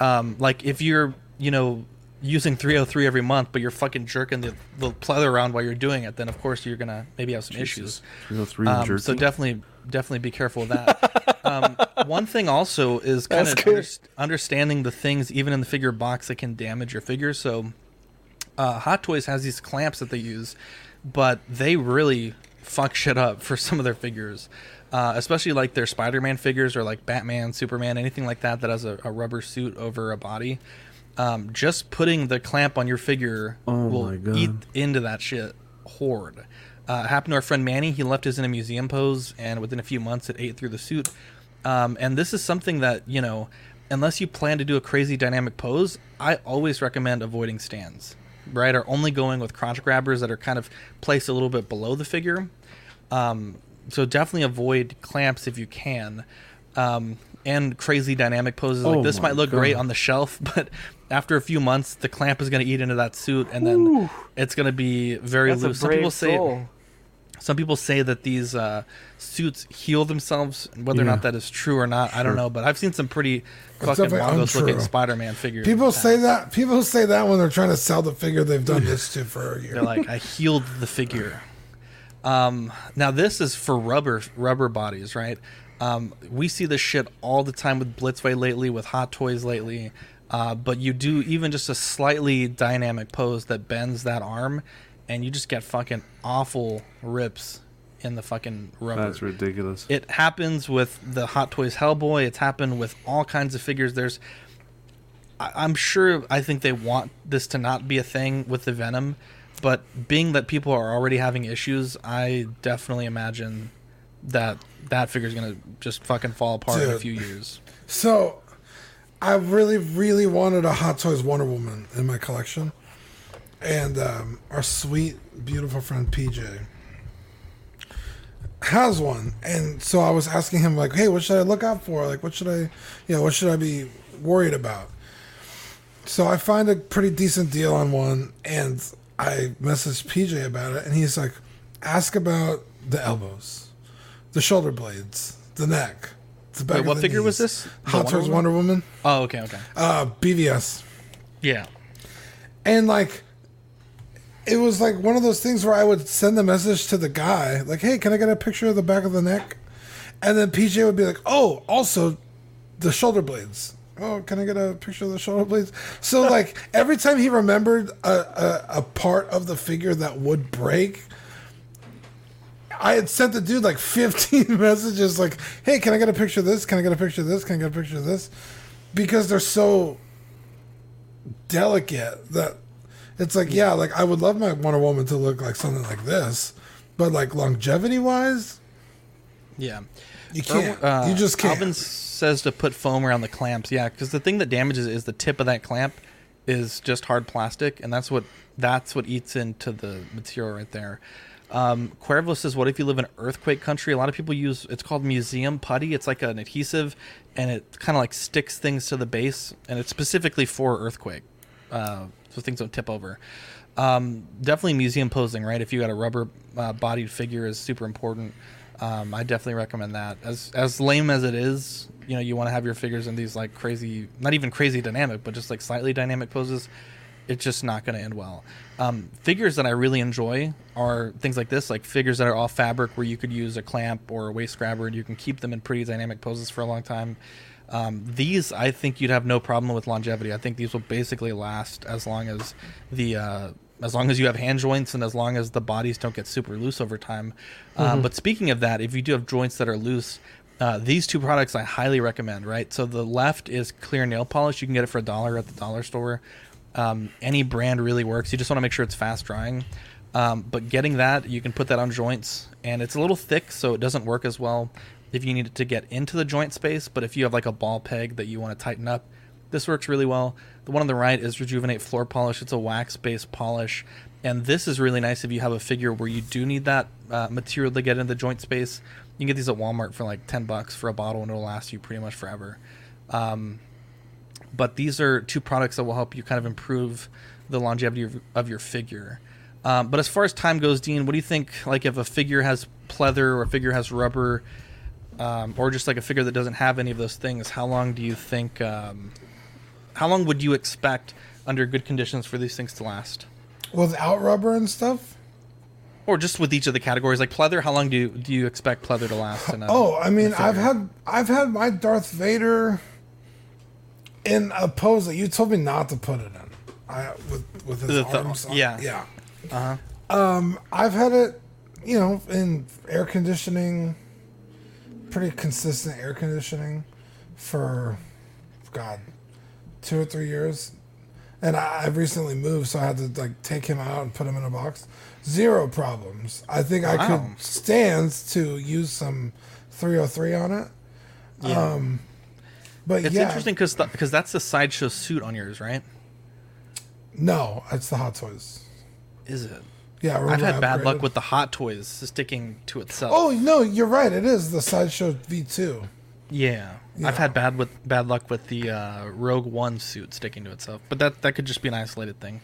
Um, like if you're, you know, using 303 every month, but you're fucking jerking the, the pleather around while you're doing it, then of course you're gonna maybe have some issues. 303 and Um, so definitely, definitely be careful of that. um, one thing also is kind That's of underst- understanding the things even in the figure box that can damage your figure. So, uh, Hot Toys has these clamps that they use, but they really fuck shit up for some of their figures. Uh, especially like their Spider-Man figures or like Batman, Superman, anything like that that has a, a rubber suit over a body. Um, just putting the clamp on your figure Oh will eat into that shit horde. Uh, happened to our friend Manny. He left his in a museum pose, and within a few months, it ate through the suit. Um, and this is something that you know, unless you plan to do a crazy dynamic pose, I always recommend avoiding stands. Right, or only going with crotch grabbers that are kind of placed a little bit below the figure. Um, so definitely avoid clamps if you can. Um, and crazy dynamic poses like Oh this might look great on the shelf, but after a few months, the clamp is going to eat into that suit, and then it's going to be very That's a loose. Some people say soul. some people say that these uh, suits heal themselves. Whether or not that is true or not, I don't know. But I've seen some pretty That's fucking definitely looking. Spider-Man figures. People say that. People say that when they're trying to sell the figure they've done this to for a year. They're like, I healed the figure. Um, now this is for rubber rubber bodies, right? Um, we see this shit all the time with Blitzway lately, with Hot Toys lately. Uh, but you do even just a slightly dynamic pose that bends that arm, and you just get fucking awful rips in the fucking rubber. That's ridiculous. It happens with the Hot Toys Hellboy. It's happened with all kinds of figures. There's, I, I'm sure, I think they want this to not be a thing with the Venom, but being that people are already having issues, I definitely imagine that that figure's gonna just fucking fall apart in a few years. So, I really, really wanted a Hot Toys Wonder Woman in my collection, and um, our sweet, beautiful friend PJ has one, and so I was asking him like, "Hey, what should I look out for? Like, what should I, you know, what should I be worried about?" So I find a pretty decent deal on one, and I messaged PJ about it, and he's like, "Ask about the elbows, the shoulder blades, the neck." Wait, what figure was this? Hot Wonder Toys Woman? Wonder Woman. Oh, okay, okay. Uh, BVS. Yeah. And like, it was like one of those things where I would send the message to the guy, like, "Hey, can I get a picture of the back of the neck?" And then PJ would be like, "Oh, also, the shoulder blades." "Oh, can I get a picture of the shoulder blades?" So like every time he remembered a, a, a part of the figure that would break, I had sent the dude like 15 messages like, "Hey, can I get a picture of this? Can I get a picture of this? Can I get a picture of this?" Because they're so delicate that it's like, yeah, like I would love my Wonder Woman to look like something like this, but like longevity wise, Yeah. you can't. Uh, you just can't. Alvin says to put foam around the clamps. Yeah, because the thing that damages it is the tip of that clamp is just hard plastic, and that's what that's what eats into the material right there. Um, Cuervo says, "What if you live in earthquake country? A lot of people use it's called museum putty. It's like an adhesive, and it kind of like sticks things to the base, and it's specifically for earthquake, uh, so things don't tip over." Um, definitely museum posing, right? If you got a rubber uh, bodied figure, is super important. Um, I definitely recommend that. As as lame as it is, you know, you want to have your figures in these like crazy, not even crazy dynamic, but just like slightly dynamic poses. It's just not going to end well. Um, figures that I really enjoy are things like this, like figures that are all fabric, where you could use a clamp or a waist grabber, and you can keep them in pretty dynamic poses for a long time. Um, these, I think you'd have no problem with longevity. I think these will basically last as long as the uh, as long as you have hand joints and as long as the bodies don't get super loose over time. Um, Mhm. but speaking of that, if you do have joints that are loose, uh, these two products I highly recommend. Right, so the left is clear nail polish. You can get it for a dollar at the dollar store. Um, any brand really works. You just want to make sure it's fast drying. Um, but getting that, you can put that on joints, and it's a little thick, so it doesn't work as well if you need it to get into the joint space. But if you have like a ball peg that you want to tighten up, this works really well. The one on the right is Rejuvenate Floor Polish. It's a wax based polish. And this is really nice if you have a figure where you do need that uh, material to get into the joint space. You can get these at Walmart for like 10 bucks for a bottle and it'll last you pretty much forever. Um, but these are two products that will help you kind of improve the longevity of, of your figure. Um, but as far as time goes, Dean, what do you think? Like if a figure has pleather or a figure has rubber, um, or just like a figure that doesn't have any of those things, how long do you think? Um, how long would you expect under good conditions for these things to last? without rubber and stuff. Or just with each of the categories, like pleather, how long do you, do you expect pleather to last? A, Oh, I mean, I've had I've had my Darth Vader in a pose that you told me not to put it in. I with with his The arms. on- yeah. yeah. Uh-huh. Um, I've had it, you know, in air conditioning, pretty consistent air conditioning for, God, two or three years. And I, I've recently moved, so I had to like take him out and put him in a box. Zero problems. I think I could stand to use some 303 on it. Yeah. Um, but It's yeah, interesting because because that's the sideshow suit on yours, right? No, it's the Hot Toys. Is it? Yeah, I've remember I had bad luck with the Hot Toys sticking to itself. Oh no, you're right. It is the sideshow V2. Yeah. Yeah. I've had bad with bad luck with the uh, Rogue One suit sticking to itself, but that that could just be an isolated thing.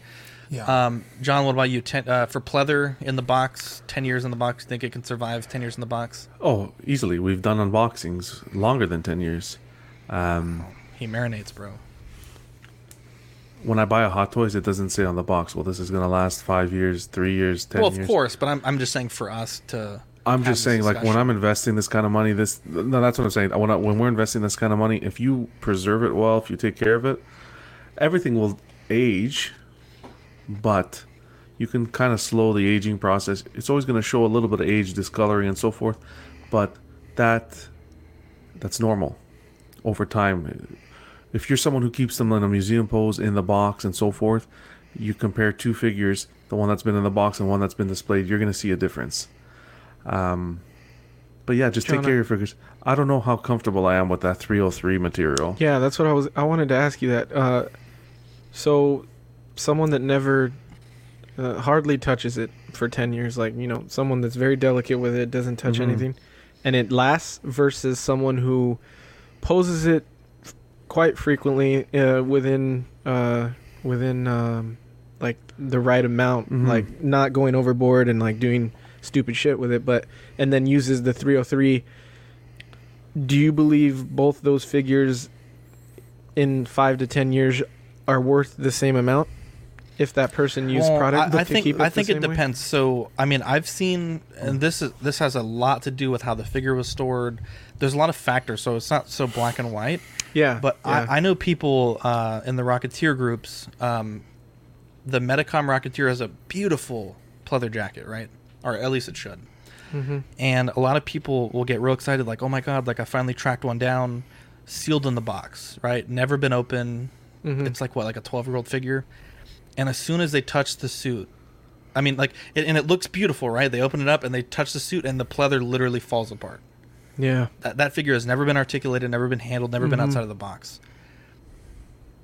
Yeah. Um, John, what about you? Ten, uh, for pleather in the box, ten years in the box. Think it can survive ten years in the box? Oh, easily. We've done unboxings longer than 10 years. Um, He marinates, bro. when I buy a Hot Toys, it doesn't say on the box, well, this is going to last five years, three years, 10 well, of years. course, but I'm I'm just saying for us to. I'm just saying, like when. I'm investing this kind of money, this no, that's what I'm saying. When I, when we're investing this kind of money, if you preserve it well, if you take care of it, everything will age, but you can kind of slow the aging process. It's always going to show a little bit of age, discoloring, and so forth, but that that's normal over time. If you're someone who keeps them in a museum pose in the box and so forth, you compare two figures, the one that's been in the box and one that's been displayed, you're going to see a difference. Um, but yeah, just take care of your figures. I don't know how comfortable I am with that 303 material. Yeah, that's what I was. I wanted to ask you that. Uh, so, someone that never, uh, hardly touches it for ten years, like you know, someone that's very delicate with it, doesn't touch Mhm. anything, and it lasts, versus someone who poses it f- quite frequently uh, within uh, within um, like the right amount, Mhm. like not going overboard and like doing stupid shit with it, but and then uses the 303 do you believe both those figures in five to ten years are worth the same amount if that person used Well, product I, I to think keep it I think it same way? depends. So I mean, I've seen, and this is this has a lot to do with how the figure was stored. There's a lot of factors, so it's not so black and white. Yeah, But yeah. I, I know people uh, in the Rocketeer groups. Um, the Medicom Rocketeer has a beautiful pleather jacket, right? Or at least it should. Mhm. And a lot of people will get real excited, like, "Oh my god! Like I finally tracked one down, sealed in the box, right? Never been open. Mhm. It's like what, like a twelve-year-old figure." And as soon as they touch the suit, I mean, like, it, and it looks beautiful, right? They open it up and they touch the suit, and the pleather literally falls apart. Yeah. That, that figure has never been articulated, never been handled, never been Mhm. outside of the box.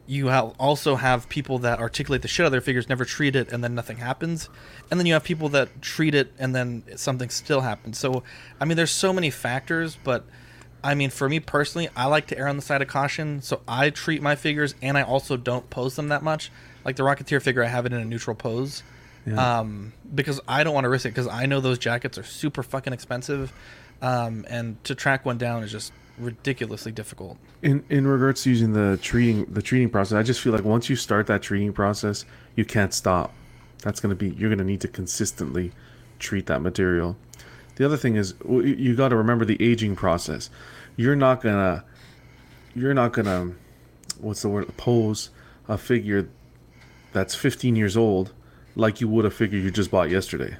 You ha- also have people that articulate the shit out of their figures, never treat it, and then nothing happens. And then you have people that treat it, and then something still happens. So, I mean, there's so many factors, but I mean, for me personally, I like to err on the side of caution. So I treat my figures, and I also don't pose them that much. Like the Rocketeer figure, I have it in a neutral pose. Yeah. Um, because I don't want to risk it because I know those jackets are super fucking expensive, um, and to track one down is just ridiculously difficult. in in regards to using the treating the treating process i just feel like once you start that treating process you can't stop that's going to be you're going to need to consistently treat that material the other thing is you- you got to remember the aging process you're not going to you're not going to what's the word pose a figure that's 15 years old like you would a figure you just bought yesterday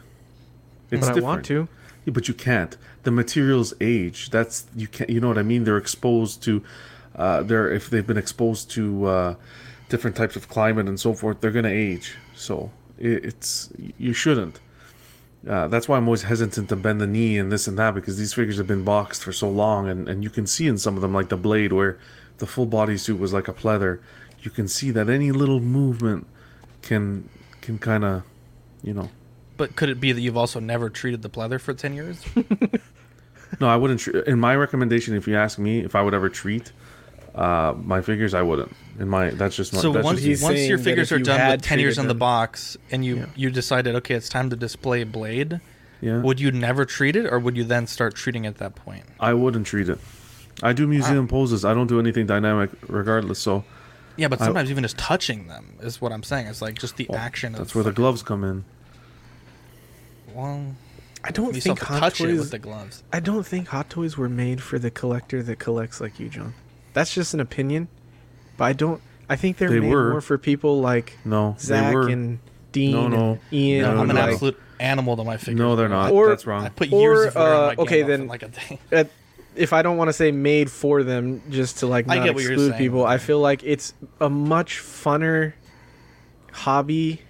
But I want to. yeah, but you can't. The materials age. That's you can't. You know what I mean? They're exposed to. Uh, they're if they've been exposed to uh, different types of climate and so forth, they're gonna age. So it, it's you shouldn't. Uh, that's why I'm always hesitant to bend the knee and this and that because these figures have been boxed for so long, and, and you can see in some of them, like the blade, where the full bodysuit was like a pleather. You can see that any little movement can can kind of, you know, But could it be that you've also never treated the pleather for ten years? No, I wouldn't. Tre- in my recommendation, if you ask me, if I would ever treat uh, my figures, I wouldn't. In my, that's just my. so that's once just once your figures if are you done with ten years treated in the box, and you Yeah. you decided, okay, it's time to display blade. yeah, Would you never treat it, or would you then start treating it at that point? I wouldn't treat it. I do museum poses. I don't do anything dynamic, regardless. So Yeah, but I- sometimes even just touching them is what I'm saying. It's like just the action. that's of where the gloves come in. Well, I don't you think to Hot touch it Toys. with the gloves. I don't think Hot Toys were made for the collector that collects like you, John. That's just an opinion, but I don't. I think they're They made were. more for people like No, Zach they were. and Dean No, no. and Ian. No, I'm no, an no. like- absolute animal to my figures. No, they're not. Or- that's wrong. I put Or, years of uh, my okay, game off in then- like a day. at, if I don't want to say made for them, just to like I not get what you're exclude saying. people, I feel like it's a much funner hobby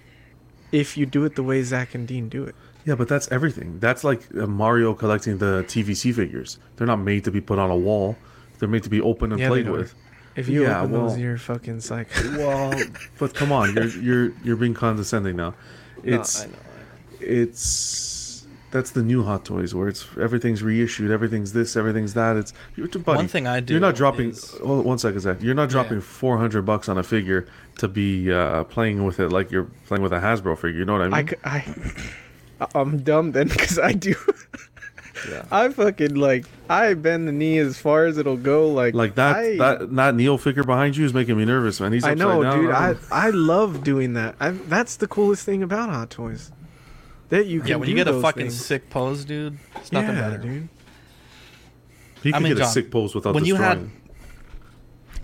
if you do it the way Zach and Dean do it. Yeah, but that's everything. That's like uh, Mario collecting the TVC figures. They're not made to be put on a wall. They're made to be open and Yeah, played with. If you Yeah, open well- those, you're fucking psych. Well, but come on, you're you're you're being condescending now. It's I know, it's that's the new Hot Toys where it's everything's reissued, everything's this, everything's that. It's buddy, One thing I do You're not dropping. is- Hold one second, Zach. You're not dropping yeah. four hundred bucks on a figure to be uh, playing with it like you're playing with a Hasbro figure. You know what I mean? I, I'm dumb then because I do. Yeah. I fucking like I bend the knee as far as it'll go. Like like that I, that that Neo figure behind you is making me nervous, man. He's I upside know, down. dude. I I'm- I love doing that. I, that's the coolest thing about Hot Toys. That you can Yeah, when you do get a fucking things. sick pose, dude, it's nothing yeah, better. dude. he I mean, get a sick pose without when you had-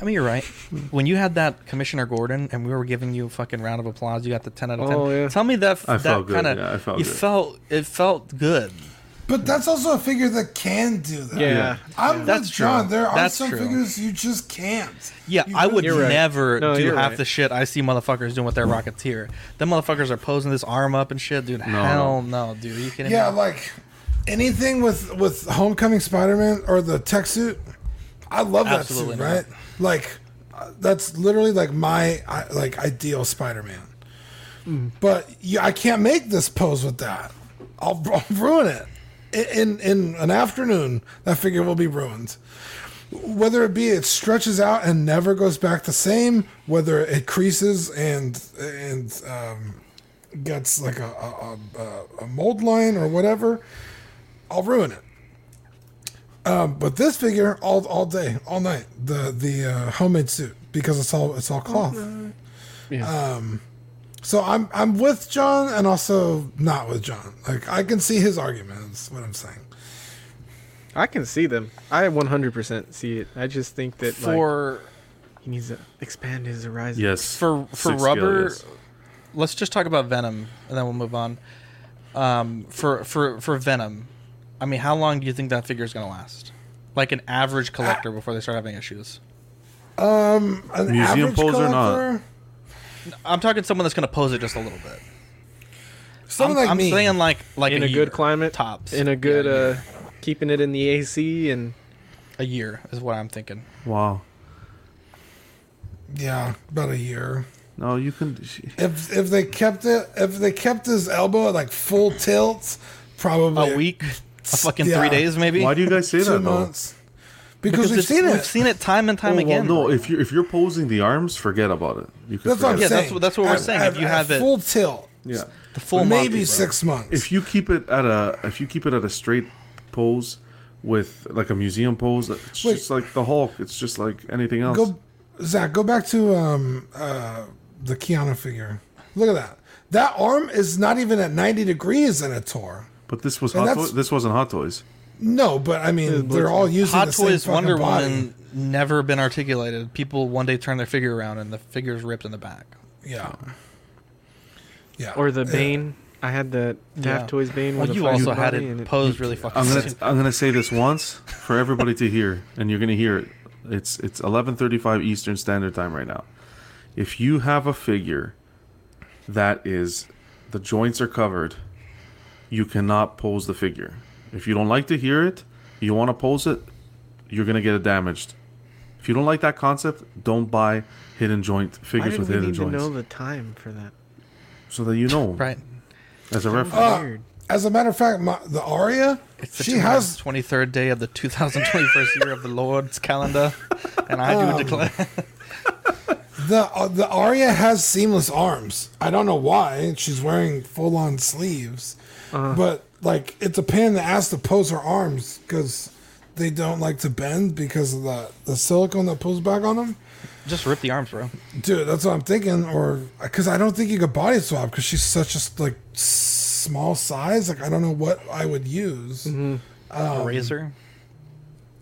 I mean, you're right. When you had that Commissioner Gordon, and we were giving you a fucking round of applause, you got the ten out of ten. Oh, yeah. Tell me that I that felt good, kind of yeah, I felt you good. felt it felt good. But that's also a figure that can do that. Yeah. I'm That's with John. true. There are That's some true. figures you just can't. Yeah, You I would right. never No, do half right. the shit I see motherfuckers doing with their Rocketeer. Them motherfuckers are posing this arm up and shit, dude. Hell no, dude. Are you kidding Yeah, me? like anything with with Homecoming Spider-Man or the tech suit. I love that Absolutely suit, not. right? Like uh, that's literally like my I, like ideal Spider-Man. Mm. But you, I can't make this pose with that. I'll, I'll ruin it. In, in in an afternoon, that figure will be ruined. Whether it be it stretches out and never goes back the same, whether it creases and and um, gets like a, a, a, a mold line or whatever, I'll ruin it. Um, but this figure all all day, all night, the the uh, homemade suit because it's all it's all cloth. Yeah. Um, so I'm I'm with John and also not with John. Like I can see his arguments. What I'm saying. I can see them. I 100% see it. I just think that like, For he needs to expand his horizon. Yes. for for Six rubber, scale, yes. let's just talk about Venom, and then we'll move on. Um, for for for Venom, I mean, how long do you think that figure is going to last? Like an average collector before they start having issues. Um, an Museum average pose or not? Collector? I'm talking someone that's going to pose it just a little bit. Someone I'm, like I'm me. saying like like in a, a, year, good climate, tops. in a good Yeah, uh, keeping it in the AC and a year is what I'm thinking. Wow. Yeah, about a year. No, you can. If if they kept it, if they kept his elbow at like full tilt, probably A week, a fucking Yeah. three days, maybe. Why do you guys say two that though? months. Because, we've it's- seen we've it. seen it time and time Oh, well, again. no, if you're if you're posing the arms, forget about it. You can That's what I'm Yeah, it. that's saying. that's what we're At- saying. at- If you at have it- full tilt, Yeah. the full maybe Monty, bro. six months. If you keep it at a if you keep it at a straight pose with like a museum pose, it's Wait. just like the Hulk. It's just like anything else. go, Zach, go back to um uh the Keanu figure. Look at that. That arm is not even at 90 degrees in a tour. but this was And hot. that's- Toy- this wasn't Hot Toys. No, but I mean, they're all using Hot the same Toys fucking Wonder body. Woman never been articulated. People one day turn their figure around and the figure's ripped in the back. Yeah. Yeah. or the Yeah. Bane. I had the Daft Yeah. Toys Bane. Well, you also had body it and posed really fucking. I'm gonna. I'm gonna say this once for everybody to hear, and you're gonna hear it. It's it's 11:35 Eastern Standard Time right now. If you have a figure that is the joints are covered, you cannot pose the figure. If you don't like to hear it, you want to pose it, you're gonna get it damaged. If you don't like that concept, don't buy hidden joint Why figures did with we hidden need to joints, know the time for that? so that you know Right. as a reference. Uh, as a matter of fact, my, the Arya, It's the she has 23rd day of the 2021st year of the Lord's calendar, and I Um, do declare. the uh, the Arya has seamless arms. I don't know why. She's wearing full on sleeves, Uh-huh. but like it's a pain in the ass to pose her arms because they don't like to bend because of the the silicone that pulls back on them. Just rip the arms, bro. Dude, that's what I'm thinking. Or because I don't think you could body swap because she's such a like small size. Like I don't know what I would use. Mm-hmm. a razor.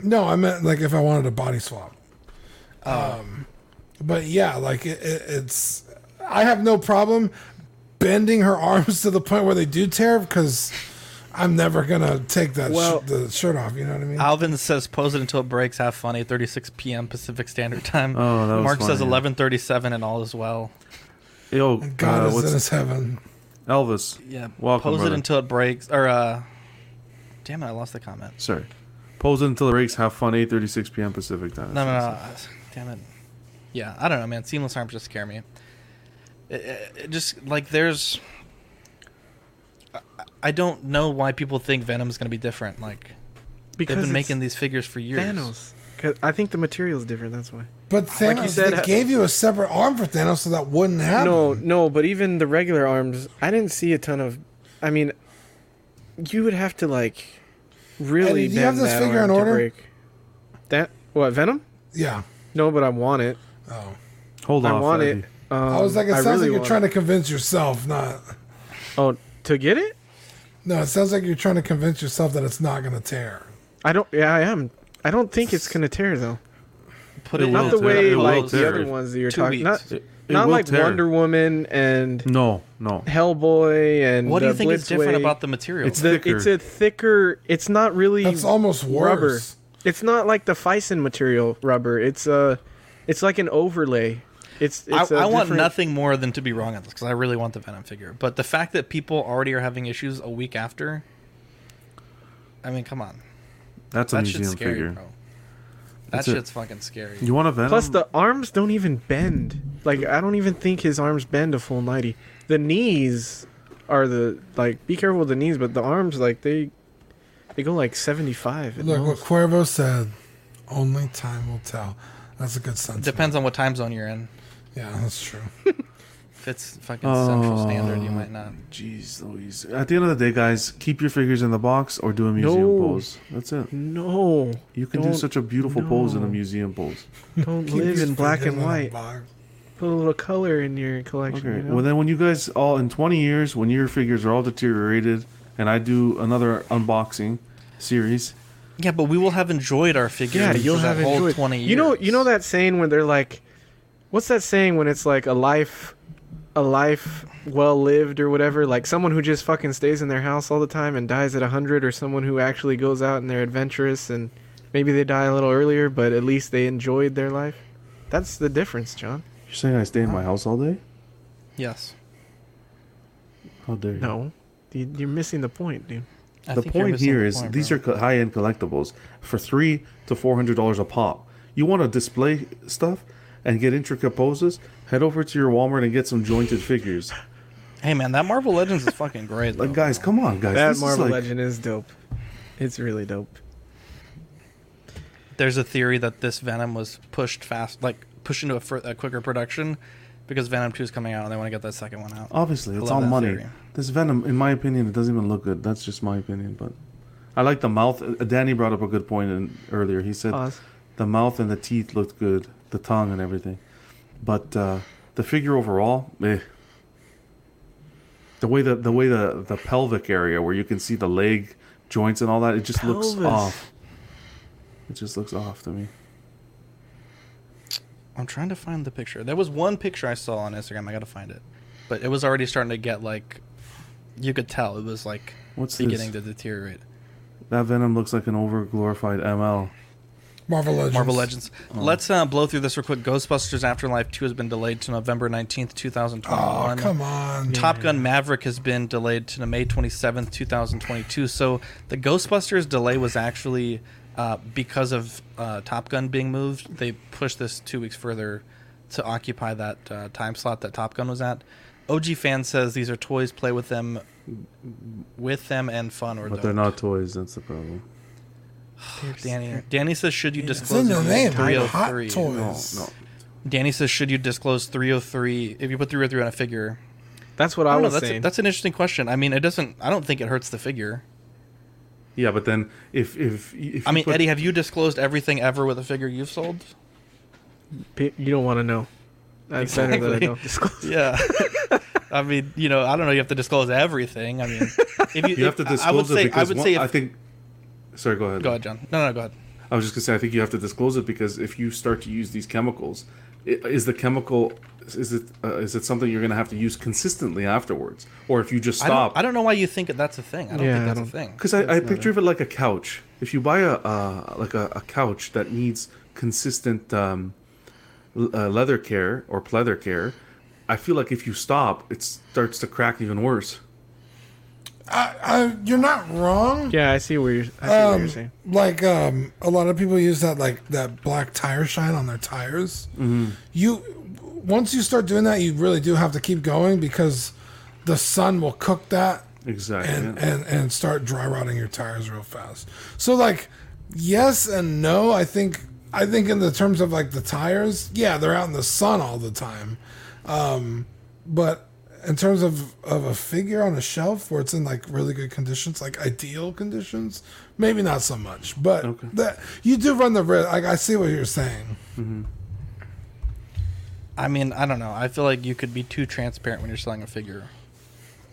No, I meant like if I wanted a body swap. Um, but yeah, like it, it, it's. I have no problem bending her arms to the point where they do tear because I'm never gonna take that Well- sh- the shirt off. You know what I mean? Alvin says, "Pose it until it breaks." Have funny. 36 p.m. Pacific Standard Time. Oh, that was Mark says funny, yeah. 11:37, and all is well. Yo, God uh, is what's in his heaven. Elvis? Yeah. Welcome, Pose brother. it until it breaks. Or uh, damn it, I lost the comment. Sorry. Pose it until it breaks. Have fun. 8:36 p.m. Pacific time. No, no, no. uh, Damn it. Yeah, I don't know, man. Seamless arms just scare me. It, it- it just like there's. I- I don't know why people think Venom's gonna be different. Like Because they've been making these figures for years. Thanos. 'Cause I think the material's different. That's why. But Thanos, Like you said, they gave you a separate arm for Thanos, so that wouldn't happen. No, no, but even the regular arms, I didn't see a ton of. I mean, you would have to like really Eddie, do you have bend this that figure arm in to order? break. That what Venom? Yeah. No, but I want it. Oh. Hold on. I off. want Eddie. it. Um, I was like, it sounds really like you're trying it. to convince yourself, not. Oh, to get it? No, it sounds like you're trying to convince yourself that it's not going to tear. I don't. Yeah, I am. I don't think it's gonna tear though. Put It it, Not the tear. way It like the other ones that you're Two talking. Not. It- it not like tear. Wonder Woman and No, no. Hellboy and. What do you uh, think is different Blitzway. about the material? It's The, thicker. it's a thicker. It's not really. It's almost rubber. worse. It's not like the Fison material rubber. It's uh it's like an overlay. It's I, it's a I want nothing more than to be wrong on this because I really want the Venom figure. But the fact that people already are having issues a week after, I mean, come on, That's a that shit's museum scary, figure. bro. That That's it. shit's fucking scary. You want a Venom? Plus the arms don't even bend. Like I don't even think his arms bend a full 90. The knees are the like be careful with the knees, but the arms like they they go like 75 at Look what. Cuervo said. Only time will tell. That's a good sentence. Depends on what time zone you're in. Yeah, that's true. If it's fucking Central Standard, you might not. Jeez Louise. At the end of the day, guys, keep your figures in the box or do a museum No. pose. That's it. No. You can do such a beautiful pose in a museum pose. Don't live in black and white. Put a little color in your collection. Okay. you know? Well, then when you guys all in 20 years, when your figures are all deteriorated, and I do another unboxing series, Yeah, but we will have enjoyed our figures. Yeah, you'll for that have whole enjoyed. twenty years. You know, you know that saying when they're like, what's that saying when it's like a life, a life well lived or whatever? Like someone who just fucking stays in their house all the time and dies at hundred, or someone who actually goes out and they're adventurous and maybe they die a little earlier, but at least they enjoyed their life. That's the difference, John. You're saying I stay in my house all day? Yes. How dare you? No, You- you're missing the point, dude. I the point missing here the is point, these bro. are high-end collectibles for three to four hundred dollars a pop. You want to display stuff and get intricate poses? Head over to your Walmart and get some jointed figures. Hey man, that Marvel Legends is fucking great. Though. Like, guys, come on, guys. that this is Marvel like- Legend is dope. It's really dope. There's a theory that this Venom was pushed fast, like pushed into a, fur- a quicker production, because Venom Two is coming out and they want to get that second one out. Obviously, I it's all money. theory. This Venom, in my opinion, it doesn't even look good. That's just my opinion, but I like the mouth. Uh, Danny brought up a good point in, earlier. He said Oz. the mouth and the teeth looked good, the tongue and everything, but uh, the figure overall, eh. The way the the way the the pelvic area where you can see the leg joints and all that, it just looks off. It just looks off to me. I'm trying to find the picture. There was one picture I saw on Instagram. I gotta find it, but it was already starting to get like, you could tell it was like What's beginning this? to deteriorate. That Venom looks like an over glorified ML. Marvel Legends. Marvel Legends. Oh. Let's uh, blow through this real quick. Ghostbusters Afterlife 2 has been delayed to November 19th, 2021. Oh, come on. Top Gun Maverick has been delayed to May 27th, 2022. So the Ghostbusters delay was actually uh, because of uh, Top Gun being moved. They pushed this two weeks further to occupy that uh, time slot that Top Gun was at. OG fan says these are toys. Play with them, with them, and fun or But don't. they're not toys. That's the problem. Danny. Danny says, should you It's disclose in the name. use oh Hot 303? toys. No, no. Danny says, should you disclose 303 if you put 303 on a figure? That's what I, I don't know. was That's, saying. that's an interesting question. I mean, it doesn't. I don't think it hurts the figure. Yeah, but then if if, if I mean, put- Eddie, have you disclosed everything ever with a figure you've sold? You don't want to know. That's better that I don't disclose. Yeah. I mean, you know, I don't know. You have to disclose everything. I mean, if you, you have if- to I- I would disclose say, it because I would one- say, if, I think. Sorry, go ahead. Go ahead, John. No, no, go ahead. I was just gonna say I think you have to disclose it because if you start to use these chemicals, i- is the chemical is it uh, is it something you're gonna have to use consistently afterwards, or if you just I don't, stop? I don't know why you think that that's a thing. I don't Yeah, think I that's a don't- thing. Because I, I picture of it like a couch. If you buy a uh, like a, a couch that needs consistent um, uh, leather care or pleather care, I feel like if you stop, it starts to crack even worse. I, I, you're not wrong. Yeah, I see where you're. I see what Um, you're saying. like um, a lot of people use that like that black tire shine on their tires. Mm-hmm. You once you start doing that, you really do have to keep going because the sun will cook that Exactly. and yeah. and and start dry rotting your tires real fast. So like yes and no. I think I think in the terms of like the tires, yeah, they're out in the sun all the time. Um, but in terms of of a figure on a shelf where it's in like really good conditions, like ideal conditions, maybe not so much. But that you do run the risk. Like I see what you're saying. I mean, I don't know. I feel like you could be too transparent when you're selling a figure.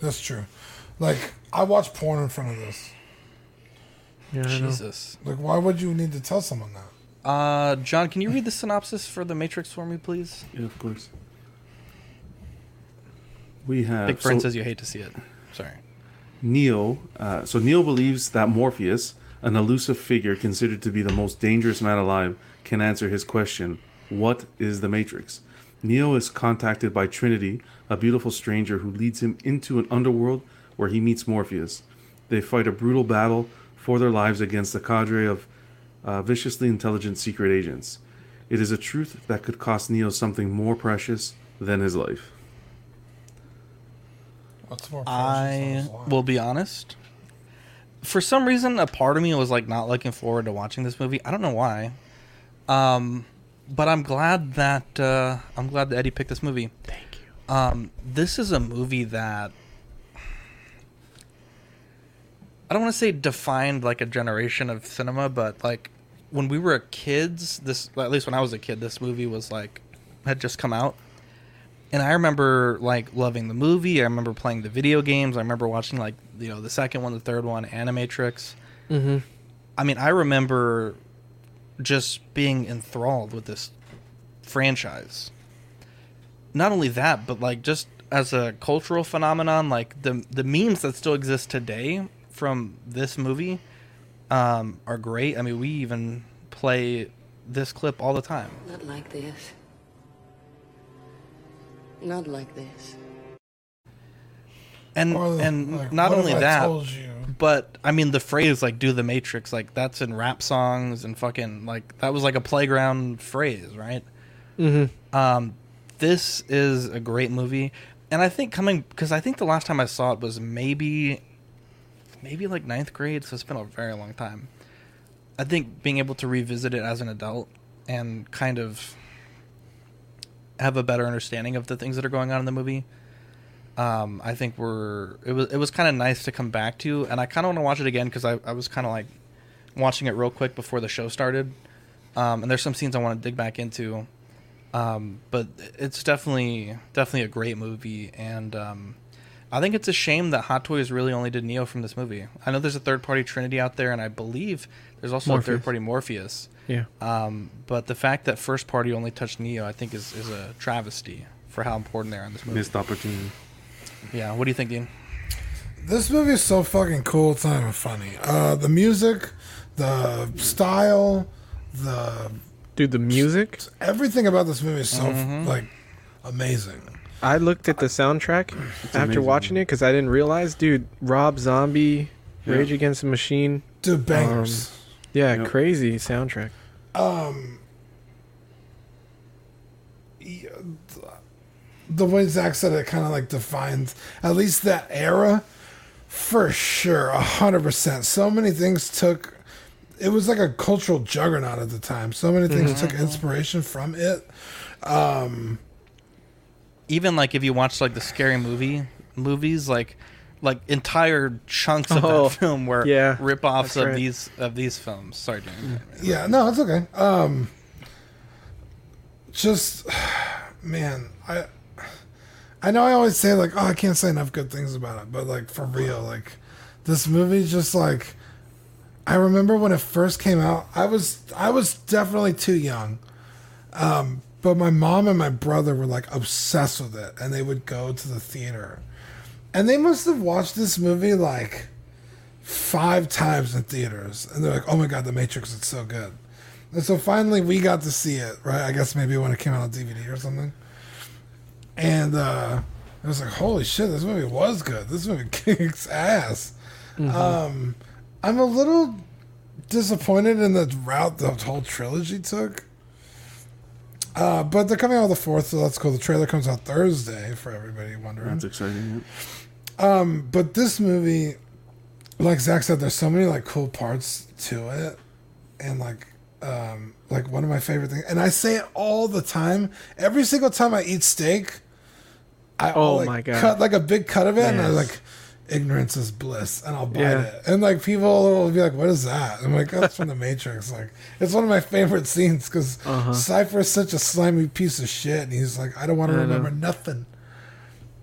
That's true. Like I watch porn in front of this. Yeah, Jesus. Like why would you need to tell someone that? Uh, John, can you read the synopsis for The Matrix for me, please? Yeah, of course. We have Big friend so- says you hate to see it. Sorry. Neo. Uh, so Neo believes that Morpheus, an elusive figure considered to be the most dangerous man alive, can answer his question: What is the Matrix? Neo is contacted by Trinity, a beautiful stranger who leads him into an underworld where he meets Morpheus. They fight a brutal battle for their lives against a cadre of uh, viciously intelligent secret agents. It is a truth that could cost Neo something more precious than his life. What's more? I will be honest. For some reason, a part of me was like not looking forward to watching this movie. I don't know why. Um, but I'm glad that uh, I'm glad that Eddie picked this movie. Thank you. Um, this is a movie that I don't want to say defined like a generation of cinema, but like when we were kids, this at least when I was a kid, this movie was like had just come out. And I remember like loving the movie. I remember playing the video games. I remember watching like you know the second one, the third one, Animatrix. Mm-hmm. I mean, I remember just being enthralled with this franchise. Not only that, but like just as a cultural phenomenon, like the the memes that still exist today from this movie um, are great. I mean, we even play this clip all the time. Not like this. Not like this. And Or, and like, not only that, but I mean the phrase like "do the Matrix" like that's in rap songs and fucking like that was like a playground phrase, right? Mm-hmm. Um, this is a great movie, and I think coming because I think the last time I saw it was maybe, maybe like ninth grade, so it's been a very long time. I think being able to revisit it as an adult and kind of have a better understanding of the things that are going on in the movie. Um, I think we're it was it was kind of nice to come back to, and I kind of want to watch it again because I, I was kind of like watching it real quick before the show started, um, and there's some scenes I want to dig back into, um, but it's definitely definitely a great movie, and um, I think it's a shame that Hot Toys really only did Neo from this movie. I know there's a third party Trinity out there, and I believe there's also a third party Morpheus. Yeah. Um, but the fact that first party only touched Neo, I think, is, is a travesty for how important they are in this movie. Missed opportunity. Yeah. What do you think, Dean? This movie is so fucking cool. It's not even funny. Uh, the music, the style, the Dude, the music. everything about this movie is so Mm-hmm. like amazing. I looked at the soundtrack after amazing. watching it because I didn't realize, dude. Rob Zombie, Rage Against the Machine. Dude, bangers. Yeah, Yep. crazy soundtrack. Um, yeah, the way Zach said it kind of like defines at least that era for sure, a hundred percent. So many things took. It was like a cultural juggernaut at the time. So many things took inspiration from it. Um, Even like if you watch like the scary movie movies, like like entire chunks of Oh, that film were yeah, rip-offs of right. these of these films. Sorry, Dean. Yeah, no, it's okay. Um, just man, I I know I always say like, oh, I can't say enough good things about it, but like for real, like this movie just like I remember when it first came out, I was I was definitely too young. Um, but my mom and my brother were like obsessed with it and they would go to the theater. And they must have watched this movie like five times in theaters, and they're like, "Oh my god, The Matrix! is so good." And so finally, we got to see it. Right? I guess maybe when it came out on DVD or something. And uh, I was like, "Holy shit! This movie was good. This movie kicks ass." Um, I'm a little disappointed in the route the whole trilogy took. Uh, but they're coming out with the fourth, so that's cool. The trailer comes out Thursday for everybody wondering. That's exciting. Um, but this movie, like Zach said, there's so many like cool parts to it, and like, um, like one of my favorite things, and I say it all the time. Every single time I eat steak, I Oh like, my God. cut like a big cut of it, and I Yes. like, ignorance is bliss, and I'll bite Yeah. it, and like people will be like, "What is that?" I'm like, "That's from the Matrix." Like, it's one of my favorite scenes because Uh-huh. Cypher is such a slimy piece of shit, and he's like, "I don't want to I know. remember nothing."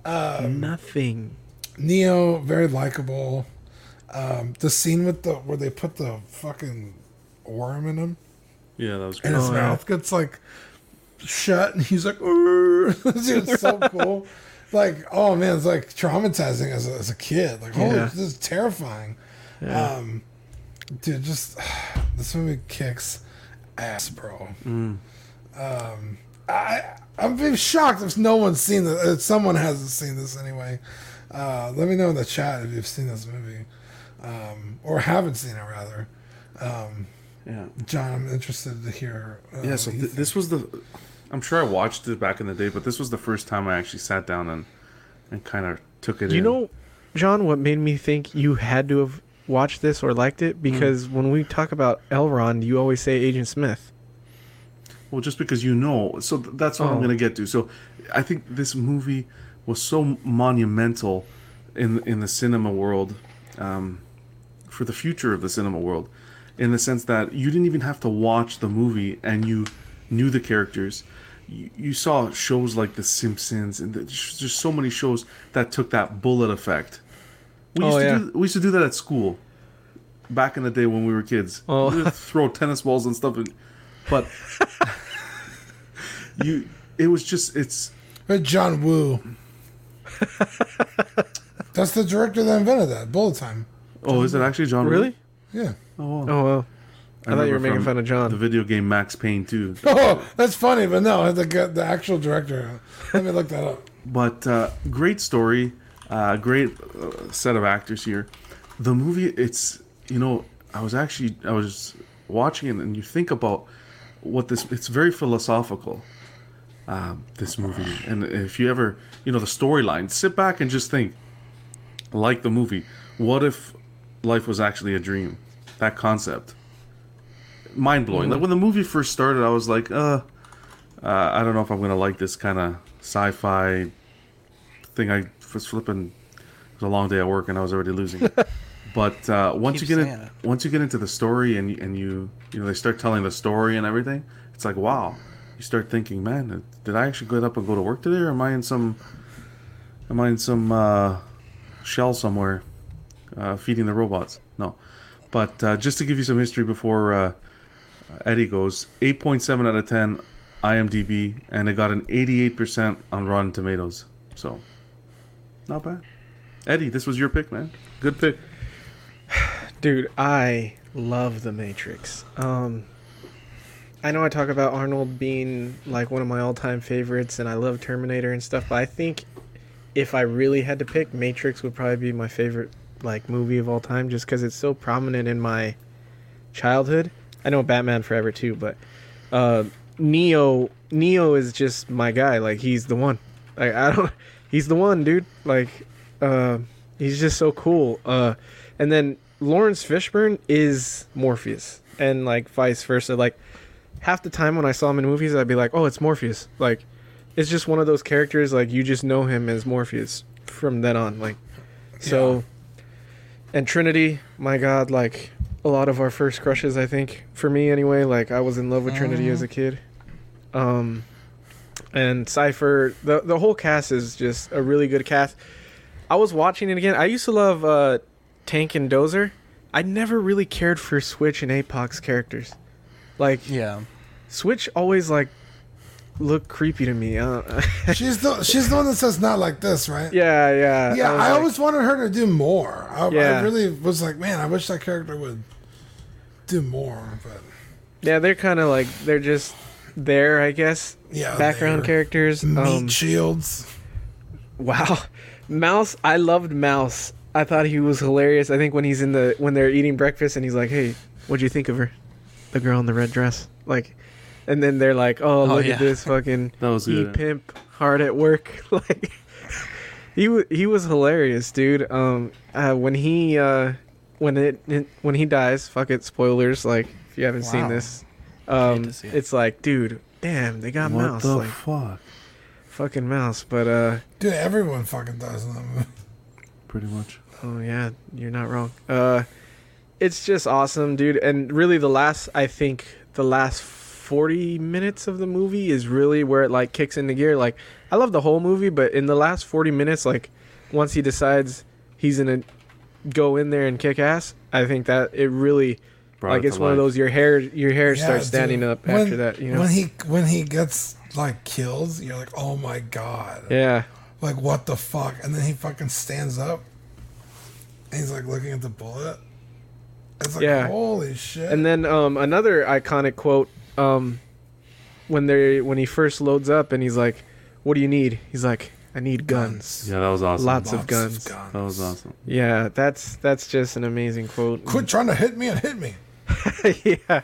Um, Nothing. Neo, very likable. Um, the scene with the where they put the fucking worm in him Yeah, that was and great. his mouth gets like shut, and he's like. Dude, it's so cool. Like, oh man, it's like traumatizing as a, as a kid. Like, holy, Yeah. this is terrifying. Yeah. Um, dude, just this movie kicks ass, bro. Mm. Um, I I'm being shocked if no one's seen this. If someone hasn't seen this anyway. Uh, let me know in the chat if you've seen this movie, um, or haven't seen it rather. Um, Yeah. John, I'm interested to hear. Uh, yeah, so th- this was the. I'm sure I watched it back in the day, but this was the first time I actually sat down and and kind of took it You in. know, John, what made me think you had to have watched this or liked it? Because when we talk about Elrond, you always say Agent Smith. Well, just because you know, so th- that's what I'm Oh. going to get to. So, I think this movie was so monumental in in the cinema world, um, for the future of the cinema world, in the sense that you didn't even have to watch the movie and you knew the characters. You, you saw shows like The Simpsons and the, just just so many shows that took that bullet effect. We Oh, used to yeah. do we used to do that at school. back in the day when we were kids. Oh. We would throw tennis balls and stuff, and, but you, it was just it's John Woo. That's the director that invented that. Bullet time. oh, is it actually John? Woo? Really? Yeah. Oh, wow. Oh well. I, thought you were making fun of John. The video game Max Payne too. Oh, that's funny, but no, the the actual director. Let me look that up. But uh, great story, uh, great uh, set of actors here. The movie, it's you know, I was actually I was watching it, and you think about what this. It's very philosophical. Um, this movie, and if you ever, you know, the storyline, sit back and just think, like the movie. What if life was actually a dream? That concept, mind blowing. Like when the movie first started, I was like, uh, uh, I don't know if I'm gonna like this kind of sci-fi thing. I was flipping. It was a long day at work, and I was already losing. It. but uh, once Keep you get in, it. once you get into the story, and and you you know they start telling the story and everything, it's like wow. You start thinking, man, did I actually get up and go to work today, or am I in some, am I in some uh, shell somewhere, uh, feeding the robots? No, but uh, just to give you some history before uh, Eddie goes, 8.7 out of 10 IMDb, and it got an 88% on Rotten Tomatoes. So, not bad. Eddie, this was your pick, man. Good pick. Dude, I love The Matrix. Um, I know I talk about Arnold being like one of my all-time favorites, and I love Terminator and stuff. But I think if I really had to pick, Matrix would probably be my favorite like movie of all time, just because it's so prominent in my childhood. I know Batman Forever too, but uh, Neo Neo is just my guy. Like he's the one. Like I don't. He's the one, dude. Like uh, he's just so cool. Uh, and then Laurence Fishburne is Morpheus, and like vice versa. Like half the time when I saw him in movies, I'd be like, "Oh, it's Morpheus." Like it's just one of those characters. Like you just know him as Morpheus from then on. Like so. And Trinity, my God, like a lot of our first crushes, I think for me anyway. Like I was in love with Trinity as a kid. Um, and Cypher, the the whole cast is just a really good cast. I was watching it again. I used to love uh, Tank and Dozer. I never really cared for Switch and Apoc's characters. Like Yeah. Switch always like looked creepy to me. Uh, She's the she's the one that says not like this, right? yeah, yeah. Yeah, was I, like- always wanted her to do more. I, I really was like, man, I wish that character would do more. But Yeah, they're kind of like they're just there, I guess. Yeah, background characters. meat Um, shields. wow, Mouse. I loved Mouse. I thought he was hilarious. I think when he's in the when they're eating breakfast and he's like, "Hey, what'd you think of her? The girl in the red dress." Like, and then they're like, "Oh, look yeah. at this fucking That was e good. pimp hard at work." like, he wa- he was hilarious, dude. Um, uh, when he uh, when it, it when he dies, fuck it, spoilers. Like, if you haven't seen this, um, see it. it's like, dude, damn, they got what mouse, the like fuck? fucking mouse. But uh, Dude, everyone fucking dies in that movie. Pretty much. oh yeah, you're not wrong. Uh, it's just awesome, dude. And really, the last, I think, the last forty minutes of the movie is really where it like kicks into gear. Like, I love the whole movie, but in the last forty minutes, like, once he decides he's gonna go in there and kick ass, I think that it really. Brought like it it's to one of those your hair your hair Yeah, starts dude. standing up When- after that you know when he when he gets like killed, you're like, oh my god, yeah like what the fuck? And then he fucking stands up, and he's like looking at the bullet. It's like, Yeah. holy shit. And then um, another iconic quote um, when they when he first loads up and he's like, "What do you need?" He's like, "I need guns." Yeah, that was awesome. Lots, of Lots guns. That was awesome. Yeah, that's that's just an amazing quote. Quit trying to hit me and hit me. yeah,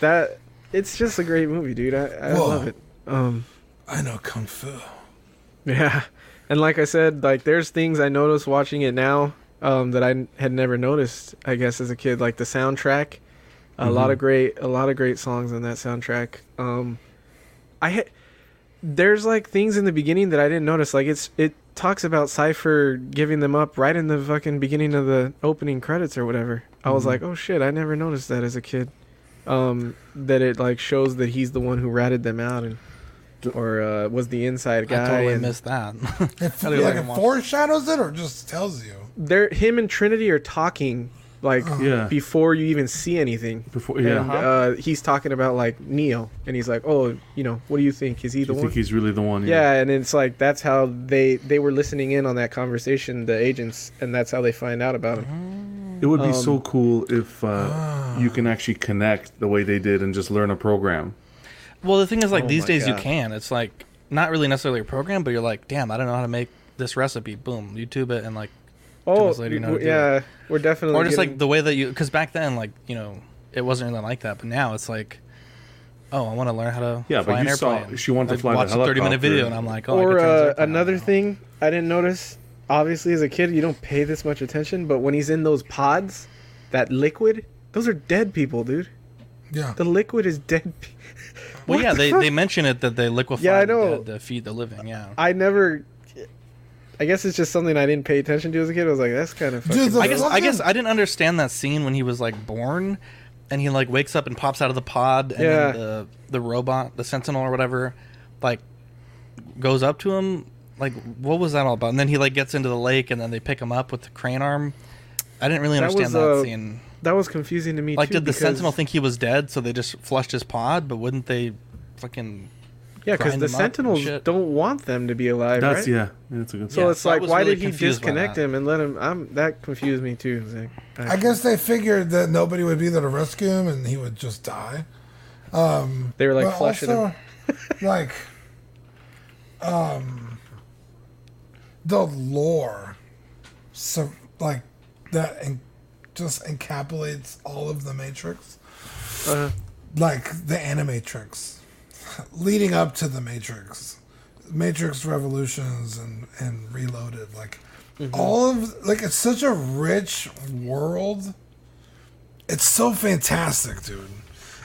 that it's just a great movie, dude. I, I Whoa. love it. Um, I know kung fu. yeah, and like I said, like there's things I noticed watching it now um, that I n- had never noticed. I guess as a kid, like the soundtrack, a lot of great, a lot of great songs on that soundtrack. Um, I had there's like things in the beginning that I didn't notice. Like it's it talks about Cypher giving them up right in the fucking beginning of the opening credits or whatever. I was like, oh shit, I never noticed that as a kid. Um, that it like shows that he's the one who ratted them out and or uh, was the inside guy. I totally and missed that. If, I like even it watch- foreshadows it or just tells you. they're him and Trinity are talking like Yeah. before you even see anything. Before- yeah. and, uh, he's talking about like Neo, and he's like, "Oh, you know, what do you think? Is he Do the you one?" think he's really the one? yeah, and it's like that's how they they were listening in on that conversation, the agents, and that's how they find out about him. It would be Um, so cool if uh, you can actually connect the way they did and just learn a program. Well, the thing is, like Oh these my days, you can. It's like not really necessarily a program, but you're like, damn, I don't know how to make this recipe. Boom, YouTube it, and like, two Oh, minutes later, you how to w- do it. yeah, we're definitely or just getting- like the way that you, because back then, like you know, it wasn't really like that, but now it's like, oh, I want to learn how to Yeah, but fly an you saw- airplane. she wanted to fly the watch a thirty minute video, and I'm like, oh, or could uh, another thing I didn't notice. Obviously, as a kid, you don't pay this much attention, but when he's in those pods, that liquid, those are dead people, dude. Yeah. The liquid is dead. pe- Well, yeah, the they, fuck? they mention it that they liquefy Yeah, I know. dead to feed the living. Yeah. I never. I guess it's just something I didn't pay attention to as a kid. I was like, that's kind of. Dude, I guess I guess I didn't understand that scene when he was like born, and he like wakes up and pops out of the pod, and Yeah. then the the robot, the Sentinel or whatever, like goes up to him. Like, what was that all about? And then he like gets into the lake, and then they pick him up with the crane arm. I didn't really That understand was, that uh, scene. That was confusing to me. Like, too, did the Sentinel think he was dead, so they just flushed his pod? But wouldn't they fucking Yeah, because the him up and Sentinels don't want them to be alive, That's right? yeah, yeah, that's a good. So Yeah, it's so like, why really did he disconnect him and let him? I'm that confused me too. Zach. I guess they figured that nobody would be there to rescue him and he would just die. Um, They were, like, but flushing also, like, um, the lore, so like that, and just encapsulates all of the Matrix, Uh, like the Animatrix, leading up to the Matrix, Matrix Revolutions and and Reloaded, like mm-hmm. all of like it's such a rich world. It's so fantastic, dude.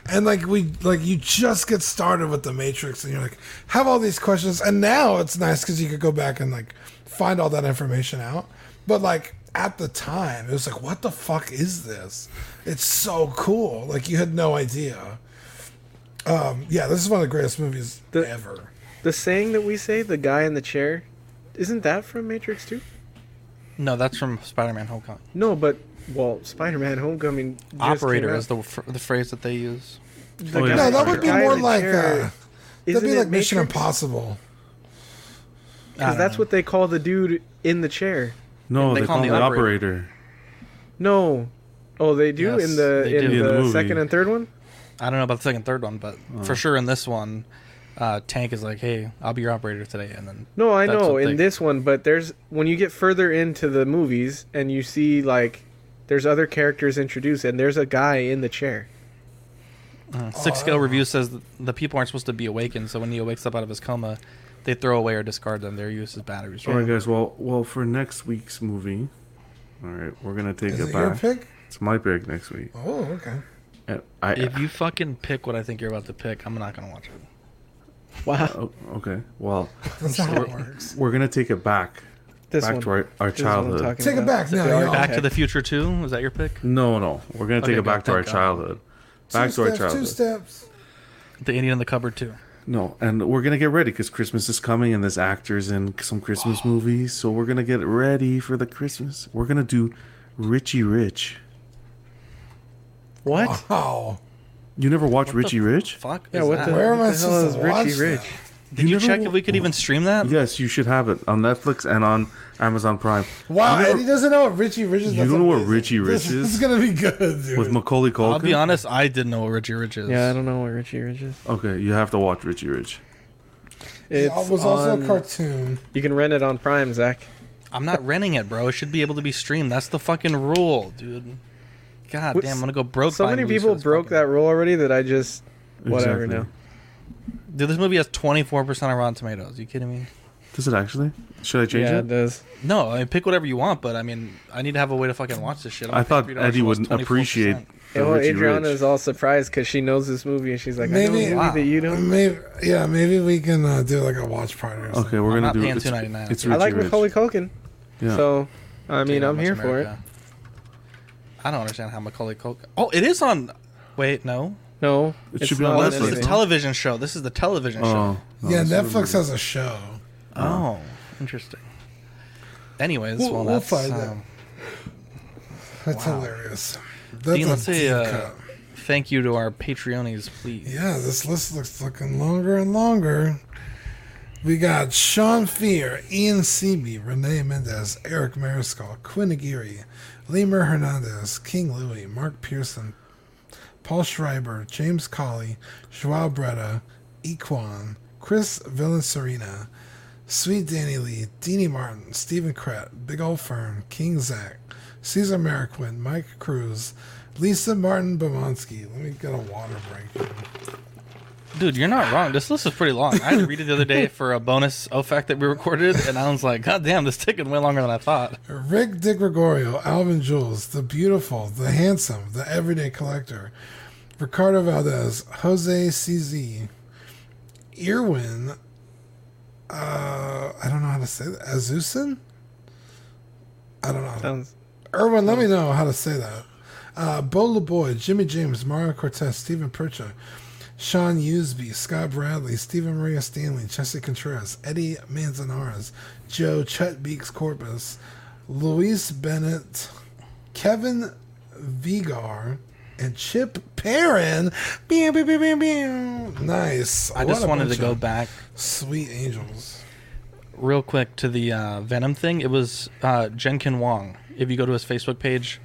And like we like you just get started with the Matrix and you're like have all these questions and now it's nice cuz you could go back and like find all that information out. But like at the time it was like what the fuck is this? It's so cool. Like you had no idea. Um yeah, this is one of the greatest movies The- ever. the saying that we say, the guy in the chair, isn't that from Matrix too? No, that's from Spider-Man: Homecoming. No, but well, Spider-Man: Homecoming. just came Operator out. is the f- the phrase that they use. The Oh, yeah. No, that would be more like uh, that'd isn't be it like Mission Matrix? Impossible. Because that's know. what they call the dude in the chair. No, They they, call call him him the the operator. operator. No, oh, they do Yes, in the in do. In the the second and third one. I don't know about the second, third one, but Oh. for sure in this one, uh, Tank is like, "Hey, I'll be your operator today," and then No, I know what in they- this one, but there's when you get further into the movies and you see like there's other characters introduced and there's a guy in the chair. uh, six scale review says that the people aren't supposed to be awakened, so when Neo wakes up out of his coma, they throw away or discard them. They're used as batteries. All right, guys. Well, well, for next week's movie, all right, we're gonna take Is it it your back. pick? It's my pick next week. Oh, okay. And I, If you fucking pick what I think you're about to pick, I'm not gonna watch it. Wow. oh, okay. Well, That's how it works. we're gonna take it back, This back one. to our, our This is what I'm childhood. talking Take it back. No, The you're architect. Back to the Future Two. Is that your pick? No, no, we're gonna take Okay, it back good, to our God. childhood. Back two to our childhood. two childhood. steps. The Indian in the Cupboard too. No, and we're gonna get ready because Christmas is coming, and there's actors in some Christmas movies, so we're gonna get ready for the Christmas. We're gonna do Richie Rich. What? Wow. You never watched What Richie the Rich? Fuck. Yeah, what the, Where am I the hell is supposed to watch Richie Rich? that? Did you never check wa- if we could even stream that? Yes, you should have it on Netflix and on Amazon Prime. Wow, You never- Eddie doesn't know what Richie Rich is. You don't know what amazing. Richie Rich is? This is gonna be good, dude. with Macaulay Culkin. I'll be honest, I didn't know what Richie Rich is. Yeah, I don't know what Richie Rich is. Okay, you have to watch Richie Rich. it was also on- a cartoon. You can rent it on Prime, Zach. I'm not renting it, bro. It should be able to be streamed. That's the fucking rule, dude. God What- damn, I'm gonna go broke. So many people broke fucking- that rule already that I just whatever Exactly. now. Dude, this movie has 24% of Rotten Tomatoes. you kidding me? Does it actually? Should I change Yeah, it? Yeah, it does. No, I mean pick whatever you want, but I mean I need to have a way to fucking watch this shit. I'm I thought Eddie would what's 24%. appreciate the Yeah, well, Adriana Rich. is all surprised because she knows this movie and she's like, I know Maybe- a movie Wow. that you don't. Maybe, yeah, maybe we can uh, do like a watch party or something. Okay, we're I'm gonna not do paying it's, $2.99. it's I like Rich. Macaulay Culkin, Yeah. so I mean, Damn, I'm that's here for it. America. I don't understand how Macaulay Culkin. Oh, it is on. Wait, no. No, It it's should be not on This is a television show. This is the television show. Oh, no, yeah, this is Netflix has a show. Oh, interesting. Anyways, We'll- well, we'll that's find um, That's Wow. hilarious. That's Dean, a let's say uh, thank you to our Patreonies, please. Yeah, this list looks looking longer and longer. We got Sean Fear, Ian Seaby, Renee Mendez, Eric Mariscal, Quinn Aguirre, Lemur Hernandez, King Louie, Mark Pearson, Paul Schreiber, James Colley, Joao Bretta, Equan, Chris Villaserina, Sweet Danny Lee, Deanie Martin, Stephen Krett, Big Ol' Fern, King Zach, Caesar Mariquin, Mike Cruz, Lisa Martin Bomonsky. Let me get a water break. Dude, you're not wrong. This list is pretty long. I had to read it the other day for a bonus OFAC that we recorded, and I was like, God damn, this is taking way longer than I thought. Rick DiGregorio, Alvin Jules, the beautiful, the handsome, the everyday collector, Ricardo Valdez, Jose CZ, Irwin, uh, I don't know how to say that, Azusin? I don't know. Sounds. Irwin, let me know how to say that. Uh, Bo LeBoy, Jimmy James, Mario Cortez, Stephen Percha, Sean Usby, Scott Bradley, Stephen Maria Stanley, Jesse Contreras, Eddie Manzanares, Joe Chet Beeks Corpus, Luis Bennett, Kevin Vigar, and Chip Perrin. Nice. I What just wanted to go back Sweet angels. real quick to the uh, Venom thing. It was uh, Jenkin Wong. If you go to his Facebook page,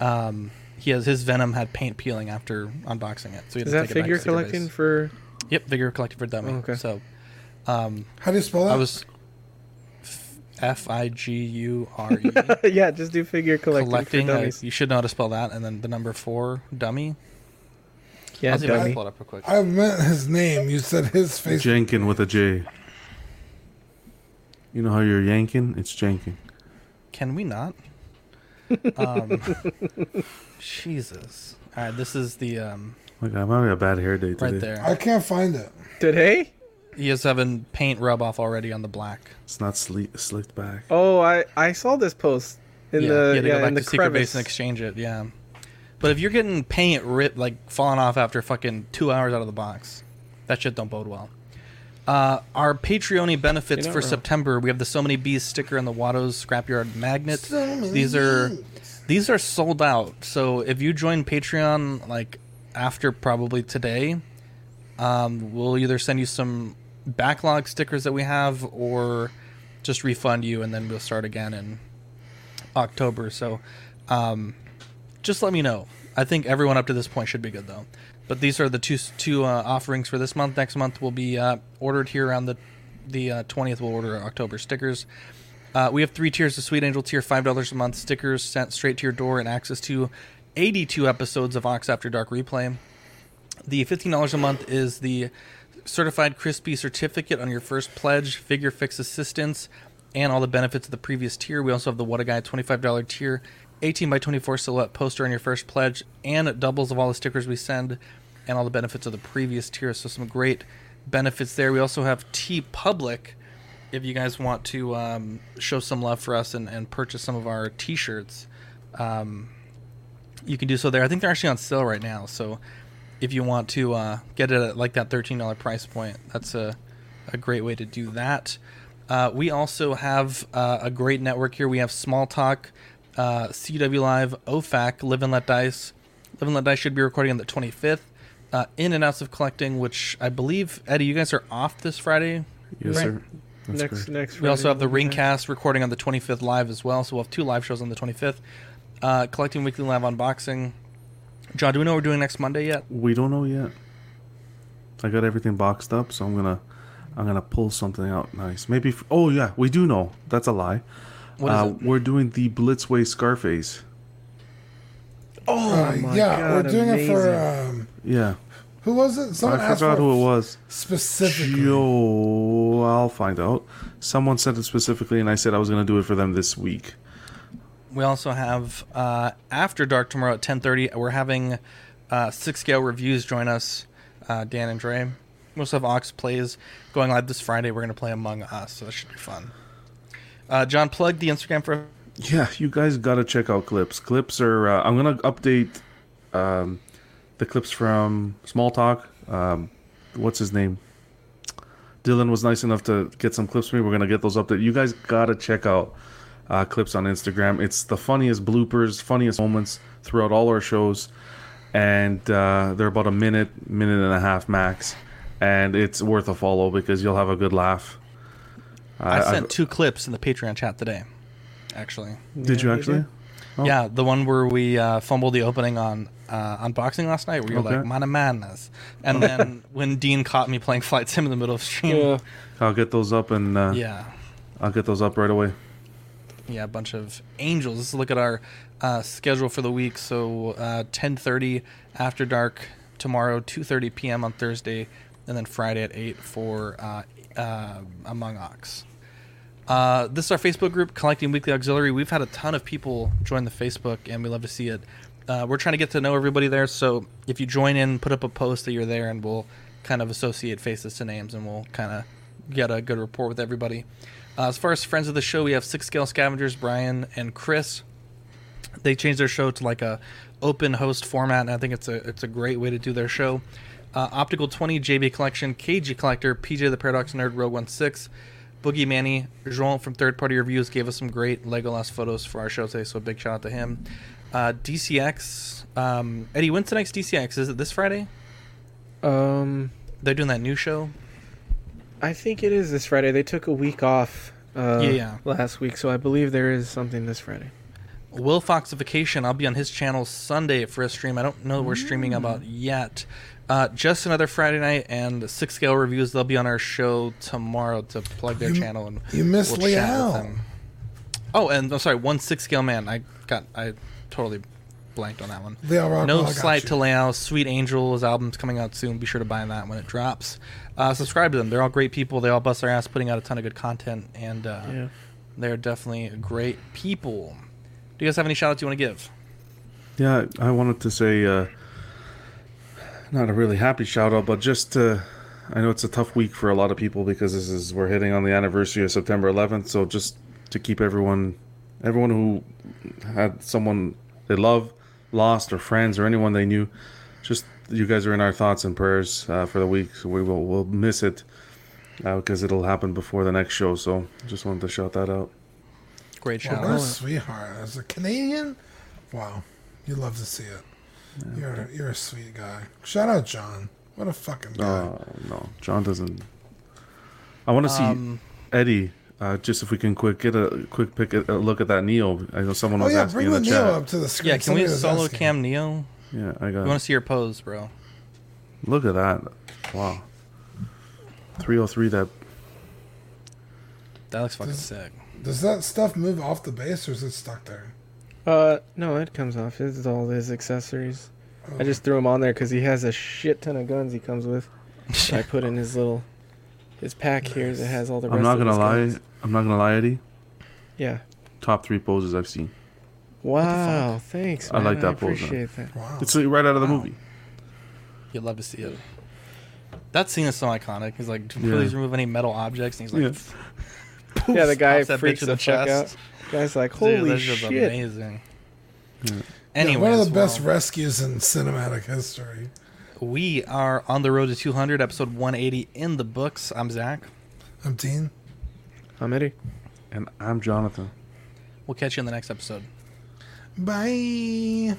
um, he has his Venom had paint peeling after unboxing it. So he had Is to that take it back figure to sticker collecting base. for? Yep, figure collecting for dummy. Oh, okay. So, um, How do you spell that? I was F I G U R E. yeah, just do figure collecting, collecting. for uh, dummies. you should know how to spell that, and then the number four dummy. yeah, I'll see if I can dummy. pull it up real quick. I meant his name. You said his face. Jenkin with a J. You know how you're yanking? It's Jenkin. Can we not? um, Jesus. All right, this is the um, Like I'm having a bad hair day today. right there. I can't find it. Today? He is having paint rub off already on the black. It's not sli- slicked back. Oh, I I saw this post in yeah, the you had to yeah go back in to the secret base and exchange it. Yeah, but if you're getting paint ripped like falling off after fucking two hours out of the box, that shit don't bode well. Uh, our Patreon benefits You're for wrong. September, we have the So Many Bees sticker and the Watto's Scrapyard magnet. So many These are bees. These are sold out. So if you join Patreon like after probably today, um, we'll either send you some backlog stickers that we have or just refund you and then we'll start again in October. So um, just let me know. I think everyone up to this point should be good though. But these are the two two uh, offerings for this month. Next month will be uh, ordered here around the the twentieth. we'll order October stickers. Uh, we have three tiers: the Sweet Angel tier, five dollars a month, stickers sent straight to your door, and access to eighty-two episodes of Ox After Dark replay. The fifteen dollars a month is the certified crispy certificate on your first pledge, figure fix assistance, and all the benefits of the previous tier. We also have the What a Guy twenty-five dollar tier, eighteen by twenty-four silhouette poster on your first pledge, and doubles of all the stickers we send, and all the benefits of the previous tier. So some great benefits there. We also have TeePublic. If you guys want to um, show some love for us and, and purchase some of our T-shirts, um, you can do so there. I think they're actually on sale right now. So if you want to uh, get it at like that thirteen dollar price point, that's a a great way to do that. Uh, we also have uh, a great network here. We have Small Talk, uh, CW Live, OFAC, Live and Let Dice. Live and Let Dice should be recording on the twenty fifth. Uh, in and outs of collecting, which I believe Eddie, you guys are off this Friday. Yes, Right. sir. That's next correct. next. We also have the we'll. Ringcast recording on the 25th live as well. So we'll have two live shows on the 25th. Uh, collecting Weekly Live Unboxing. John, do we know what we're doing next Monday yet? We don't know yet. I got everything boxed up, so I'm gonna I'm gonna pull something out nice. Maybe. F- oh yeah, we do know. That's a lie. What is uh, it? We're doing the Blitzway Scarface. Oh my yeah, god! we're doing amazing. it for um, Yeah, who was it? Someone I asked forgot for who it was. specifically. Yo, I'll find out. Someone sent it specifically, and I said I was gonna do it for them this week. We also have uh, After Dark tomorrow at 10.30. We're having uh, Six Scale Reviews join us, uh, Dan and Dre. We also have Ox Plays going live this Friday. We're going to play Among Us, so that should be fun. Uh, John, plug the Instagram for Yeah, you guys gotta check out clips. Clips are. Uh, I'm gonna update um, the clips from Small Talk. Um, what's his name? Dylan was nice enough to get some clips for me. We're gonna get those up there. You guys gotta check out uh, clips on Instagram. It's the funniest bloopers, funniest moments throughout all our shows, and uh, they're about a minute, minute and a half max, and it's worth a follow because you'll have a good laugh. I Uh, sent two clips in the Patreon chat today, actually. Did you actually? Oh. Yeah, the one where we uh, fumbled the opening on uh, unboxing last night, where you're Okay. like, "Mana madness," and then when Dean caught me playing Flight Sim in the middle of stream, Yeah. I'll get those up and uh, Yeah. I'll get those up right away. yeah, a bunch of angels. Let's look at our uh, schedule for the week. So, uh, 10:30 after dark tomorrow, 2:30 p.m. on Thursday, and then Friday at eight for uh, uh, Among Ox. Uh, this is our Facebook group, Collecting Weekly Auxiliary. We've had a ton of people join the Facebook, and we love to see it. Uh, we're trying to get to know everybody there, so if you join in, put up a post that you're there, and we'll kind of associate faces to names, and we'll kind of get a good rapport with everybody. Uh, as far as friends of the show, we have Six Scale Scavengers, Brian and Chris. They changed their show to like a open host format, and I think it's a it's a great way to do their show. Uh, Optical 20, JB Collection, KG Collector, PJ the Paradox Nerd, Rogue 16, Boogie Manny, Jean from Third Party Reviews gave us some great Legolas photos for our show today, so a big shout out to him. Uh, DCX, um, Eddie, when's the next DCX? Is it this Friday? Um, They're doing that new show. I think it is this Friday. They took a week off. Uh, Yeah, yeah. Last week, so I believe there is something this Friday. Will Foxification. I'll be on his channel Sunday for a stream. I don't know what we're streaming about yet. Uh, just another Friday night and six scale reviews. They'll be on our show tomorrow to plug their You- channel and you missed chat with Liao. Oh, and I'm sorry, one six scale man. I got I totally blanked on that one. Liao Rockwell, no I got slight you. to Liao. Sweet Angel's album's coming out soon. Be sure to buy that when it drops. Uh, subscribe to them. They're all great people. They all bust their ass putting out a ton of good content, and uh, Yeah. they're definitely great people. Do you guys have any shout outs you want to give? Yeah, I wanted to say, uh, not a really happy shout out, but just uh, I know it's a tough week for a lot of people because this is we're hitting on the anniversary of September 11th. So just to keep everyone, everyone who had someone they love lost or friends or anyone they knew, just you guys are in our thoughts and prayers uh, for the week. So we will we'll miss it uh, because it'll happen before the next show. So just wanted to shout that out. Great Well, shout what a sweetheart. As a Canadian, wow, you love to see it. You're you're a sweet guy. Shout out John. What a fucking guy. Oh no, John doesn't. I want to see Um, Eddie. Uh, just if we can quick get a quick pick a look at that Neo. I know someone oh was yeah, asking bring in the the Neo chat. up to the screen. Yeah, can Somebody we solo asking. cam Neo? Yeah, I We got. want to see your pose, bro. Look at that! Wow, three hundred three. That That looks fucking Does- sick. Does that stuff move off the base or is it stuck there? Uh, no, it comes off. It's all his accessories. Oh. I just threw him on there because he has a shit ton of guns he comes with. I put in his little, his pack here that has all the rest I'm not of gonna his lie. guns. I'm not gonna lie, Eddie. Yeah. Top three poses I've seen. Wow, thanks. I Man. like that pose, man. appreciate that. Wow. It's right out of the movie. You'd love to see it. That scene is so iconic. He's like, Yeah. please remove any metal objects. And he's like, Yeah. poof, Yeah, the guy that bitch freaks in the fuck chest. out. Guy's like, holy that's just shit. amazing. Yeah, Anyways, one of the best well, rescues in cinematic history. we are on the road to 200, episode 180 in the books. I'm Zach. I'm Dean. I'm Eddie. And I'm Jonathan. We'll catch you in the next episode. Bye.